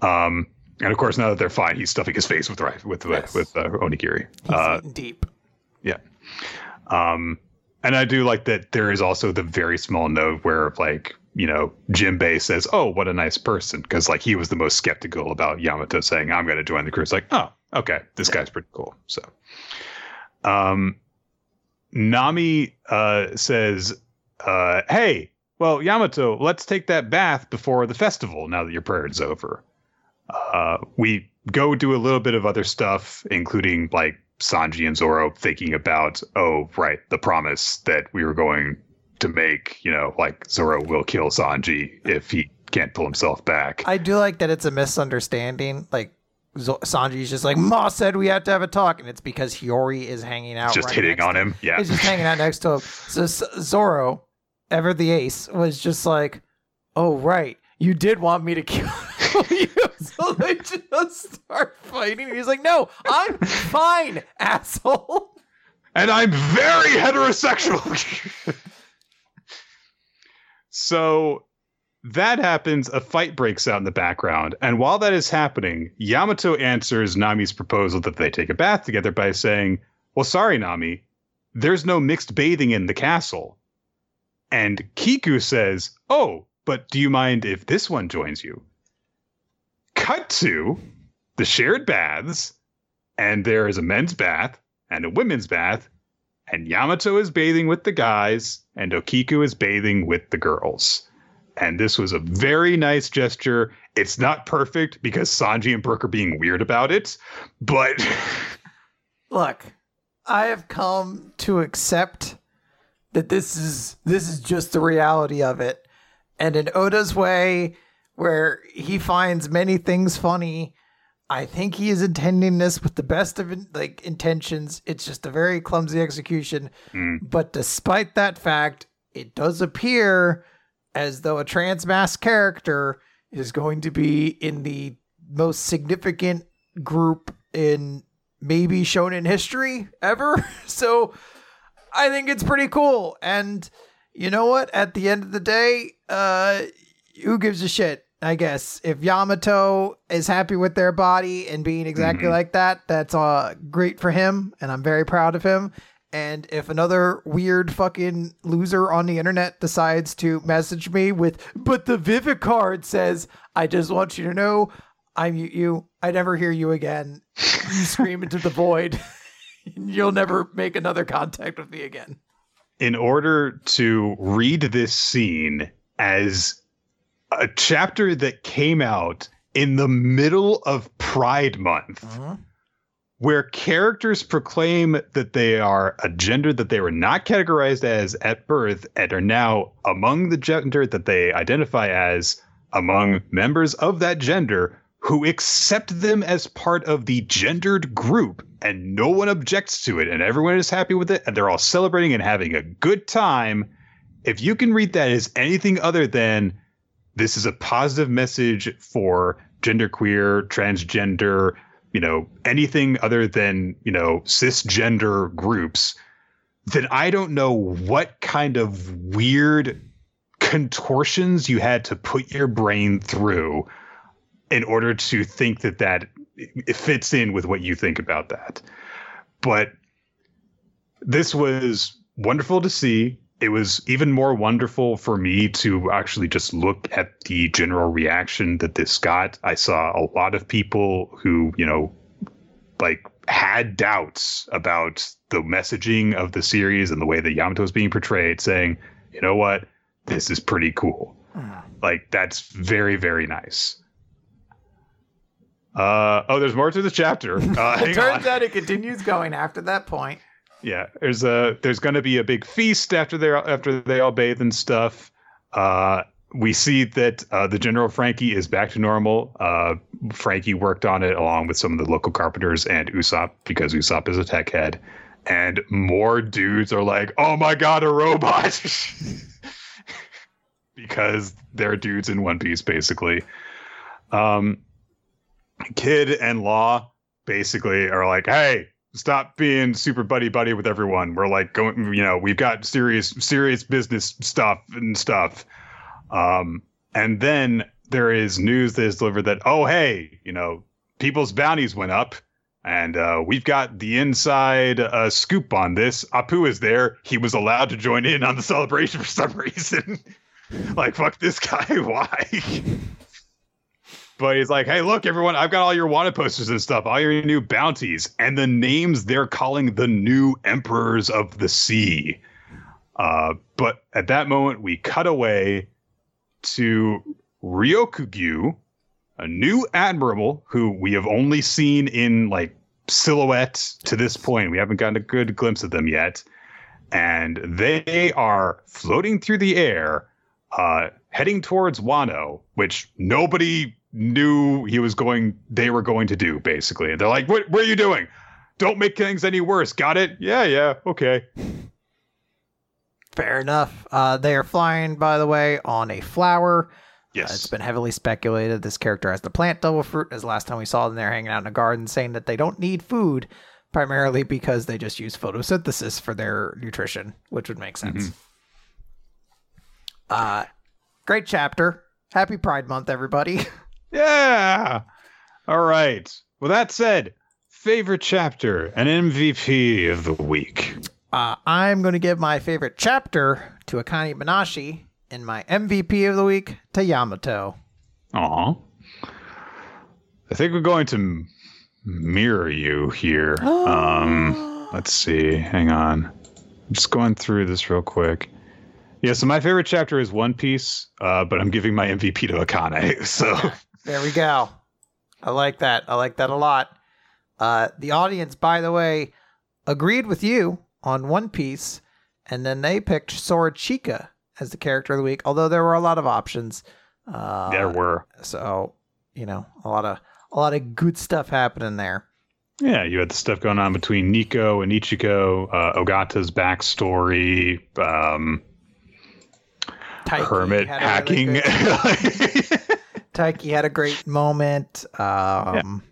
Um, and of course, now that they're fine, he's stuffing his face with with with, Yes. with uh, onigiri. Uh, deep. yeah. Um, and I do like that there is also the very small note where like, you know, Jimbei says, Oh, what a nice person. Cause like he was the most skeptical about Yamato saying, I'm going to join the crew. It's like, Oh, okay. This guy's pretty cool. So, um, Nami, uh, says, uh, Hey, well, Yamato, let's take that bath before the festival now that your prayer is over. Uh, we go do a little bit of other stuff, including like Sanji and Zoro thinking about, oh, right, the promise that we were going to make, you know, like Zoro will kill Sanji if he can't pull himself back. I do like that it's a misunderstanding. Like Zo- Sanji's just like, Ma said we have to have a talk, and it's because Hiyori is hanging out. just right hitting on him. Yeah. he's just hanging out next to him. So Zoro, ever the ace, was just like, "Oh right, you did want me to kill *laughs* you." *laughs* so they just start fighting. He's like, "No, I'm fine, *laughs* asshole." and I'm very heterosexual. So that happens, a fight breaks out in the background. And while that is happening, Yamato answers Nami's proposal that they take a bath together by saying, Well, sorry, Nami, there's no mixed bathing in the castle. And Kiku says, Oh, but do you mind if this one joins you? Cut to the shared baths, and there is a men's bath and a women's bath, and Yamato is bathing with the guys, and Okiku is bathing with the girls. And this was a very nice gesture. It's not perfect because Sanji and Brook are being weird about it, but *laughs* look, I have come to accept that this is this is just the reality of it. And in Oda's way, where he finds many things funny, I think he is intending this with the best of like intentions. It's just a very clumsy execution. Mm. But despite that fact, it does appear as though a trans mask character is going to be in the most significant group in maybe shonen history ever. *laughs* so I think it's pretty cool. And you know what? At the end of the day, uh, who gives a shit? I guess if Yamato is happy with their body and being exactly mm-hmm. like that, that's uh great for him, and I'm very proud of him. And if another weird fucking loser on the internet decides to message me with, but the Vivre Card says, I just want you to know I mute you. I never hear you again. You *laughs* scream into the void. *laughs* You'll never make another contact with me again. In order to read this scene as a chapter that came out in the middle of Pride Month, uh-huh. where characters proclaim that they are a gender that they were not categorized as at birth and are now among the gender that they identify as among members of that gender who accept them as part of the gendered group and no one objects to it and everyone is happy with it and they're all celebrating and having a good time. If you can read that as anything other than this is a positive message for genderqueer, transgender, you know, anything other than, you know, cisgender groups, then I don't know what kind of weird contortions you had to put your brain through in order to think that that it fits in with what you think about that. But this was wonderful to see. It was even more wonderful for me to actually just look at the general reaction that this got. I saw a lot of people who, you know, like had doubts about the messaging of the series and the way that Yamato was being portrayed, saying, you know what, this is pretty cool. Mm. Like that's very, very nice. Uh, oh, there's more to this chapter. *laughs* Uh, it turns on. out it continues going after that point. Yeah, there's a there's going to be a big feast after they after they all bathe and stuff. Uh, we see that uh, the General Franky is back to normal. Uh, Franky worked on it along with some of the local carpenters and Usopp because Usopp is a tech head. And more dudes are like, "Oh my god, a robot!" *laughs* because they're dudes in One Piece, basically. Um, Kid and Law basically are like, hey, stop being super buddy buddy with everyone. We're like going, you know, we've got serious serious business stuff and stuff. Um, and then there is news that is delivered that, oh hey, you know, people's bounties went up. And uh, we've got the inside uh, scoop on this. Apu is there. He was allowed to join in on the celebration *laughs* for some reason. *laughs* like, fuck this guy. *laughs* Why? But he's like, hey, look, everyone, I've got all your wanted posters and stuff, all your new bounties, and the names they're calling the new emperors of the sea. Uh, but at that moment, we cut away to Ryokugyu, a new admiral who we have only seen in like silhouette to this point. We haven't gotten a good glimpse of them yet. And they are floating through the air, uh, heading towards Wano, which nobody knew he was going they were going to do basically. And they're like what, what are you doing? Don't make things any worse. Got it? Yeah yeah okay. Fair enough. Uh, they are flying by the way on a flower. Yes. uh, it's been heavily speculated this character has the plant devil fruit as last time we saw them there hanging out in a garden saying that they don't need food primarily because they just use photosynthesis for their nutrition which would make sense. Mm-hmm. uh great chapter. Happy Pride Month, everybody. *laughs* Yeah. All right. Well, that said, favorite chapter and MVP of the week. Uh, I'm going to give my favorite chapter to Akane Banashi and my MVP of the week to Yamato. Aw. I think we're going to mirror you here. *gasps* um, let's see. Hang on. I'm just going through this real quick. Yeah, so my favorite chapter is One Piece, uh, but I'm giving my MVP to Akane. *laughs* So *laughs* There we go. I like that. I like that a lot. Uh, the audience, by the way, agreed with you on One Piece, and then they picked Sorachika as the character of the week. Although there were a lot of options. Uh, there were. so you know a lot of a lot of good stuff happening there. Yeah, you had the stuff going on between Nico and Ichiko, uh, Ogata's backstory, um, Taiki Hermit hacking. really *laughs* *laughs* Taiki had a great moment. Um,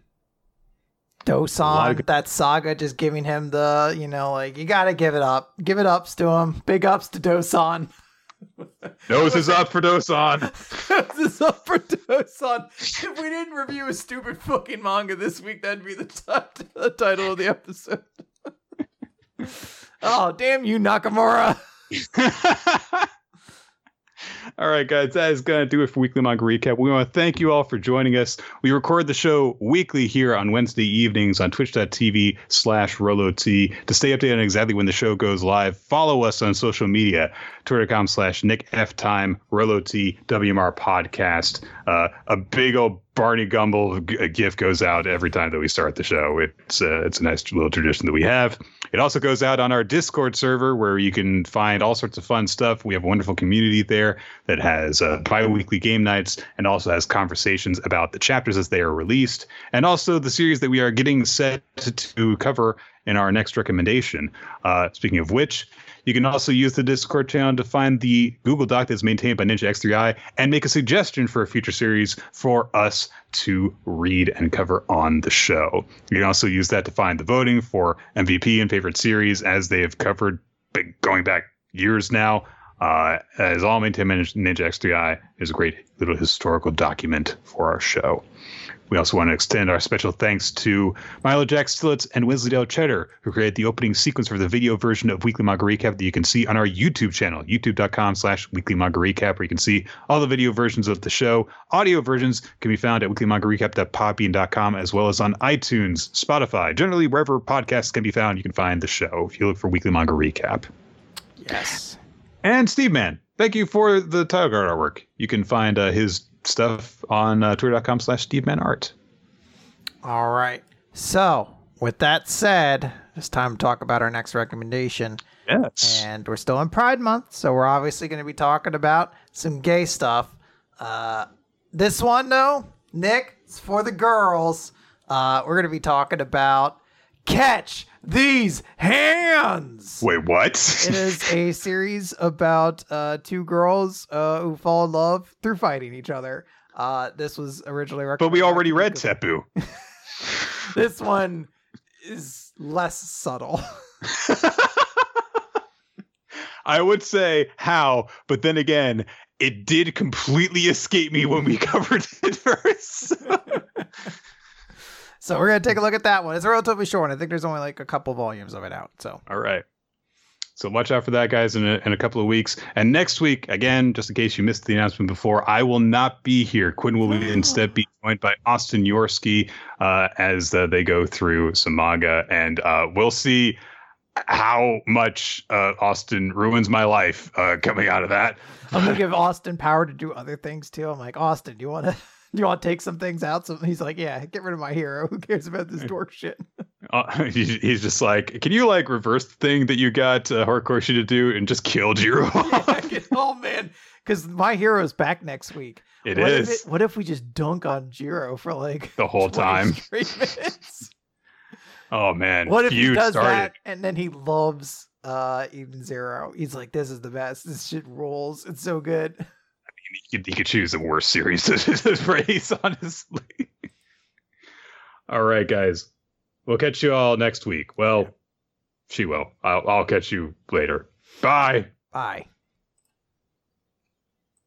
Dosan, good- that saga, just giving him the, you know, like you got to give it up, give it ups to him. Big ups to Dosan. *laughs* Nose is up for Dosan. *laughs* this is up for Dosan. If we didn't review a stupid fucking manga this week, that'd be the, t- the title of the episode. *laughs* oh, damn you, Nakamura. All right, guys, that is going to do it for Weekly Manga Recap. We want to thank you all for joining us. We record the show weekly here on Wednesday evenings on twitch.tv slash RoloT. To stay updated on exactly when the show goes live, follow us on social media, twitter.com slash Nick F Time, RoloT, WMR Podcast. Uh, a big old Barney Gumble g- gif goes out every time that we start the show. It's uh, it's a nice little tradition that we have. It also goes out on our Discord server where you can find all sorts of fun stuff. We have a wonderful community there that has uh, bi-weekly game nights and also has conversations about the chapters as they are released and also the series that we are getting set to cover in our next recommendation. Uh, speaking of which, you can also use the Discord channel to find the Google Doc that's maintained by Ninja X3i and make a suggestion for a future series for us to read and cover on the show. You can also use that to find the voting for MVP and favorite series as they have covered going back years now. Uh, as all maintained by Ninja X3i is a great little historical document for our show. We also want to extend our special thanks to Milo Jack Stillitz and Wensleydale Cheddar, who created the opening sequence for the video version of Weekly Manga Recap that you can see on our YouTube channel, youtube.com slash Weekly Manga Recap, where you can see all the video versions of the show. Audio versions can be found at weeklymangarecap.podbean.com as well as on iTunes, Spotify, generally wherever podcasts can be found, you can find the show if you look for Weekly Manga Recap. Yes. And Steve Man, thank you for the title card artwork. You can find uh, his stuff on uh, twitter.com slash Steve Man All right. So, with that said, it's time to talk about our next recommendation. Yes. And we're still in Pride Month, so we're obviously going to be talking about some gay stuff. Uh, this one, though, Nick, it's for the girls. Uh, we're going to be talking about Catch These Hands. Wait, what? It is a *laughs* series about uh, two girls uh, who fall in love through fighting each other. Uh, this was originally recommended. but we already read Nick. Teppu. *laughs* This one is less subtle. *laughs* I would say how, but then again, it did completely escape me when we covered it first. So we're gonna take a look at that one. It's relatively short. I think there's only like a couple volumes of it out. So All right. So watch out for that, guys, in a, in a couple of weeks. And next week, again, just in case you missed the announcement before, I will not be here. Quinn will be, instead be joined by Austin Yorsky uh, as uh, they go through some manga, and uh, we'll see how much uh, Austin ruins my life uh, coming out of that. I'm gonna *laughs* give Austin power to do other things too. I'm like, Austin, do you want to? Do you want to take some things out? So he's like, yeah, get rid of my hero. *laughs* Who cares about this dork shit? *laughs* Uh, *laughs* he's just like, can you like reverse the thing that you got uh, Horikoshi to do and just kill Jiro? oh man, because my hero's back next week. It what is. If it, what if we just dunk on Jiro for like The whole time. Oh man, What if he does started. that and then he loves uh even zero? He's like, this is the best. This shit rules. It's so good. He could, he could choose a worse series *laughs* to, to praise, honestly. all right, guys. We'll catch you all next week. Well, she will. I'll, I'll catch you later. Bye. Bye.